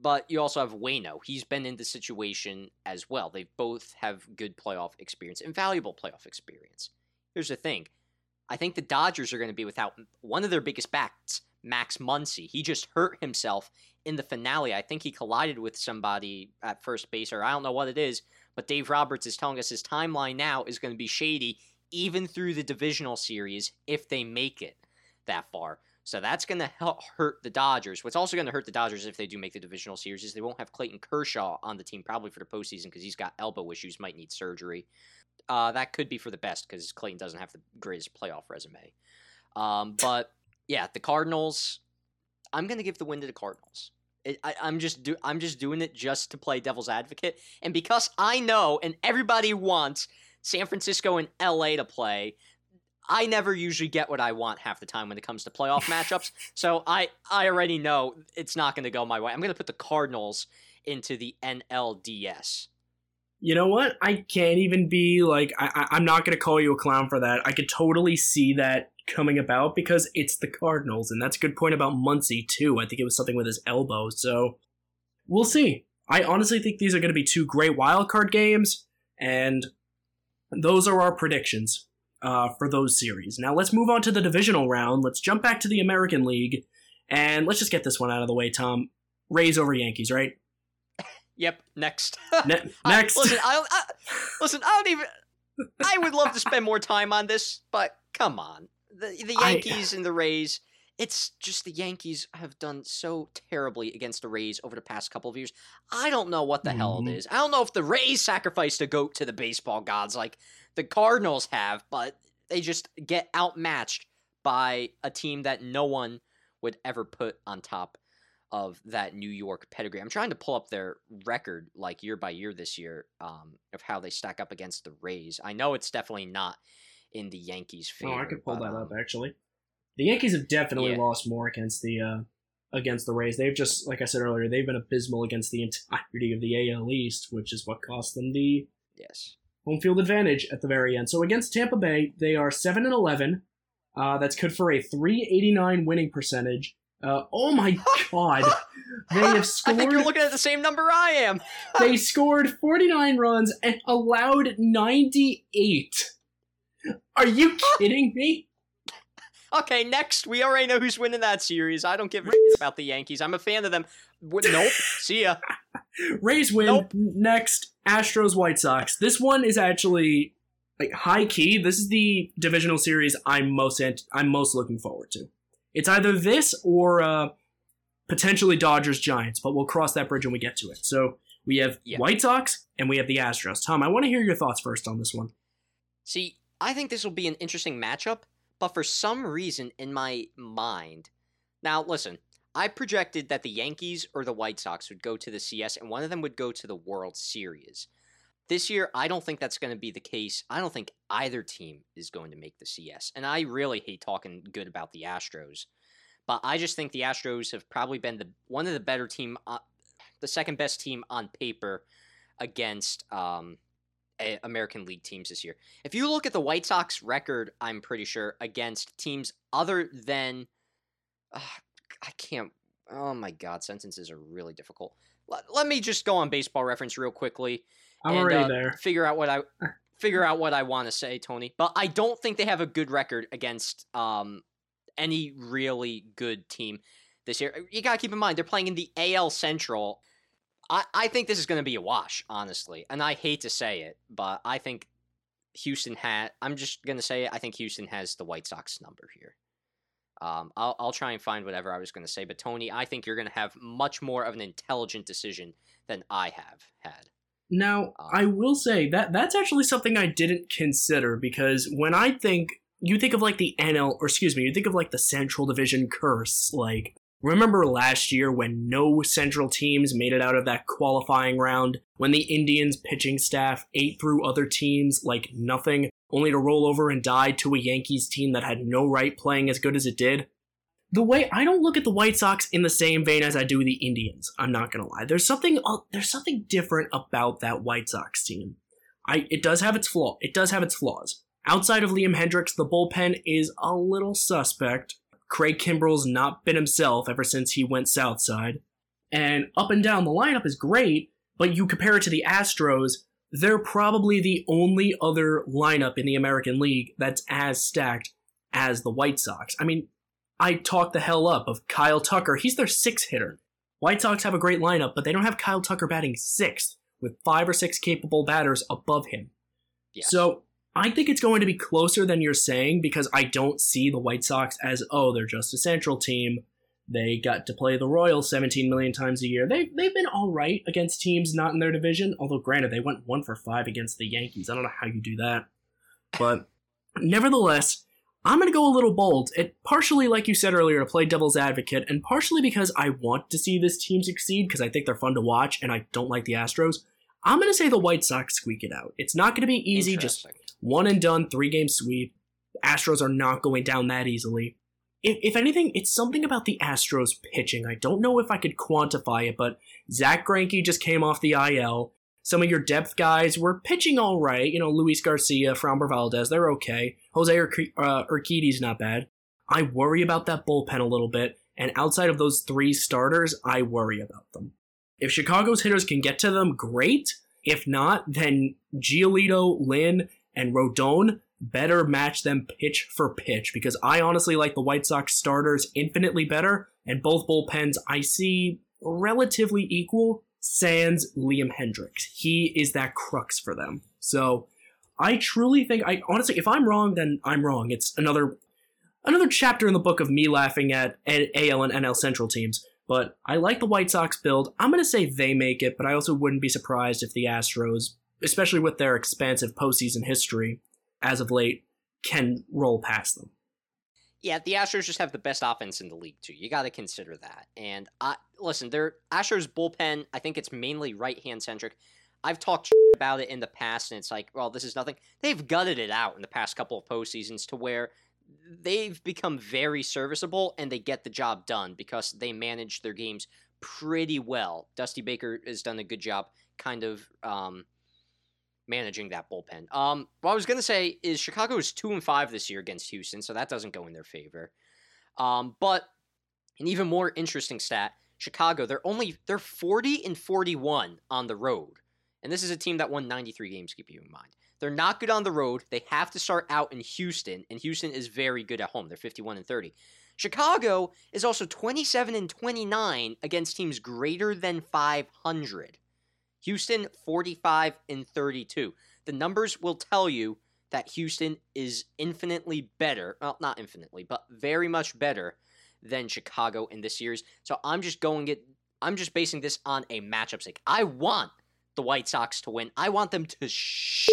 but you also have Waino. He's been in the situation as well. They both have good playoff experience and valuable playoff experience. Here's the thing. I think the Dodgers are going to be without one of their biggest backs, Max Muncy. He just hurt himself in the finale. I think he collided with somebody at first base, or I don't know what it is, but Dave Roberts is telling us his timeline now is going to be shady even through the divisional series if they make it that far. So that's going to help hurt the Dodgers. What's also going to hurt the Dodgers if they do make the divisional series is they won't have Clayton Kershaw on the team probably for the postseason because he's got elbow issues, might need surgery. Uh, that could be for the best because Clayton doesn't have the greatest playoff resume. Um, but yeah, the Cardinals. I'm going to give the win to the Cardinals. It, I, am just do I'm just doing it just to play devil's advocate, and because I know and everybody wants San Francisco and LA to play. I never usually get what I want half the time when it comes to playoff matchups. So I I already know it's not going to go my way. I'm going to put the Cardinals into the NLDS. You know what? I can't even be like I, I'm not going to call you a clown for that. I could totally see that coming about because it's the Cardinals, and that's a good point about Muncy too. I think it was something with his elbow. So we'll see. I honestly think these are going to be two great wild card games, and those are our predictions uh, for those series. Now let's move on to the divisional round. Let's jump back to the American League, and let's just get this one out of the way. Tom, Rays over Yankees, right? Yep. Next. Ne- next. I, listen, I, I, listen. I don't even. I would love to spend more time on this, but come on, the the Yankees I, and the Rays. It's just the Yankees have done so terribly against the Rays over the past couple of years. I don't know what the mm-hmm. hell it mm-hmm. I don't know if the Rays sacrificed a goat to the baseball gods like the Cardinals have, but they just get outmatched by a team that no one would ever put on top of that New York pedigree. I'm trying to pull up their record like year by year this year um, of how they stack up against the Rays. I know it's definitely not in the Yankees' favor. Oh, I could pull but, that um, up actually. The Yankees have definitely yeah. lost more against the uh, against the Rays. They've just, like I said earlier, they've been abysmal against the entirety of the AL East, which is what cost them the yes home field advantage at the very end. So against Tampa Bay, they are seven and eleven. Uh, that's good for a 389 winning percentage. Uh, oh my god. They have scored. I think you're looking at the same number I am. they scored 49 runs and allowed 98. Are you kidding me? Okay, next. We already know who's winning that series. I don't give a shit about the Yankees. I'm a fan of them. Nope. See ya. Rays win. Nope. Next, Astros White Sox. This one is actually like high key. This is the divisional series I'm most ant- I'm most looking forward to. It's either this or uh, potentially Dodgers Giants, but we'll cross that bridge when we get to it. So we have yeah. White Sox and we have the Astros. Tom, I want to hear your thoughts first on this one. See, I think this will be an interesting matchup, but for some reason in my mind, now listen, I projected that the Yankees or the White Sox would go to the CS and one of them would go to the World Series. This year, I don't think that's going to be the case. I don't think either team is going to make the CS. And I really hate talking good about the Astros. But I just think the Astros have probably been the one of the better team, uh, the second best team on paper against um, American League teams this year. If you look at the White Sox record, I'm pretty sure against teams other than uh, I can't. Oh my God, sentences are really difficult. Let, let me just go on Baseball Reference real quickly. I'm and, already uh, there. Figure out what I figure out what I want to say, Tony. But I don't think they have a good record against um, any really good team this year. You gotta keep in mind they're playing in the AL Central. I, I think this is going to be a wash, honestly. And I hate to say it, but I think Houston had. I'm just to say it. I think Houston has the White Sox number here. Um, I'll, I'll try and find whatever I was going to say. But Tony, I think you're going to have much more of an intelligent decision than I have had. Now, um, I will say that that's actually something I didn't consider because when I think you think of like the NL or excuse me, you think of like the Central Division curse, like Remember last year when no Central teams made it out of that qualifying round? When the Indians pitching staff ate through other teams like nothing, only to roll over and die to a Yankees team that had no right playing as good as it did? The way I don't look at the White Sox in the same vein as I do the Indians, I'm not gonna lie. There's something uh, there's something different about that White Sox team. I it does have its flaw. It does have its flaws. Outside of Liam Hendriks, the bullpen is a little suspect, Craig Kimbrel's not been himself ever since he went Southside. And up and down the lineup is great, but you compare it to the Astros, they're probably the only other lineup in the American League that's as stacked as the White Sox. I mean, I talk the hell up of Kyle Tucker. He's their sixth hitter. White Sox have a great lineup, but they don't have Kyle Tucker batting sixth with five or six capable batters above him. Yeah. So I think it's going to be closer than you're saying because I don't see the White Sox as, oh, they're just a central team. They got to play the Royals 17 million times a year. They, they've been all right against teams not in their division, although, granted, they went one for five against the Yankees. I don't know how you do that. But nevertheless, I'm going to go a little bold. It partially, like you said earlier, to play devil's advocate, and partially because I want to see this team succeed because I think they're fun to watch and I don't like the Astros. I'm going to say the White Sox squeak it out. It's not going to be easy, just one and done, three game sweep. Astros are not going down that easily. If, if anything, it's something about the Astros pitching. I don't know if I could quantify it, but Zack Greinke just came off the IL. Some of your depth guys were pitching all right. You know, Luis Garcia, Framber Valdez, they're okay. Jose uh, Urquidy's not bad. I worry about that bullpen a little bit, and outside of those three starters, I worry about them. If Chicago's hitters can get to them, great. If not, then Giolito, Lynn, and Rodon better match them pitch for pitch because I honestly like the White Sox starters infinitely better, and both bullpens I see relatively equal. Sans Liam Hendriks. He is that crux for them. So I truly think I honestly if I'm wrong, then I'm wrong. It's another another chapter in the book of me laughing at AL and NL Central teams. But I like the White Sox build. I'm going to say they make it, but I also wouldn't be surprised if the Astros especially with their expansive postseason history as of late, can roll past them. Yeah, the Astros just have the best offense in the league too. You got to consider that. And I listen, their Astros bullpen, I think it's mainly right hand centric. I've talked about it in the past, and it's like, well, this is nothing. They've gutted it out in the past couple of postseasons to where they've become very serviceable and they get the job done because they manage their games pretty well. Dusty Baker has done a good job, kind of um, managing that bullpen. Um, what I was gonna say is Chicago is two and five this year against Houston, so that doesn't go in their favor. Um, but an even more interesting stat: Chicago, they're only they're forty and forty one on the road, and this is a team that won ninety three games. Keep you in mind. They're not good on the road. They have to start out in Houston, and Houston is very good at home. They're 51 and 30. Chicago is also 27 and 29 against teams greater than 500. Houston 45 and 32. The numbers will tell you that Houston is infinitely better, well not infinitely, but very much better than Chicago in this series. So I'm just going it I'm just basing this on a matchup sake. I want the White Sox to win. I want them to sh-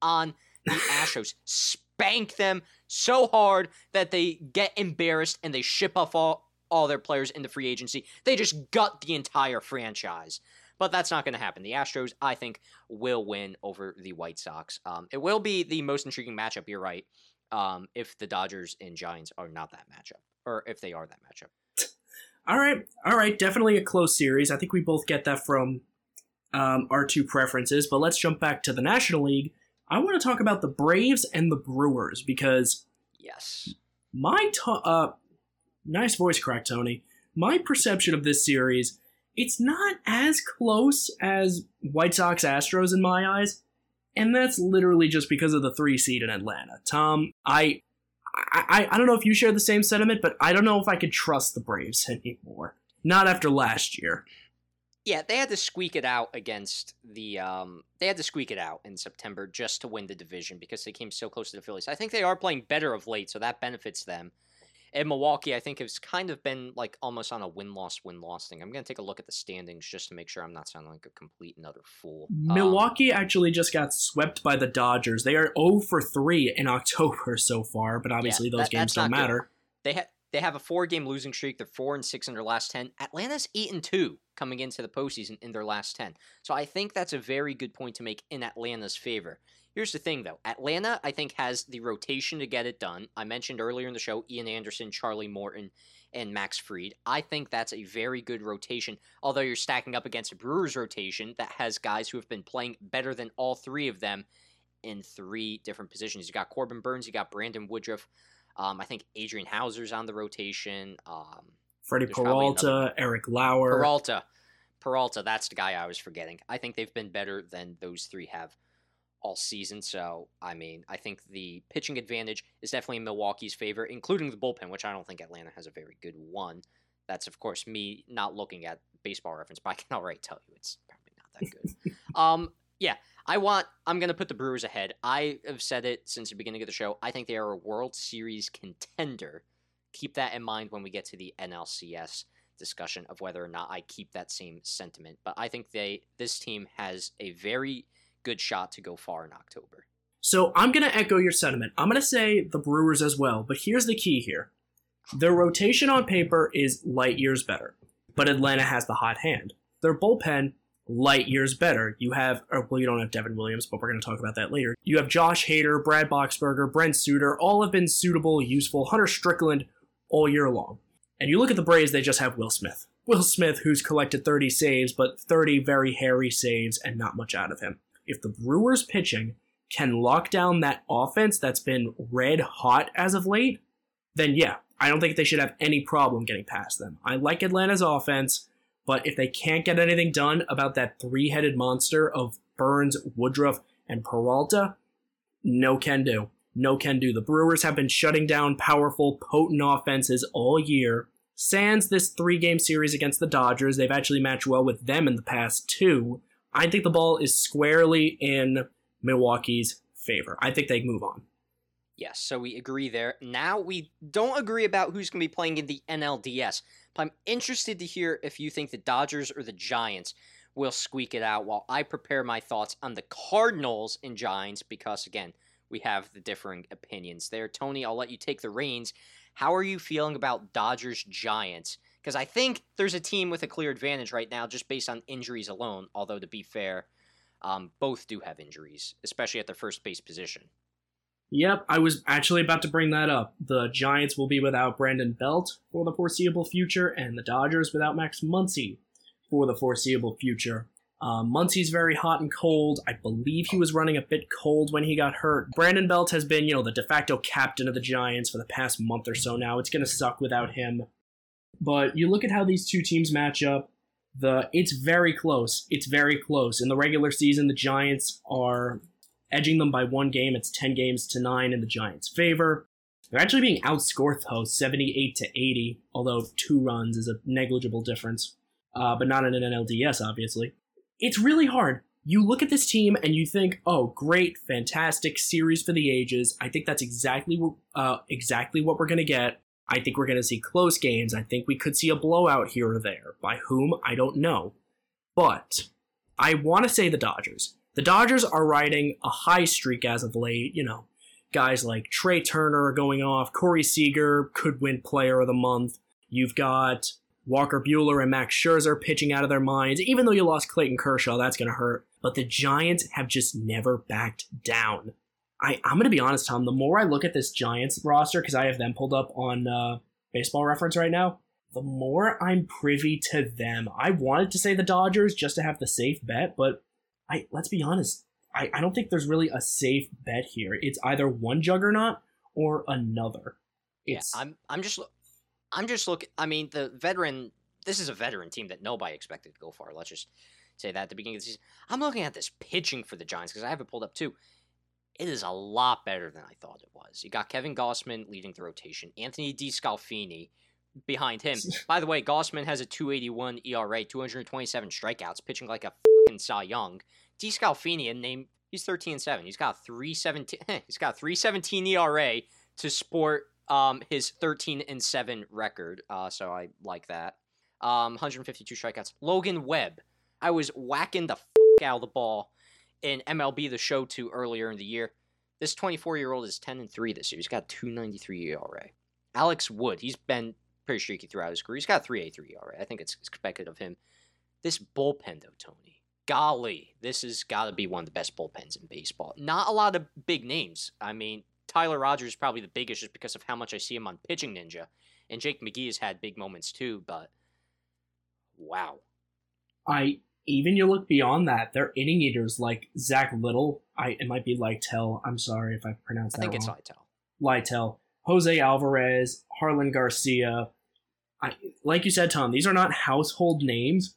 on the Astros, spank them so hard that they get embarrassed and they ship off all, all their players in the free agency. They just gut the entire franchise. But that's not going to happen. The Astros, I think, will win over the White Sox. Um, it will be the most intriguing matchup, you're right, um, if the Dodgers and Giants are not that matchup, or if they are that matchup. All right, all right, definitely a close series. I think we both get that from um, our two preferences. But let's jump back to the National League. I want to talk about the Braves and the Brewers because yes, my to- uh, nice voice crack, Tony. My perception of this series, it's not as close as White Sox Astros in my eyes, and that's literally just because of the three seed in Atlanta. Tom, I I, I don't know if you share the same sentiment, but I don't know if I could trust the Braves anymore. Not after last year. Yeah, they had to squeak it out against the. Um, they had to squeak it out in September just to win the division because they came so close to the Phillies. I think they are playing better of late, so that benefits them. And Milwaukee, I think, has kind of been like almost on a win loss win loss thing. I'm going to take a look at the standings just to make sure I'm not sounding like a complete and utter fool. Milwaukee um, actually just got swept by the Dodgers. They are 0 for 3 in October so far, but obviously yeah, those that, games don't matter. Good. They had they have a four game losing streak. They're four and six in their last ten. Atlanta's eight and two coming into the postseason in their last ten. So I think that's a very good point to make in Atlanta's favor. Here's the thing though. Atlanta, I think, has the rotation to get it done. I mentioned earlier in the show Ian Anderson, Charlie Morton, and Max Fried. I think that's a very good rotation, although you're stacking up against a Brewers rotation that has guys who have been playing better than all three of them in three different positions. You got Corbin Burnes, you got Brandon Woodruff, um, I think Adrian Houser's on the rotation. Um, Freddie Peralta, Eric Lauer. Peralta. Peralta, that's the guy I was forgetting. I think they've been better than those three have all season. So, I mean, I think the pitching advantage is definitely in Milwaukee's favor, including the bullpen, which I don't think Atlanta has a very good one. That's, of course, me not looking at baseball reference, but I can already tell you it's probably not that good. um, yeah, I want. I'm going to put the Brewers ahead. I have said it since the beginning of the show. I think they are a World Series contender. Keep that in mind when we get to the NLCS discussion of whether or not I keep that same sentiment. But I think they this team has a very good shot to go far in October. So I'm going to echo your sentiment. I'm going to say the Brewers as well. But here's the key here: their rotation on paper is light years better, but Atlanta has the hot hand. Their bullpen light years better. You have, well, you don't have Devin Williams, but we're going to talk about that later. You have Josh Hader, Brad Boxberger, Brent Suter, all have been suitable, useful. Hunter Strickland all year long. And you look at the Braves, they just have Will Smith. Will Smith, who's collected 30 saves, but 30 very hairy saves and not much out of him. If the Brewers pitching can lock down that offense that's been red hot as of late, then yeah, I don't think they should have any problem getting past them. I like Atlanta's offense. But if they can't get anything done about that three headed monster of Burnes, Woodruff, and Peralta, no can do. No can do. The Brewers have been shutting down powerful, potent offenses all year. Sans this three game series against the Dodgers, they've actually matched well with them in the past two. I think the ball is squarely in Milwaukee's favor. I think they move on. Yes, so we agree there. Now we don't agree about who's going to be playing in the NLDS. But I'm interested to hear if you think the Dodgers or the Giants will squeak it out while I prepare my thoughts on the Cardinals and Giants because, again, we have the differing opinions there. Tony, I'll let you take the reins. How are you feeling about Dodgers Giants? Because I think there's a team with a clear advantage right now just based on injuries alone, although to be fair, um, both do have injuries, especially at their first base position. Yep, I was actually about to bring that up. The Giants will be without Brandon Belt for the foreseeable future, and the Dodgers without Max Muncy for the foreseeable future. Uh, very hot and cold. I believe he was running a bit cold when he got hurt. Brandon Belt has been, you know, the de facto captain of the Giants for the past month or so now. It's going to suck without him. But you look at how these two teams match up. The it's very close. It's very close. In the regular season, the Giants are edging them by one game. It's 10 games to 9 in the Giants' favor. They're actually being outscored, though, 78 to 80, although two runs is a negligible difference, uh, but not in an NLDS, obviously. It's really hard. You look at this team and you think, "Oh, great, fantastic series for the ages." I think that's exactly uh, exactly what we're going to get. I think we're going to see close games. I think we could see a blowout here or there. By whom, I don't know. But I want to say the Dodgers. The Dodgers are riding a high streak as of late. You know, guys like Trea Turner are going off. Corey Seager could win Player of the Month. You've got Walker Buehler and Max Scherzer pitching out of their minds. Even though you lost Clayton Kershaw, that's going to hurt. But the Giants have just never backed down. I, I'm going to be honest, Tom. The more I look at this Giants roster, because I have them pulled up on uh, baseball reference right now, the more I'm privy to them. I wanted to say the Dodgers just to have the safe bet, but I let's be honest, I, I don't think there's really a safe bet here. It's either one juggernaut or another. It's, yeah, I'm I'm just I'm just looking. I mean, the veteran. This is a veteran team that nobody expected to go far. Let's just say that at the beginning of the season. I'm looking at this pitching for the Giants because I have it pulled up too. It is a lot better than I thought it was. You got Kevin Gausman leading the rotation, Anthony DeSclafani behind him. By the way, Gausman has a 281 ERA, 227 strikeouts, pitching like a fucking Cy Young. DeSclafani, a name, he's 13 7. He's got 317. He's got 317 ERA to sport um, his 13 and 7 record. Uh, so I like that. Um, 152 strikeouts. Logan Webb. I was whacking the fuck out of the ball in MLB the Show 2 earlier in the year. This 24 year old is 10 and 3 this year. He's got 293 ERA. Alex Wood, he's been pretty streaky throughout his career. He's got 383 ERA. I think it's expected of him. This bullpen, though, Tony, golly, this has got to be one of the best bullpens in baseball. Not a lot of big names. I mean, Tyler Rogers is probably the biggest just because of how much I see him on Pitching Ninja. And Jake McGee has had big moments too, but wow. I even you look beyond that, they're inning eaters like Zach Little. I it might be Lytle. I'm sorry if I pronounced that I think wrong. it's Lytle. Lytle. Jose Alvarez, Jarlin Garcia. I, like you said, Tom, these are not household names,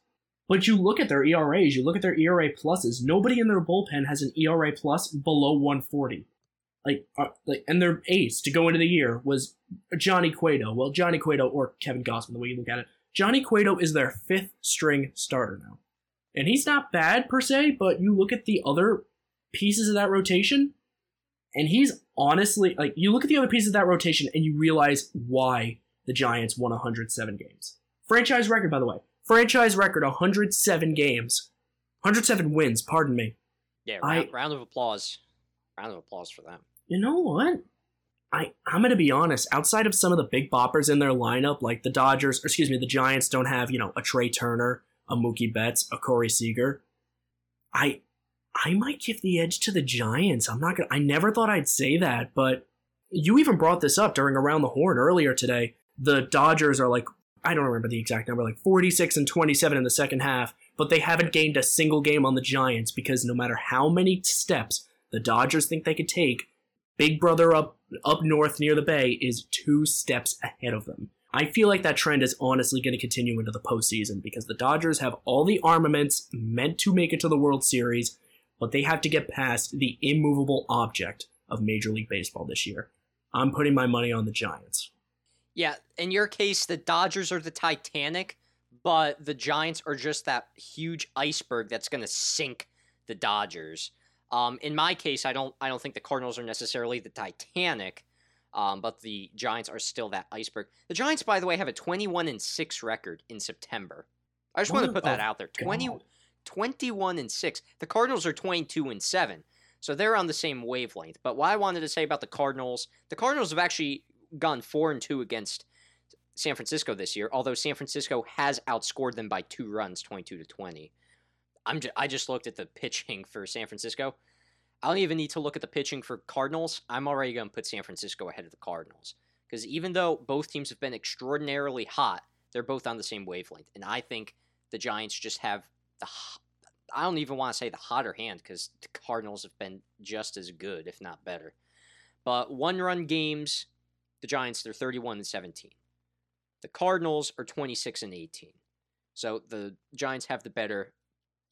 but you look at their ERAs, you look at their ERA pluses. Nobody in their bullpen has an ERA plus below 140. Like, uh, like, and their ace to go into the year was Johnny Cueto. Well, Johnny Cueto or Kevin Gausman, the way you look at it. Johnny Cueto is their fifth string starter now. And he's not bad per se, but you look at the other pieces of that rotation, and he's honestly like you look at the other pieces of that rotation and you realize why the Giants won 107 games. Franchise record, by the way. Franchise record 107 games. 107 wins, pardon me. Yeah, round, I, round of applause. Round of applause for them. You know what? I, I'm gonna be honest, outside of some of the big boppers in their lineup, like the Dodgers, or excuse me, the Giants don't have, you know, a Trea Turner a Mookie Betts, a Corey Seager. I I might give the edge to the Giants. I'm not gonna I never thought I'd say that, but you even brought this up during Around the Horn earlier today. The Dodgers are like I don't remember the exact number, like 46 and 27 in the second half, but they haven't gained a single game on the Giants because no matter how many steps the Dodgers think they could take, Big Brother up up north near the Bay is two steps ahead of them. I feel like that trend is honestly going to continue into the postseason because the Dodgers have all the armaments meant to make it to the World Series, but they have to get past the immovable object of Major League Baseball this year. I'm putting my money on the Giants. Yeah, in your case, the Dodgers are the Titanic, but the Giants are just that huge iceberg that's going to sink the Dodgers. Um, in my case, I don't I don't think the Cardinals are necessarily the Titanic, um, but the Giants are still that iceberg. The Giants, by the way, have a 21 and 6 record in September. I just want to put that out there. 20, 21 and 6. The Cardinals are 22 and 7. So they're on the same wavelength. But what I wanted to say about the Cardinals, the Cardinals have actually gone 4 and 2 against San Francisco this year, although San Francisco has outscored them by 2 runs, 22 to 20. I'm just, I just looked at the pitching for San Francisco. I don't even need to look at the pitching for Cardinals. I'm already going to put San Francisco ahead of the Cardinals. Because even though both teams have been extraordinarily hot, they're both on the same wavelength. And I think the Giants just have the. I don't even want to say the hotter hand because the Cardinals have been just as good, if not better. But one run games, the Giants, they're 31 and 17. The Cardinals are 26 and 18. So the Giants have the better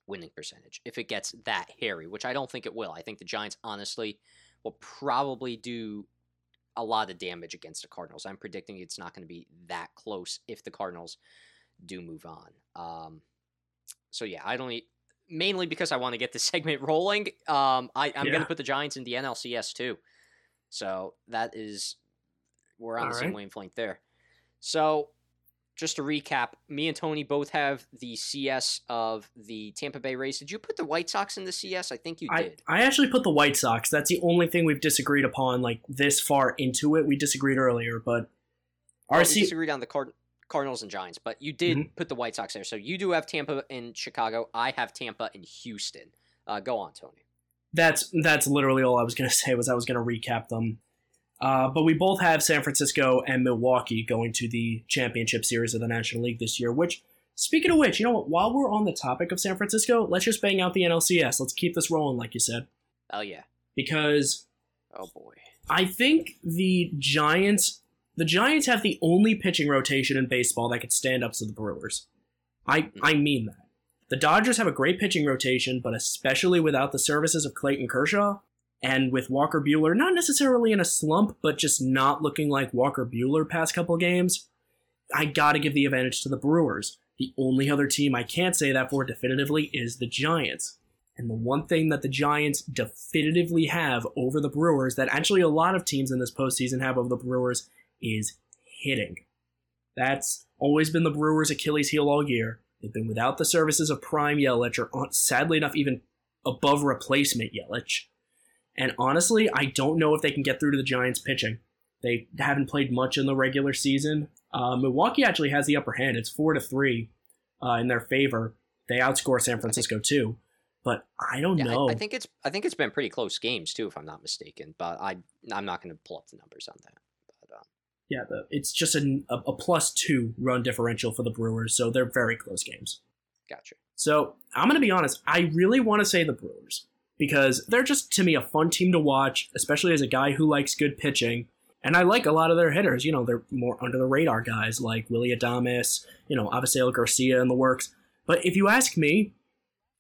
winning percentage if it gets that hairy, which I don't think it will. I think the Giants honestly will probably do a lot of damage against the Cardinals. I'm predicting it's not going to be that close if the Cardinals do move on. Um, so yeah, I don't mainly because I want to get the segment rolling. Um, I, am yeah. going to put the Giants in the NLCS too. So that is we're on All the same wavelength there. So just to recap, me and Tony both have the CS of the Tampa Bay Rays. Did you put the White Sox in the CS? I think you did. I, I actually put the White Sox. That's the only thing we've disagreed upon, like this far into it. We disagreed earlier, but our well, C- disagreed on the Card- Cardinals and Giants, but you did mm-hmm. put the White Sox there. So you do have Tampa in Chicago. I have Tampa in Houston. Uh, go on, Tony. That's that's literally all I was going to say. Was I was going to recap them. Uh, but we both have San Francisco and Milwaukee going to the championship series of the National League this year. Which, speaking of which, you know what? While we're on the topic of San Francisco, let's just bang out the NLCS. Let's keep this rolling, like you said. Oh yeah. Because. Oh boy. I think the Giants. The Giants have the only pitching rotation in baseball that could stand up to the Brewers. I hmm. I mean that. The Dodgers have a great pitching rotation, but especially without the services of Clayton Kershaw, and with Walker Buehler not necessarily in a slump, but just not looking like Walker Buehler past couple games, I gotta give the advantage to the Brewers. The only other team I can't say that for definitively is the Giants. And the one thing that the Giants definitively have over the Brewers, that actually a lot of teams in this postseason have over the Brewers, is hitting. That's always been the Brewers' Achilles heel all year. They've been without the services of Prime Yelich, or uh, sadly enough, even above replacement Yelich. And honestly, I don't know if they can get through to the Giants pitching. They haven't played much in the regular season. Uh, Milwaukee actually has the upper hand. It's four to three uh, in their favor. They outscore San Francisco too, but I don't yeah, know. I, I, think it's I think it's been pretty close games too, if I'm not mistaken. But I I'm not going to pull up the numbers on that. But, um, yeah, the, it's just a, a plus two run differential for the Brewers, so they're very close games. Gotcha. So I'm going to be honest. I really want to say the Brewers because they're just to me a fun team to watch, especially as a guy who likes good pitching. And I like a lot of their hitters. You know, they're more under the radar guys like Willy Adames, you know, Avisail Garcia in the works. But if you ask me,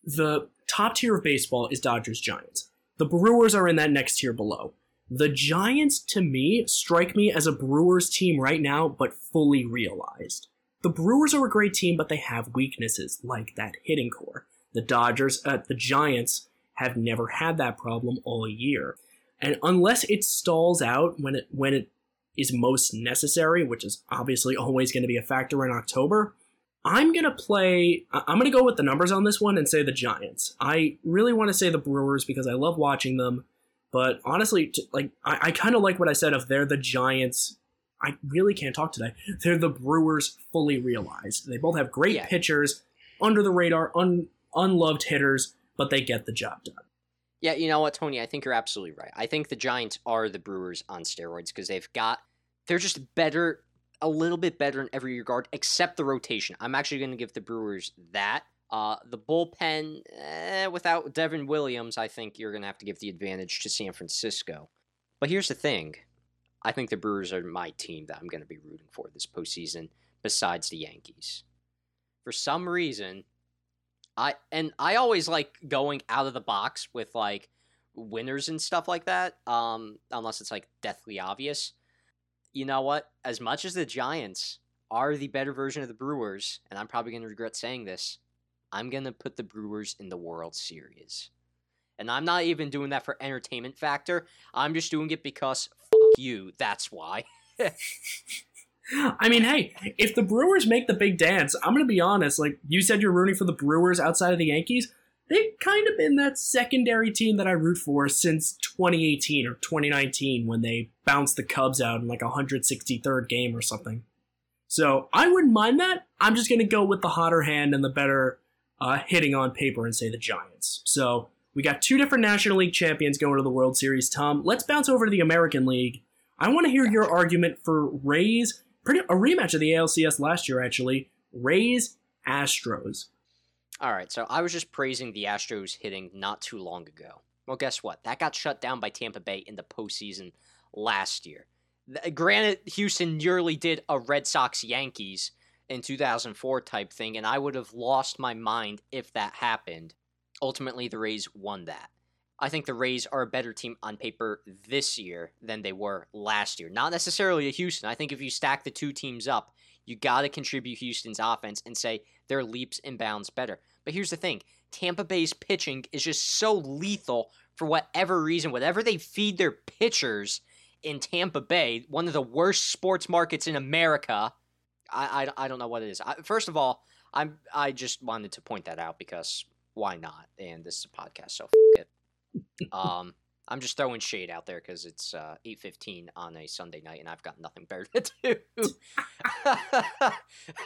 the top tier of baseball is Dodgers Giants. The Brewers are in that next tier below. The Giants, to me, strike me as a Brewers team right now, but fully realized. The Brewers are a great team, but they have weaknesses, like that hitting core. The Dodgers, uh, the Giants, have never had that problem all year. And unless it stalls out when it when it is most necessary, which is obviously always going to be a factor in October, I'm going to play I'm going to go with the numbers on this one and say the Giants. I really want to say the Brewers because I love watching them, but honestly like I, I kind of like what I said of they're the Giants I really can't talk today. They're the Brewers fully realized. They both have great yeah. pitchers, under the radar, un, unloved hitters but they get the job done. Yeah, you know what, Tony? I think you're absolutely right. I think the Giants are the Brewers on steroids because they've got, they're just better, a little bit better in every regard, except the rotation. I'm actually going to give the Brewers that. Uh, the bullpen, eh, without Devin Williams, I think you're going to have to give the advantage to San Francisco. But here's the thing I think the Brewers are my team that I'm going to be rooting for this postseason, besides the Yankees. For some reason, I and I always like going out of the box with like winners and stuff like that. Um, unless it's like deathly obvious. You know what? As much as the Giants are the better version of the Brewers, and I'm probably going to regret saying this, I'm going to put the Brewers in the World Series. And I'm not even doing that for entertainment factor. I'm just doing it because fuck you. That's why. I mean, hey, if the Brewers make the big dance, I'm going to be honest. Like you said, you're rooting for the Brewers outside of the Yankees. They've kind of been that secondary team that I root for since 2018 or 2019 when they bounced the Cubs out in like a 163rd game or something. So I wouldn't mind that. I'm just going to go with the hotter hand and the better uh, hitting on paper and say the Giants. So we got two different National League champions going to the World Series. Tom, let's bounce over to the American League. I want to hear your argument for Rays pretty a rematch of the ALCS last year actually. Rays Astros. All right, so I was just praising the Astros hitting not too long ago. Well, guess what? That got shut down by Tampa Bay in the postseason last year. Granted, Houston nearly did a Red Sox Yankees in 2004 type thing, and I would have lost my mind if that happened. Ultimately, the Rays won that. I think the Rays are a better team on paper this year than they were last year. Not necessarily a Houston. I think if you stack the two teams up, you got to contribute Houston's offense and say they're leaps and bounds better. But here's the thing Tampa Bay's pitching is just so lethal for whatever reason. Whatever they feed their pitchers in Tampa Bay, one of the worst sports markets in America. I, I, I don't know what it is. I, first of all, I'm I just wanted to point that out because why not? And this is a podcast, so. Um, I'm just throwing shade out there because it's uh, 8:15 on a Sunday night, and I've got nothing better to do.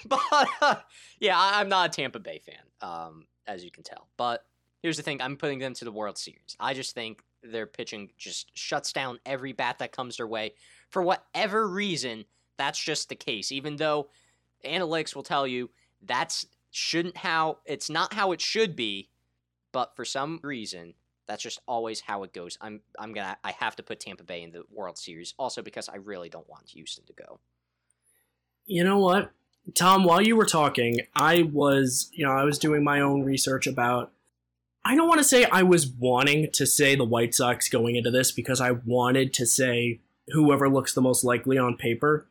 but uh, yeah, I, am not a Tampa Bay fan, um, as you can tell. But here's the thing: I'm putting them to the World Series. I just think their pitching just shuts down every bat that comes their way. For whatever reason, that's just the case. Even though analytics will tell you that's shouldn't how it's not how it should be, but for some reason that's just always how it goes. I'm I'm gonna I have to put Tampa Bay in the World Series also because I really don't want Houston to go. You know what, Tom? While you were talking, I was you know I was doing my own research about. I don't want to say I was wanting to say the White Sox going into this because I wanted to say whoever looks the most likely on paper.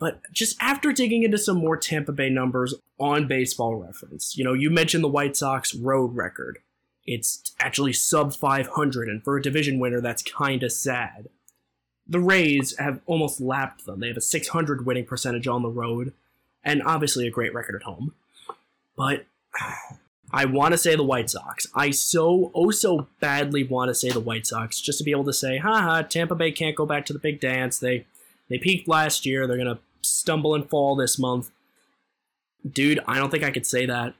But just after digging into some more Tampa Bay numbers on baseball reference, you know, you mentioned the White Sox road record. It's actually sub 500, and for a division winner, that's kinda sad. The Rays have almost lapped them. They have a 600 winning percentage on the road, and obviously a great record at home. But I want to say the White Sox. I so, oh so badly want to say the White Sox just to be able to say, haha, Tampa Bay can't go back to the big dance. They they peaked last year. They're going to stumble and fall this month. Dude, I don't think I could say that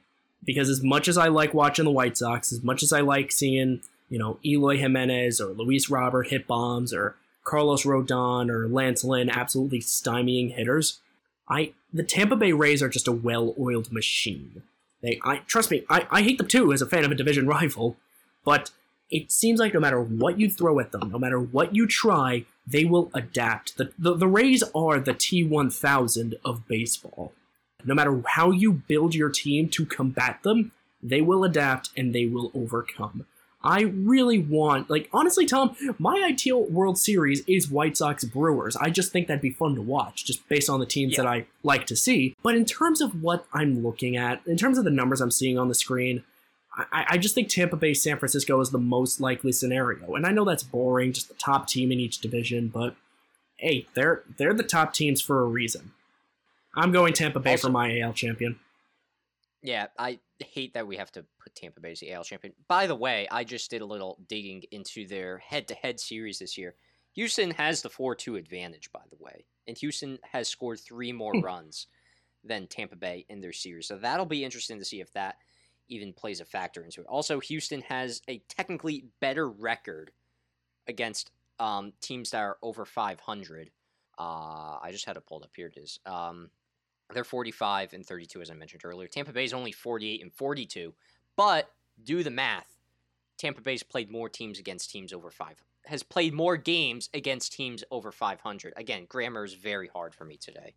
because as much as I like watching the White Sox, as much as I like seeing, you know, Eloy Jimenez or Luis Robert hit bombs or Carlos Rodon or Lance Lynn absolutely stymieing hitters, I the Tampa Bay Rays are just a well-oiled machine. They, I trust me, I, I hate them too as a fan of a division rival, but it seems like no matter what you throw at them, no matter what you try, they will adapt. The, the, the Rays are the T1000 of baseball no matter how you build your team to combat them, they will adapt and they will overcome. I really want, like, honestly, Tom, my ideal World Series is White Sox Brewers. I just think that'd be fun to watch, just based on the teams yeah. that I like to see. But in terms of what I'm looking at, in terms of the numbers I'm seeing on the screen, I, I just think Tampa Bay San Francisco is the most likely scenario. And I know that's boring, just the top team in each division, but hey, they're they're the top teams for a reason. I'm going Tampa Bay also, for my AL champion. Yeah, I hate that we have to put Tampa Bay as the AL champion. By the way, I just did a little digging into their head-to-head series this year. Houston has the 4-2 advantage, by the way, and Houston has scored three more hmm. runs than Tampa Bay in their series. So that'll be interesting to see if that even plays a factor into it. Also, Houston has a technically better record against um, teams that are over 500. Uh, I just had it pulled up. Here it is. Um, they're 45 and 32, as I mentioned earlier. Tampa Bay's only 48 and 42. But do the math. Tampa Bay's played more teams against teams over five. Has played more games against teams over 500. Again, grammar is very hard for me today.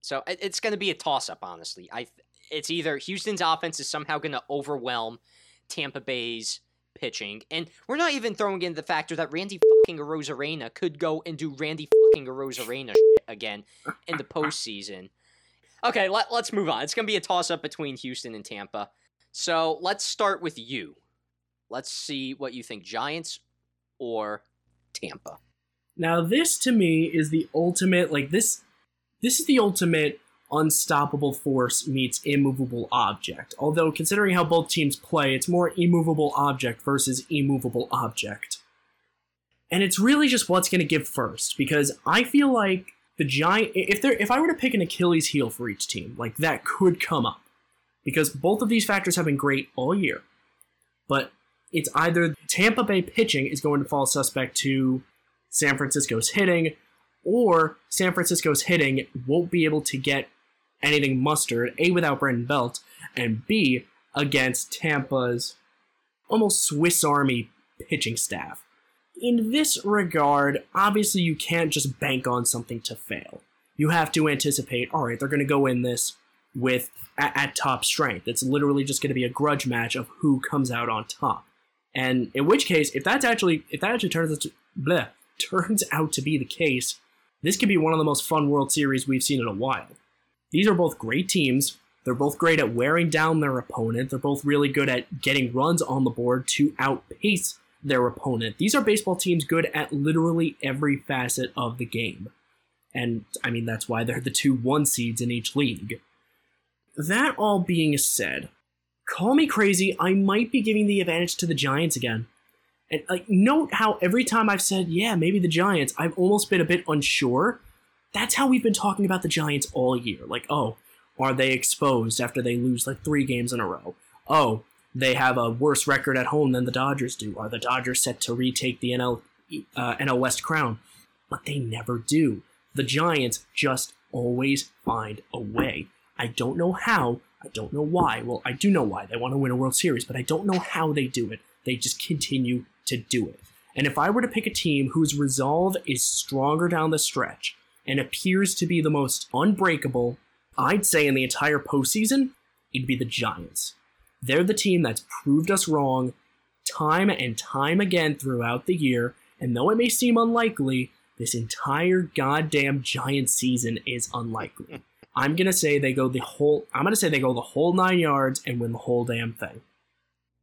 So it's going to be a toss up, honestly. I it's either Houston's offense is somehow going to overwhelm Tampa Bay's pitching, and we're not even throwing in the factor that Randy fucking Arozarena could go and do Randy fucking Arozarena shit again in the postseason. Okay, let, let's move on. It's going to be a toss up between Houston and Tampa. So let's start with you. Let's see what you think Giants or Tampa. Now, this to me is the ultimate, like, this. This is the ultimate unstoppable force meets immovable object. Although, considering how both teams play, it's more immovable object versus immovable object. And it's really just what's going to give first, because I feel like the giant if there if I were to pick an Achilles heel for each team, like that could come up. Because both of these factors have been great all year. But it's either Tampa Bay pitching is going to fall suspect to San Francisco's hitting, or San Francisco's hitting won't be able to get anything mustered, A, without Brandon Belt, and B, against Tampa's almost Swiss Army pitching staff in this regard, obviously you can't just bank on something to fail. You have to anticipate, all right, they're going to go in this with at, at top strength. It's literally just going to be a grudge match of who comes out on top. And in which case, if that's actually if that actually turns bleh, turns out to be the case, this could be one of the most fun World Series we've seen in a while. These are both great teams. They're both great at wearing down their opponent. They're both really good at getting runs on the board to outpace their opponent. These are baseball teams good at literally every facet of the game. And I mean, that's why they're the two one seeds in each league. That all being said, call me crazy, I might be giving the advantage to the Giants again. And like, note how every time I've said, yeah, maybe the Giants, I've almost been a bit unsure. That's how we've been talking about the Giants all year. Like, oh, are they exposed after they lose like three games in a row? Oh, they have a worse record at home than the Dodgers do. Are the Dodgers set to retake the NL uh, NL West crown? But they never do. The Giants just always find a way. I don't know how. I don't know why. Well, I do know why. They want to win a World Series, but I don't know how they do it. They just continue to do it. And if I were to pick a team whose resolve is stronger down the stretch and appears to be the most unbreakable, I'd say in the entire postseason, it'd be the Giants. They're the team that's proved us wrong time and time again throughout the year, and though it may seem unlikely, this entire goddamn Giant season is unlikely. I'm gonna say they go the whole. I'm gonna say they go the whole nine yards and win the whole damn thing.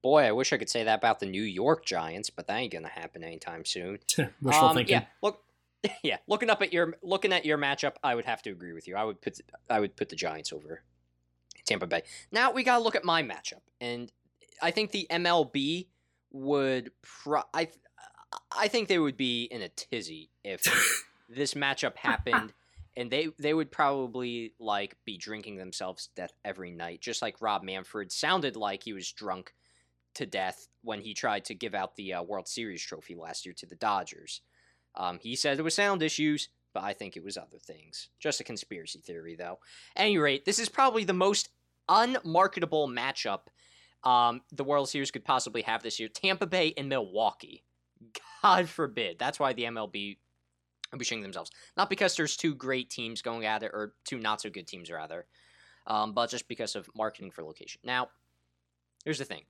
Boy, I wish I could say that about the New York Giants, but that ain't gonna happen anytime soon. Wishful um, thinking. Yeah, look, yeah, looking up at your looking at your matchup, I would have to agree with you. I would put I would put the Giants over Tampa Bay. Now we gotta look at my matchup, and I think the MLB would. Pro- I I think they would be in a tizzy if this matchup happened. And they, they would probably like be drinking themselves to death every night, just like Rob Manfred sounded like he was drunk to death when he tried to give out the uh, World Series trophy last year to the Dodgers. Um, he said it was sound issues, but I think it was other things. Just a conspiracy theory, though. At any rate, this is probably the most unmarketable matchup um, the World Series could possibly have this year. Tampa Bay and Milwaukee. God forbid. That's why the MLB are pushing themselves. Not because there's two great teams going at it, or two not so good teams, rather, um, but just because of marketing for location. Now, here's the thing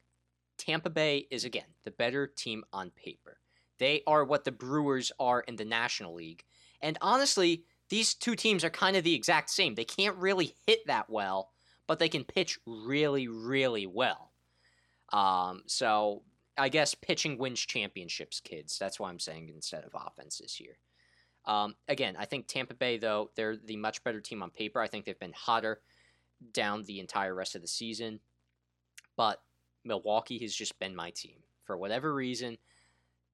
Tampa Bay is, again, the better team on paper. They are what the Brewers are in the National League. And honestly, these two teams are kind of the exact same. They can't really hit that well, but they can pitch really, really well. Um, so I guess pitching wins championships, kids. That's why I'm saying instead of offense this year. Um, again, I think Tampa Bay, though, they're the much better team on paper. I think they've been hotter down the entire rest of the season. But Milwaukee has just been my team. For whatever reason,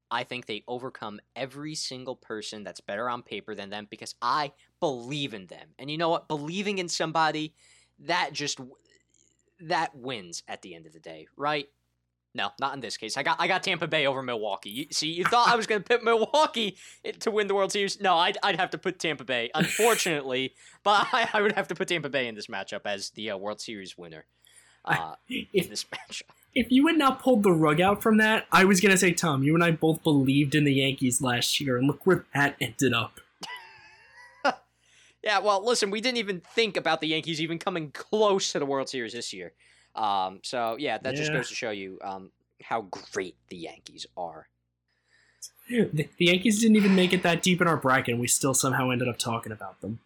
I think they overcome every single person that's better on paper than them because I believe in them. And you know what? Believing in somebody, that just that wins at the end of the day, right? No, not in this case. I got I got Tampa Bay over Milwaukee. You, see, you thought I was going to put Milwaukee to win the World Series. No, I'd, I'd have to put Tampa Bay, unfortunately. but I, I would have to put Tampa Bay in this matchup as the uh, World Series winner uh, in this matchup if you had not pulled the rug out from that, I was gonna say, Tom, you and I both believed in the Yankees last year, and look where that ended up. Yeah, well, listen, we didn't even think about the Yankees even coming close to the World Series this year. Um, so yeah, that yeah. just goes to show you um, how great the Yankees are. The, the Yankees didn't even make it that deep in our bracket, and we still somehow ended up talking about them.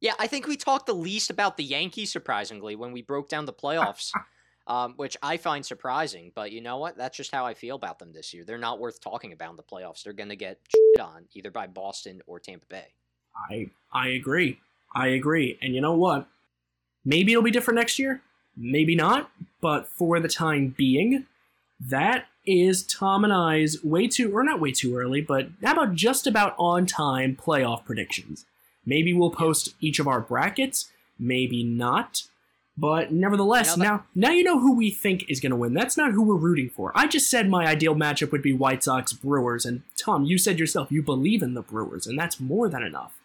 Yeah, I think we talked the least about the Yankees, surprisingly, when we broke down the playoffs. um, which I find surprising. But you know what? That's just how I feel about them this year. They're not worth talking about in the playoffs. They're going to get shit on either by Boston or Tampa Bay. I I agree. I agree. And you know what? Maybe it'll be different next year. Maybe not. But for the time being, that is Tom and I's way too, or not way too early, but how about just about on time playoff predictions? Maybe we'll post each of our brackets. Maybe not. But nevertheless, now, now, now you know who we think is going to win. That's not who we're rooting for. I just said my ideal matchup would be White Sox Brewers, and Tom, you said yourself you believe in the Brewers, and that's more than enough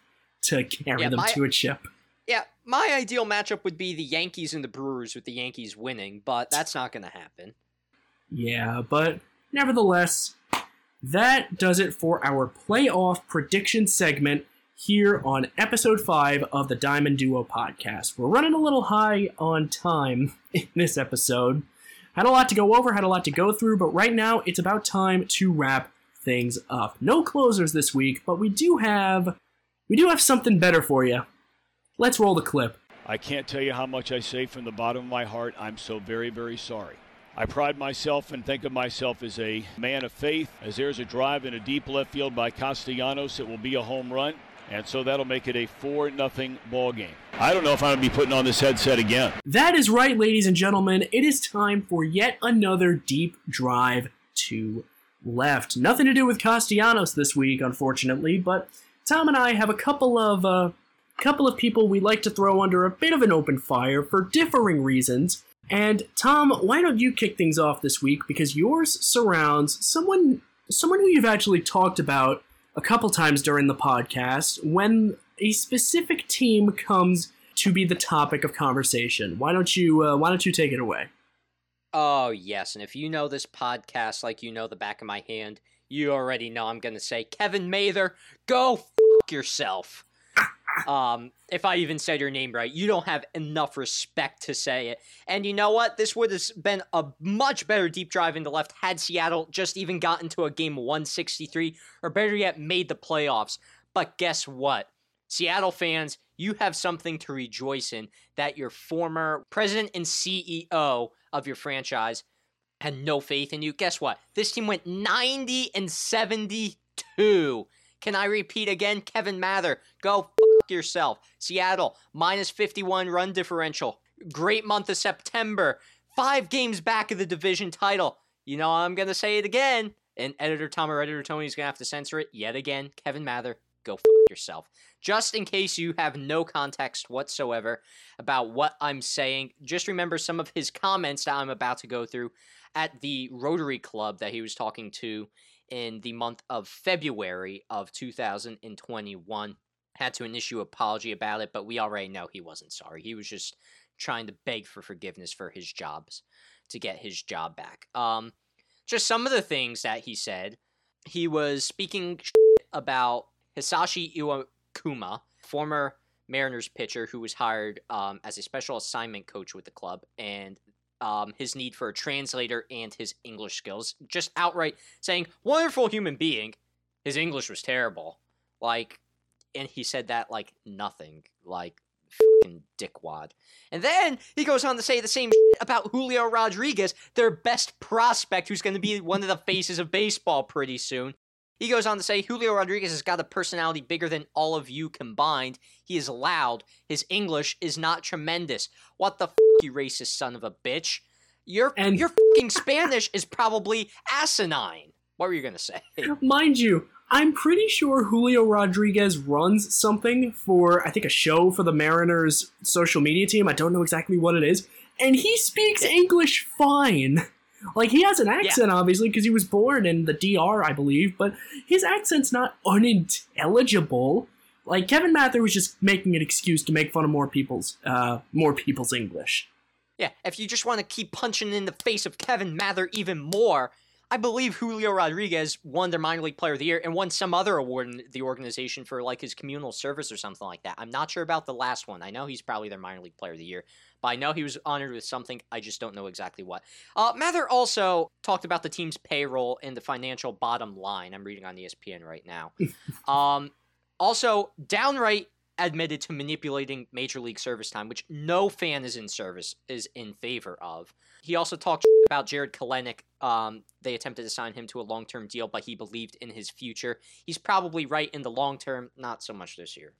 to carry yeah, them my, to a chip. Yeah, my ideal matchup would be the Yankees and the Brewers, with the Yankees winning, but that's not going to happen. Yeah, but nevertheless, that does it for our playoff prediction segment. here on episode 5 of the Diamond Duo podcast. We're running a little high on time in this episode. Had a lot to go over, had a lot to go through, but right now it's about time to wrap things up. No closers this week, but we do have we do have something better for you. Let's roll the clip. I can't tell you how much I say from the bottom of my heart. I'm so very, very sorry. I pride myself and think of myself as a man of faith. As there's a drive in a deep left field by Castellanos, it will be a home run. And so that'll make it a 4 nothing ball game. I don't know if I'm going to be putting on this headset again. That is right, ladies and gentlemen. It is time for yet another deep drive to left. Nothing to do with Castellanos this week, unfortunately, but Tom and I have a couple of uh, couple of people we like to throw under a bit of an open fire for differing reasons. And Tom, why don't you kick things off this week because yours surrounds someone someone who you've actually talked about a couple times during the podcast when a specific team comes to be the topic of conversation. Why don't you uh, why don't you take it away? Oh, yes, and if you know this podcast like you know the back of my hand, you already know I'm going to say Kevin Mather, go yourself. Um, if I even said your name right, you don't have enough respect to say it. And you know what? This would have been a much better deep drive into left had Seattle just even gotten to a game 163, or better yet, made the playoffs. But guess what? Seattle fans, you have something to rejoice in that your former president and CEO of your franchise had no faith in you. Guess what? This team went 90 and 72. Can I repeat again? Kevin Mather, go fuck yourself. Seattle, minus 51 run differential. Great month of September. Five games back of the division title. You know, I'm going to say it again. And editor Tom or editor Tony's going to have to censor it yet again. Kevin Mather, go fuck yourself. Just in case you have no context whatsoever about what I'm saying, just remember some of his comments that I'm about to go through at the Rotary Club that he was talking to in the month of February of 2021. Had to issue apology about it, but we already know he wasn't sorry. He was just trying to beg for forgiveness for his jobs to get his job back. Um, just some of the things that he said. He was speaking about Hisashi Iwakuma, former Mariners pitcher who was hired um, as a special assignment coach with the club, and um, his need for a translator and his English skills. Just outright saying, wonderful human being. His English was terrible. Like, and he said that like nothing. Like, fucking dickwad. And then he goes on to say the same about Julio Rodriguez, their best prospect, who's going to be one of the faces of baseball pretty soon. He goes on to say Julio Rodriguez has got a personality bigger than all of you combined. He is loud. His English is not tremendous. What the fuck, you racist son of a bitch? Your and your fucking Spanish is probably asinine. What were you gonna say? Mind you, I'm pretty sure Julio Rodriguez runs something for I think a show for the Mariners social media team. I don't know exactly what it is, and he speaks English fine. Like he has an accent, yeah. obviously, because he was born in the DR, I believe, but his accent's not unintelligible. Like Kevin Mather was just making an excuse to make fun of more people's, uh, more people's English. Yeah, if you just want to keep punching in the face of Kevin Mather even more, I believe Julio Rodriguez won their minor league player of the year and won some other award in the organization for like his communal service or something like that. I'm not sure about the last one. I know he's probably their minor league player of the year, but I know he was honored with something. I just don't know exactly what. Uh, Mather also talked about the team's payroll and the financial bottom line. I'm reading on ESPN right now. um, also, downright admitted to manipulating major league service time, which no fan is in service is in favor of. He also talked about Jarred Kelenic. Um, they attempted to sign him to a long term deal, but he believed in his future. He's probably right in the long term, not so much this year.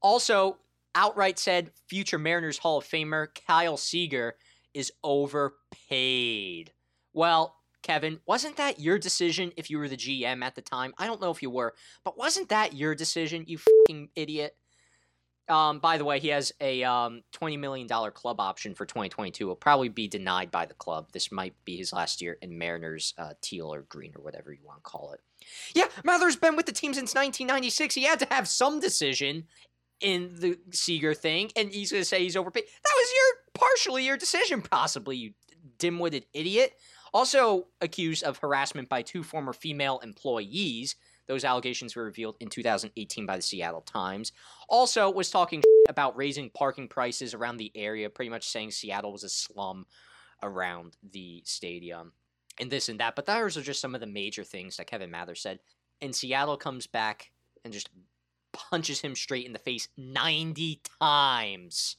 Also, outright said future Mariners Hall of Famer Kyle Seager is overpaid. Well, Kevin, wasn't that your decision if you were the GM at the time? I don't know if you were, but wasn't that your decision, you fucking idiot? Um, by the way, he has a um, $20 million club option for 2022. Will probably be denied by the club. This might be his last year in Mariners uh, teal or green or whatever you want to call it. Yeah, Mather's been with the team since 1996. He had to have some decision in the Seager thing, and he's going to say he's overpaid. That was your partially your decision, possibly, you dim-witted idiot. Also accused of harassment by two former female employees Those allegations were revealed in 2018 by the Seattle Times. Also, was talking about raising parking prices around the area, pretty much saying Seattle was a slum around the stadium and this and that. But those are just some of the major things that Kevin Mather said. And Seattle comes back and just punches him straight in the face 90 times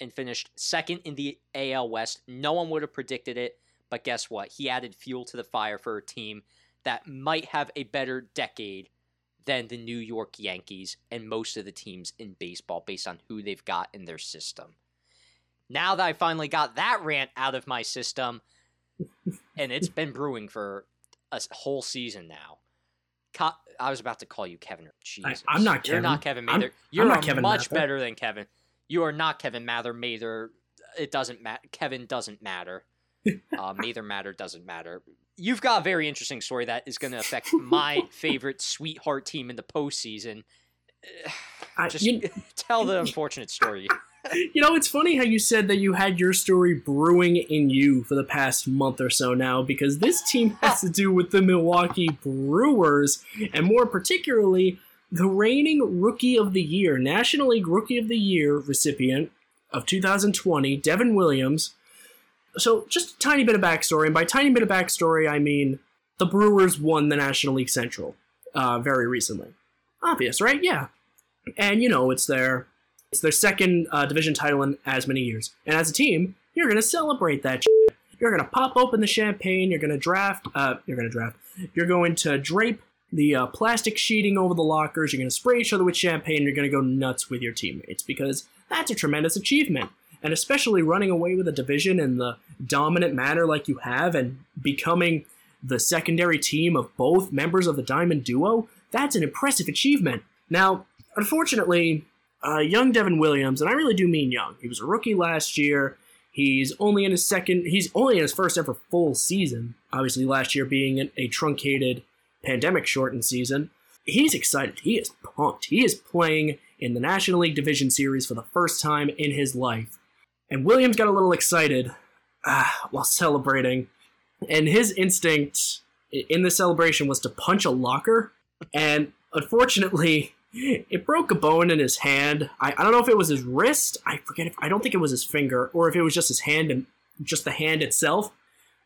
and finished second in the AL West. No one would have predicted it, but guess what? He added fuel to the fire for a team that might have a better decade than the New York Yankees and most of the teams in baseball based on who they've got in their system. Now that I finally got that rant out of my system, and it's been brewing for a whole season now. I was about to call you Kevin. Jesus. I, am not Kevin. You're not Kevin Mather. I'm, You're I'm Kevin much Mather. better than Kevin. You are not Kevin Mather. Mather. It doesn't matter. Kevin doesn't matter. Uh, Mather Matter doesn't matter. You've got a very interesting story that is going to affect my favorite sweetheart team in the postseason. Just you, tell the unfortunate story. you know, it's funny how you said that you had your story brewing in you for the past month or so now, because this team has to do with the Milwaukee Brewers, and more particularly, the reigning Rookie of the Year, National League Rookie of the Year recipient of 2020, Devin Williams. So, just a tiny bit of backstory, and by tiny bit of backstory, I mean the Brewers won the National League Central uh, very recently. Obvious, right? Yeah. And, you know, it's their it's their second uh, division title in as many years. And as a team, you're to celebrate that shit. You're to pop open the champagne. You're to draft. Uh, you're to draft. You're going to drape the uh, plastic sheeting over the lockers. You're to spray each other with champagne. You're to go nuts with your teammates because that's a tremendous achievement. And especially running away with a division in the dominant manner like you have and becoming the secondary team of both members of the Diamond Duo, that's an impressive achievement. Now, unfortunately, uh, young Devin Williams, and I really do mean young. He was a rookie last year. He's only in his second. He's only in his first ever full season. Obviously, last year being a truncated, pandemic-shortened season. He's excited. He is pumped. He is playing in the National League Division Series for the first time in his life. And Williams got a little excited uh, while celebrating, and his instinct in the celebration was to punch a locker. And unfortunately, it broke a bone in his hand. I, I don't know if it was his wrist. I forget if I don't think it was his finger or if it was just his hand and just the hand itself.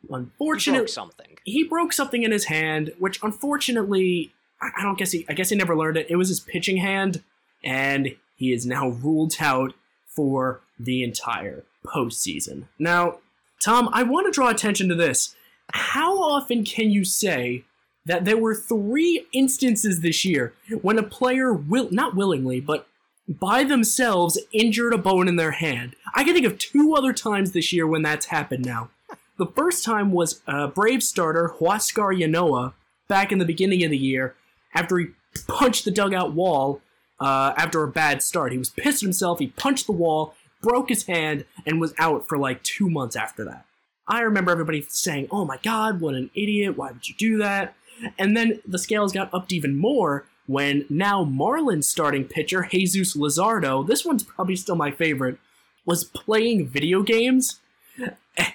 Unfortunately, he broke something. He broke something in his hand, which unfortunately, I, I don't guess he. I guess he never learned it. It was his pitching hand, and he is now ruled out for the entire postseason. Now, Tom, I want to draw attention to this. How often can you say that there were three instances this year when a player will not willingly but by themselves injured a bone in their hand. I can think of two other times this year when that's happened now. The first time was uh, Brave starter Huascar Ynoa back in the beginning of the year after he punched the dugout wall uh, after a bad start. He was pissed at himself, he punched the wall, broke his hand, and was out for like two months after that. I remember everybody saying, oh my god, what an idiot, why would you do that? And then the scales got upped even more when now Marlins starting pitcher Jesus Luzardo, this one's probably still my favorite, was playing video games.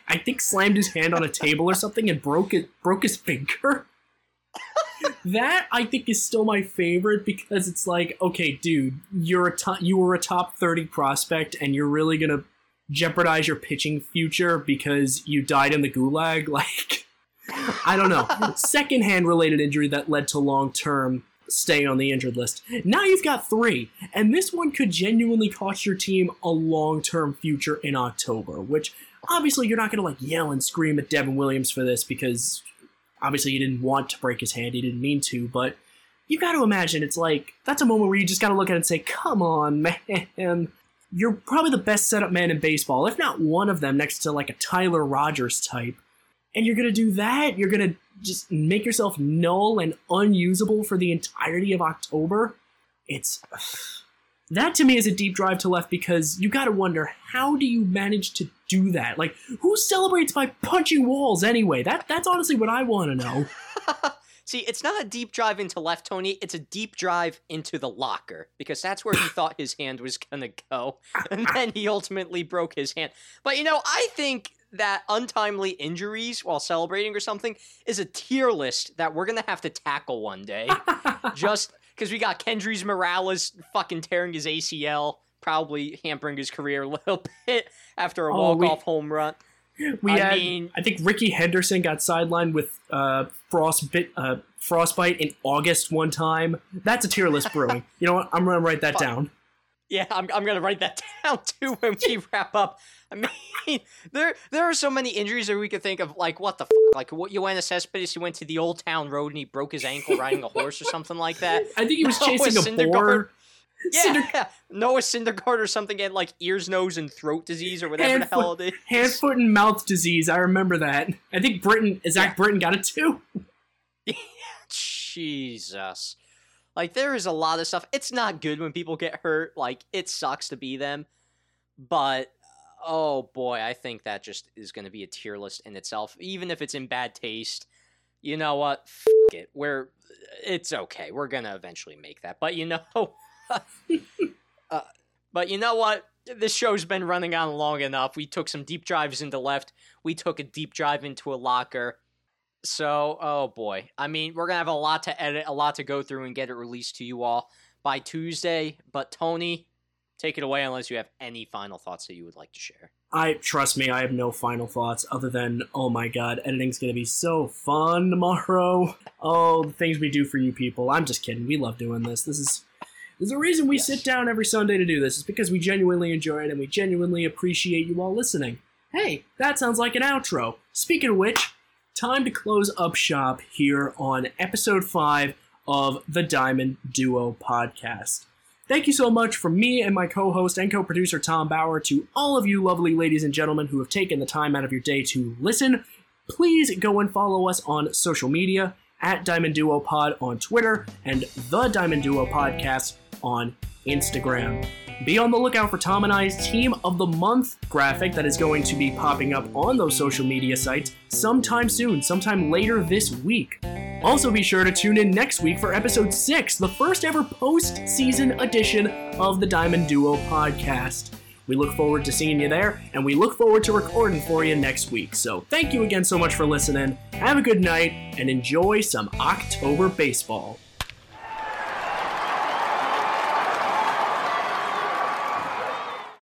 I think slammed his hand on a table or something and broke it broke his finger. that I think is still my favorite because it's like, okay, dude, you're a top, you were a top 30 prospect and you're really going to jeopardize your pitching future because you died in the gulag like I don't know. Secondhand related injury that led to long term stay on the injured list. Now you've got three, and this one could genuinely cost your team a long term future in October, which obviously you're not going to like yell and scream at Devin Williams for this because obviously he didn't want to break his hand, he didn't mean to, but you got to imagine it's like that's a moment where you just got to look at it and say, come on, man. You're probably the best setup man in baseball, if not one of them, next to like a Tyler Rogers type. And you're gonna do that? You're gonna just make yourself null and unusable for the entirety of october? It's that to me is a deep drive to left because you gotta wonder how do you manage to do that like who celebrates by punching walls anyway that that's honestly what i want to know See, it's not a deep drive into left, Tony. It's a deep drive into the locker because that's where he thought his hand was going to go. And then he ultimately broke his hand. But, you know, I think that untimely injuries while celebrating or something is a tier list that we're gonna have to tackle one day. Just because we got Kendrys Morales fucking tearing his ACL, probably hampering his career a little bit after a Oh, walk-off home run. We I had, mean- I think Rickey Henderson got sidelined with uh, frostbite, uh, frostbite in August one time. That's a tier list brewing. You know what? I'm gonna write that Fuck. down. Yeah, I'm, I'm gonna write that down too when we wrap up. I mean, there there are so many injuries that we could think of. Like what the fuck? Like what? Yoenis Cespedes, he went to the Old Town Road and he broke his ankle riding a horse or something like that. I think he was No, chasing a boar. Yeah, Cinder- Noah Syndergaard or something had like ears, nose, and throat disease or whatever Hand, the hell it is. hand, foot, and mouth disease. I remember that. I think Britton, Zach Yeah. Britton got it too. Jesus. Like there is a lot of stuff. It's not good when people get hurt. Like it sucks to be them. But oh boy, I think that just is going to be a tier list in itself even if it's in bad taste. You know what? F- it. We're it's okay. We're to eventually make that. But you know uh, but you know what? This show's been running on long enough. We took some deep drives into left. We took a deep drive into a locker. So, oh boy. I mean, we're to have a lot to edit, a lot to go through and get it released to you all by Tuesday. But, Tony, take it away unless you have any final thoughts that you would like to share. I trust me, I have no final thoughts other than, oh my god, editing's gonna be so fun tomorrow. Oh, the things we do for you people. I'm just kidding. We love doing this. This is there's a reason we Yes. sit down every Sunday to do this. It's because we genuinely enjoy it and we genuinely appreciate you all listening. Hey, that sounds like an outro. Speaking of which, time to close up shop here on episode 5 of the Diamond Duo podcast. Thank you so much from me and my co host and co producer Tom Bauer to all of you lovely ladies and gentlemen who have taken the time out of your day to listen. Please go and follow us on social media at Diamond Duo Pod on Twitter and The Diamond Duo Podcast on Instagram. Be on the lookout for Tom and I's Team of the Month graphic that is going to be popping up on those social media sites sometime soon, sometime later this week. Also, be sure to tune in next week for episode 6, the first ever post season edition of the Diamond Duo podcast. We look forward to seeing you there, and we look forward to recording for you next week. So, thank you again so much for listening. Have a good night, and enjoy some October baseball.